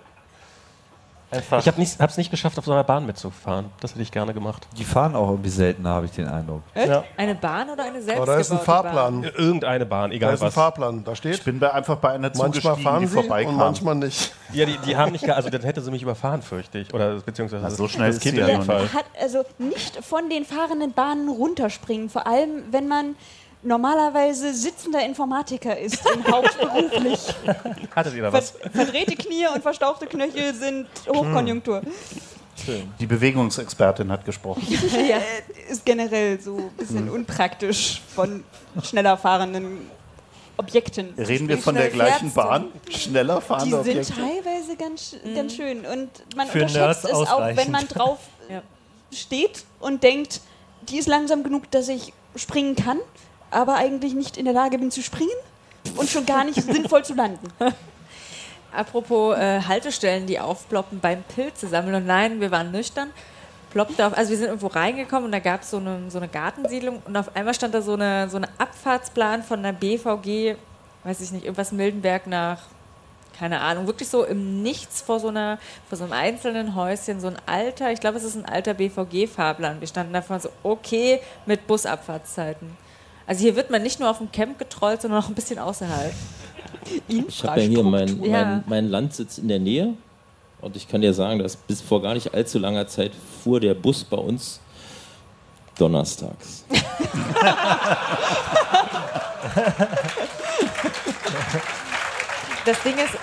Ich habe es nicht geschafft, auf so einer Bahn mitzufahren. Das hätte ich gerne gemacht. Die fahren auch irgendwie seltener, habe ich den Eindruck. Ja. Eine Bahn oder eine selbstgebaute da ist ein Fahrplan. Bahn? Irgendeine Bahn, Da egal ist ein was. Fahrplan. Da steht. Ich bin bei, einfach bei einer Manchmal fahren die sie vorbeikam. und manchmal nicht. Ja, die, die haben nicht, also dann hätte sie mich überfahren, fürchte ich. Oder beziehungsweise Na, so schnell das ist Kind in ja dem Fall. Hat also nicht von den fahrenden Bahnen runterspringen, vor allem wenn man normalerweise sitzender Informatiker ist, in hauptberuflich. Hattet ihr da was? Ver verdrehte Knie und verstauchte Knöchel sind Hochkonjunktur. Die Bewegungsexpertin hat gesprochen. ja. Ist generell so ein bisschen Hm. unpraktisch von schneller fahrenden Objekten. Reden wir von der gleichen. Bahn? Schneller Die fahrende sind Objekte? teilweise ganz, ganz schön. Und man Für unterschätzt es auch, wenn man drauf Ja. steht und denkt, die ist langsam genug, dass ich springen kann, aber eigentlich nicht in der Lage bin zu springen und schon gar nicht sinnvoll zu landen. Apropos äh, Haltestellen, die aufploppen beim Pilze sammeln. Und nein, wir waren nüchtern. Ploppte auf, also wir sind irgendwo reingekommen und da gab es so eine, so eine Gartensiedlung und auf einmal stand da so eine, so eine Abfahrtsplan von der BVG, weiß ich nicht, irgendwas Mildenberg nach, keine Ahnung, wirklich so im Nichts vor so, einer, vor so einem einzelnen Häuschen, so ein alter, ich glaube, es ist ein alter BVG-Fahrplan. Wir standen davor so, okay, mit Busabfahrtszeiten. Also hier wird man nicht nur auf dem Camp getrollt, sondern auch ein bisschen außerhalb. Ich habe ja hier meinen mein, Ja. mein Landsitz in der Nähe und ich kann dir sagen, dass bis vor gar nicht allzu langer Zeit fuhr der Bus bei uns donnerstags. Das Ding ist,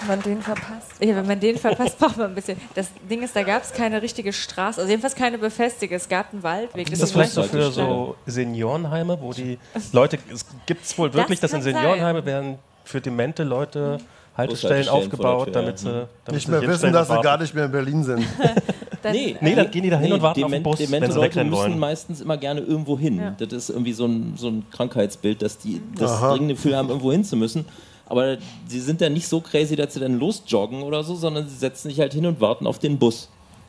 Wenn man den verpasst. Ja, wenn man den verpasst, braucht man ein bisschen. Das Ding ist, da gab es keine richtige Straße, also jedenfalls keine befestigte. Es gab einen Waldweg. Ist das vielleicht so für so Seniorenheime, wo die Leute, es gibt es wohl wirklich, Das dass in. Seniorenheime werden für demente Leute Haltestellen Bushaltestellen aufgebaut, damit sie ja. damit Nicht sie mehr wissen, dass sie gar nicht mehr in Berlin sind. Dann, Nee, Nee, dann gehen die da hin und warten auf den dement- Bus, Demente wenn sie Leute müssen wollen. meistens immer gerne irgendwo hin. Ja. Das ist irgendwie so ein, so ein Krankheitsbild, dass die das Aha. dringende Gefühl haben, irgendwo hin zu müssen. Aber sie sind dann nicht so crazy, dass sie dann losjoggen oder so, sondern sie setzen sich halt hin und warten auf den Bus.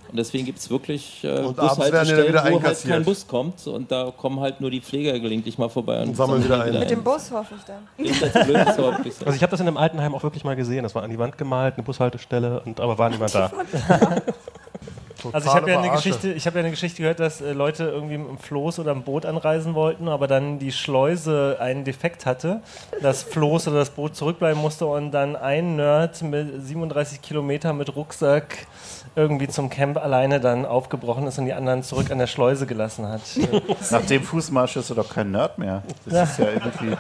Und deswegen gibt es wirklich äh, Und Bushaltestellen, wieder wo halt kein Bus kommt. Und da kommen halt nur die Pfleger gelegentlich mal vorbei. Und, sammeln wieder ein. Mit dem Bus hoffe ich dann. So. Also ich habe das in einem Altenheim auch wirklich mal gesehen. Das war an die Wand gemalt, eine Bushaltestelle, und, aber war niemand da. Also ich habe ja, eine Verarsche. Geschichte- ich hab ja eine Geschichte gehört, dass äh, Leute irgendwie mit einem Floß oder einem Boot anreisen wollten, aber dann die Schleuse einen Defekt hatte, das Floß oder das Boot zurückbleiben musste und dann ein Nerd mit 37 Kilometer mit Rucksack irgendwie zum Camp alleine dann aufgebrochen ist und die anderen zurück an der Schleuse gelassen hat. Nach dem Fußmarsch ist er doch kein Nerd mehr. Das Ja. ist ja irgendwie.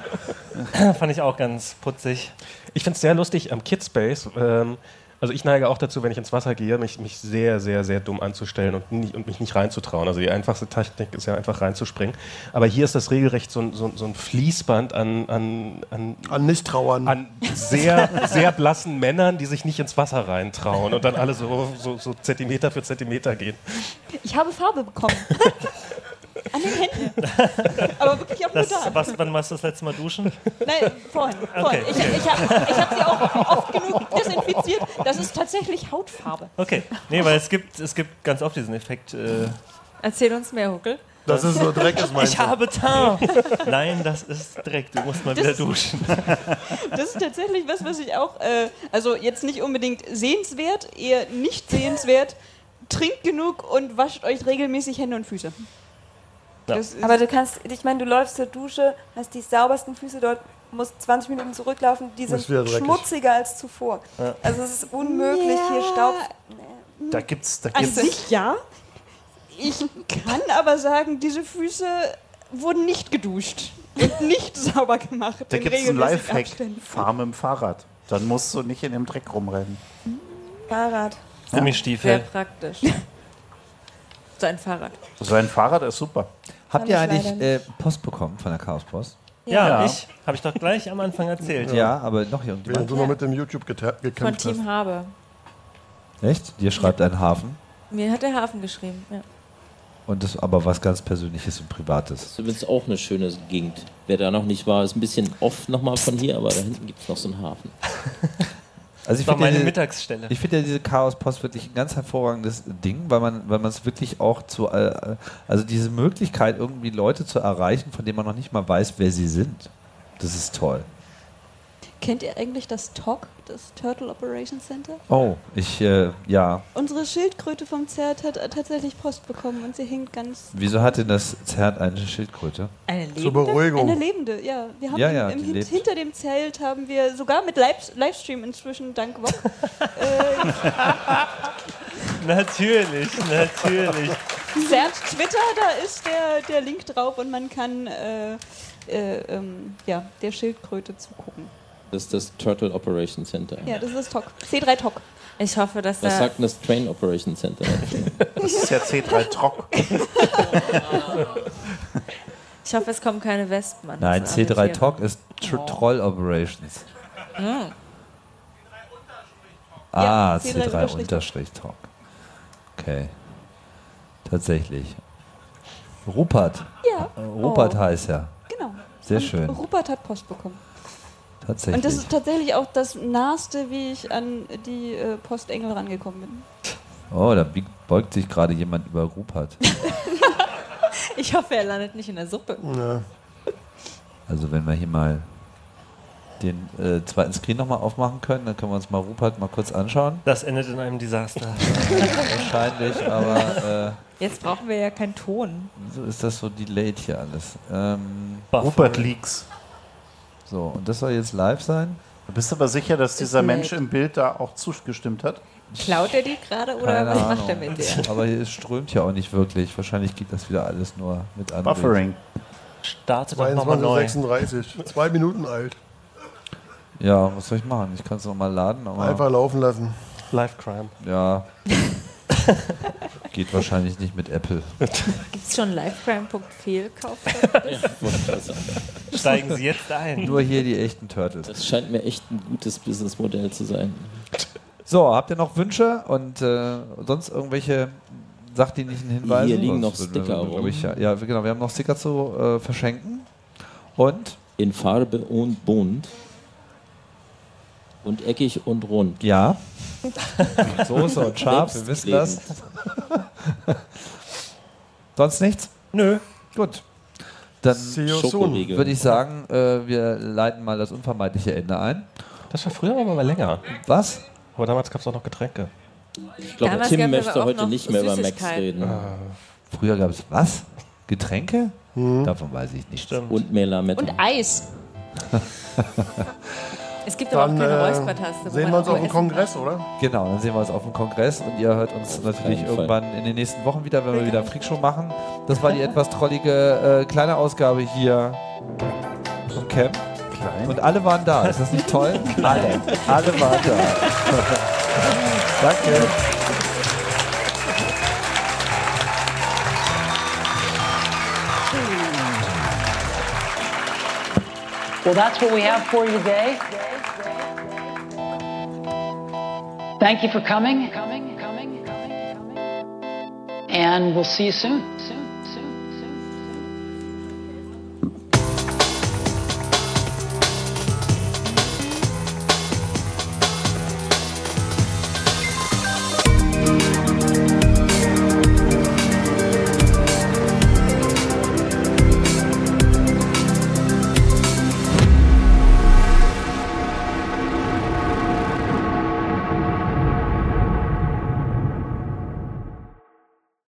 Fand ich auch ganz putzig. Ich finde es sehr lustig am Kidspace. Ähm, also ich neige auch dazu, wenn ich ins Wasser gehe, mich, mich sehr, sehr, sehr dumm anzustellen und, nicht, und mich nicht reinzutrauen. Also die einfachste Technik ist ja einfach reinzuspringen. Aber hier ist das regelrecht so ein, so, so ein Fließband an, an, an, An Nicht-Trauern. an sehr, sehr blassen Männern, die sich nicht ins Wasser reintrauen und dann alle so, so, so Zentimeter für Zentimeter gehen. Ich habe Farbe bekommen. An den Händen. Aber wirklich auch nur Das, da. was, wann warst du das letzte Mal duschen? Nein, vorhin. vorhin. Ich, ich habe hab sie auch oft genug desinfiziert. Das ist tatsächlich Hautfarbe. Okay. Nee, weil es gibt, es gibt ganz oft diesen Effekt. Äh, Erzähl uns mehr, Huckel. Das ist so Dreck, ist meinst ich habe Teint. Nein, das ist Dreck. Du musst mal wieder duschen. Das ist tatsächlich was, was ich auch, äh, also jetzt nicht unbedingt sehenswert, eher nicht sehenswert. Trinkt genug und wascht euch regelmäßig Hände und Füße. Ja. Aber du kannst, ich meine, du läufst zur Dusche, hast die saubersten Füße dort, musst 20 Minuten zurücklaufen, die sind schmutziger als zuvor. Also es ist unmöglich, hier Staub. Da gibt's, da an gibt's, sich ja. Ich kann aber sagen, diese Füße wurden nicht geduscht und nicht sauber gemacht. da in gibt's einen Lifehack. Abständen. Fahr mit dem Fahrrad. Dann musst du nicht in dem Dreck rumrennen. Fahrrad. Sehr Gummistiefel. praktisch. So ein Fahrrad. So ein Fahrrad ist super. Habt ihr ich eigentlich äh, Post bekommen von der Chaospost? Ja, Ja. ich. Habe ich doch gleich am Anfang erzählt. Ja, aber noch Während irgendjemand. du noch mit dem YouTube geta- Von gekämpft Team hast. Habe. Echt? Dir schreibt ein Hafen. Mir hat der Hafen geschrieben. Ja. Und das aber was ganz Persönliches und Privates. Das ist übrigens auch eine schöne Gegend. Wer da noch nicht war, ist ein bisschen off nochmal von hier, aber da hinten gibt es noch so einen Hafen. Also ich finde meine ja, Mittagsstelle. ich finde ja diese Chaospost wirklich ein ganz hervorragendes Ding, weil man, weil man es wirklich auch zu, äh, also diese Möglichkeit irgendwie Leute zu erreichen, von denen man noch nicht mal weiß, wer sie sind. Das ist toll. Kennt ihr eigentlich das TOC, das Turtle Operations Center? Oh, ich, äh, ja. Unsere Schildkröte vom Zert hat äh, tatsächlich Post bekommen und sie hängt ganz. Wieso hat denn das Zert eine Schildkröte? Eine lebende? Zur Beruhigung. Eine lebende, ja. Wir haben Ja, ja, im, die im, lebt. hinter dem Zelt haben wir sogar mit Live Livestream inzwischen, dank Wok, Natürlich, natürlich. Zert Twitter, da ist der, der Link drauf und man kann äh, äh, ähm, ja, der Schildkröte zugucken. Das ist das Turtle Operation Center. Ja, das ist das TOC. C3 TOC. Ich hoffe, dass Was sagt denn das Train Operation Center? Das ist ja C3 Trock. Ich hoffe, es kommen keine Wespen an. Nein, diese arme C3 Tiere. Talk ist Tr Troll Operations. Hm. Ah, Ja, C3 C3 Unterstrich Talk. Okay. Tatsächlich. Rupert. Ja. Rupert Oh. heißt er. Genau. Sehr Und schön. Rupert hat Post bekommen. Tatsächlich. Und das ist tatsächlich auch das Naheste, wie ich an die äh, Postengel rangekommen bin. oh, da beugt sich gerade jemand über Rupert. Ich hoffe, er landet nicht in der Suppe. Ja. Also wenn wir hier mal den äh, zweiten Screen nochmal aufmachen können, dann können wir uns mal Rupert mal kurz anschauen. Das endet in einem Desaster. Wahrscheinlich, aber Jetzt brauchen wir ja keinen Ton. äh, so ist das so delayed hier alles. Ähm, Rupert Leaks. So, und das soll jetzt live sein? Du bist aber sicher, dass dieser Ist Mensch nett. im Bild da auch zugestimmt hat? Klaut er die gerade oder Keine was Ahnung. macht er mit der? Aber hier es strömt ja auch nicht wirklich. Wahrscheinlich geht das wieder alles nur mit Android. Buffering. Startet doch nochmal neu. 22.36 Zwei Minuten alt. Ja, was soll ich machen? Ich kann es nochmal laden, aber Einfach laufen lassen. Live Crime. ja. Geht wahrscheinlich nicht mit Apple. Gibt es schon livecrime.fehlkauf? Steigen Sie jetzt ein. Nur hier die echten Turtles. Das scheint mir echt ein gutes Businessmodell zu sein. So, habt ihr noch Wünsche und äh, sonst irgendwelche sachdienlichen Hinweise? Hier liegen noch Sticker rum. Ich, ja, ja, genau. Wir haben noch Sticker zu äh, verschenken. Und? In Farbe und bunt. Und eckig und rund. Ja. Soße und scharf, wir wissen das. Sonst nichts? Nö. Gut. Dann würde ich sagen, äh, wir leiten mal das unvermeidliche Ende ein. Das war früher aber mal länger. Was? Aber damals gab es auch noch Getränke. Ich glaube, Damals Tim möchte heute noch nicht mehr über Max reden. Früher gab es was? Getränke? Davon weiß ich nicht. Und Melamed. Und Eis. Es gibt aber auch Dann keine äh, Räuspertaste. sehen wir uns auf dem Kongress, kann. oder? Genau, dann sehen wir uns auf dem Kongress und ihr hört uns natürlich Fall. irgendwann in den nächsten Wochen wieder, wenn wir wieder Freakshow machen. Das war die etwas trollige äh, kleine Ausgabe hier vom Camp. Und alle waren da. Ist das nicht toll? Alle. Alle waren da. Danke. Well, that's what we have for you today. Thank you for coming. And we'll see you soon.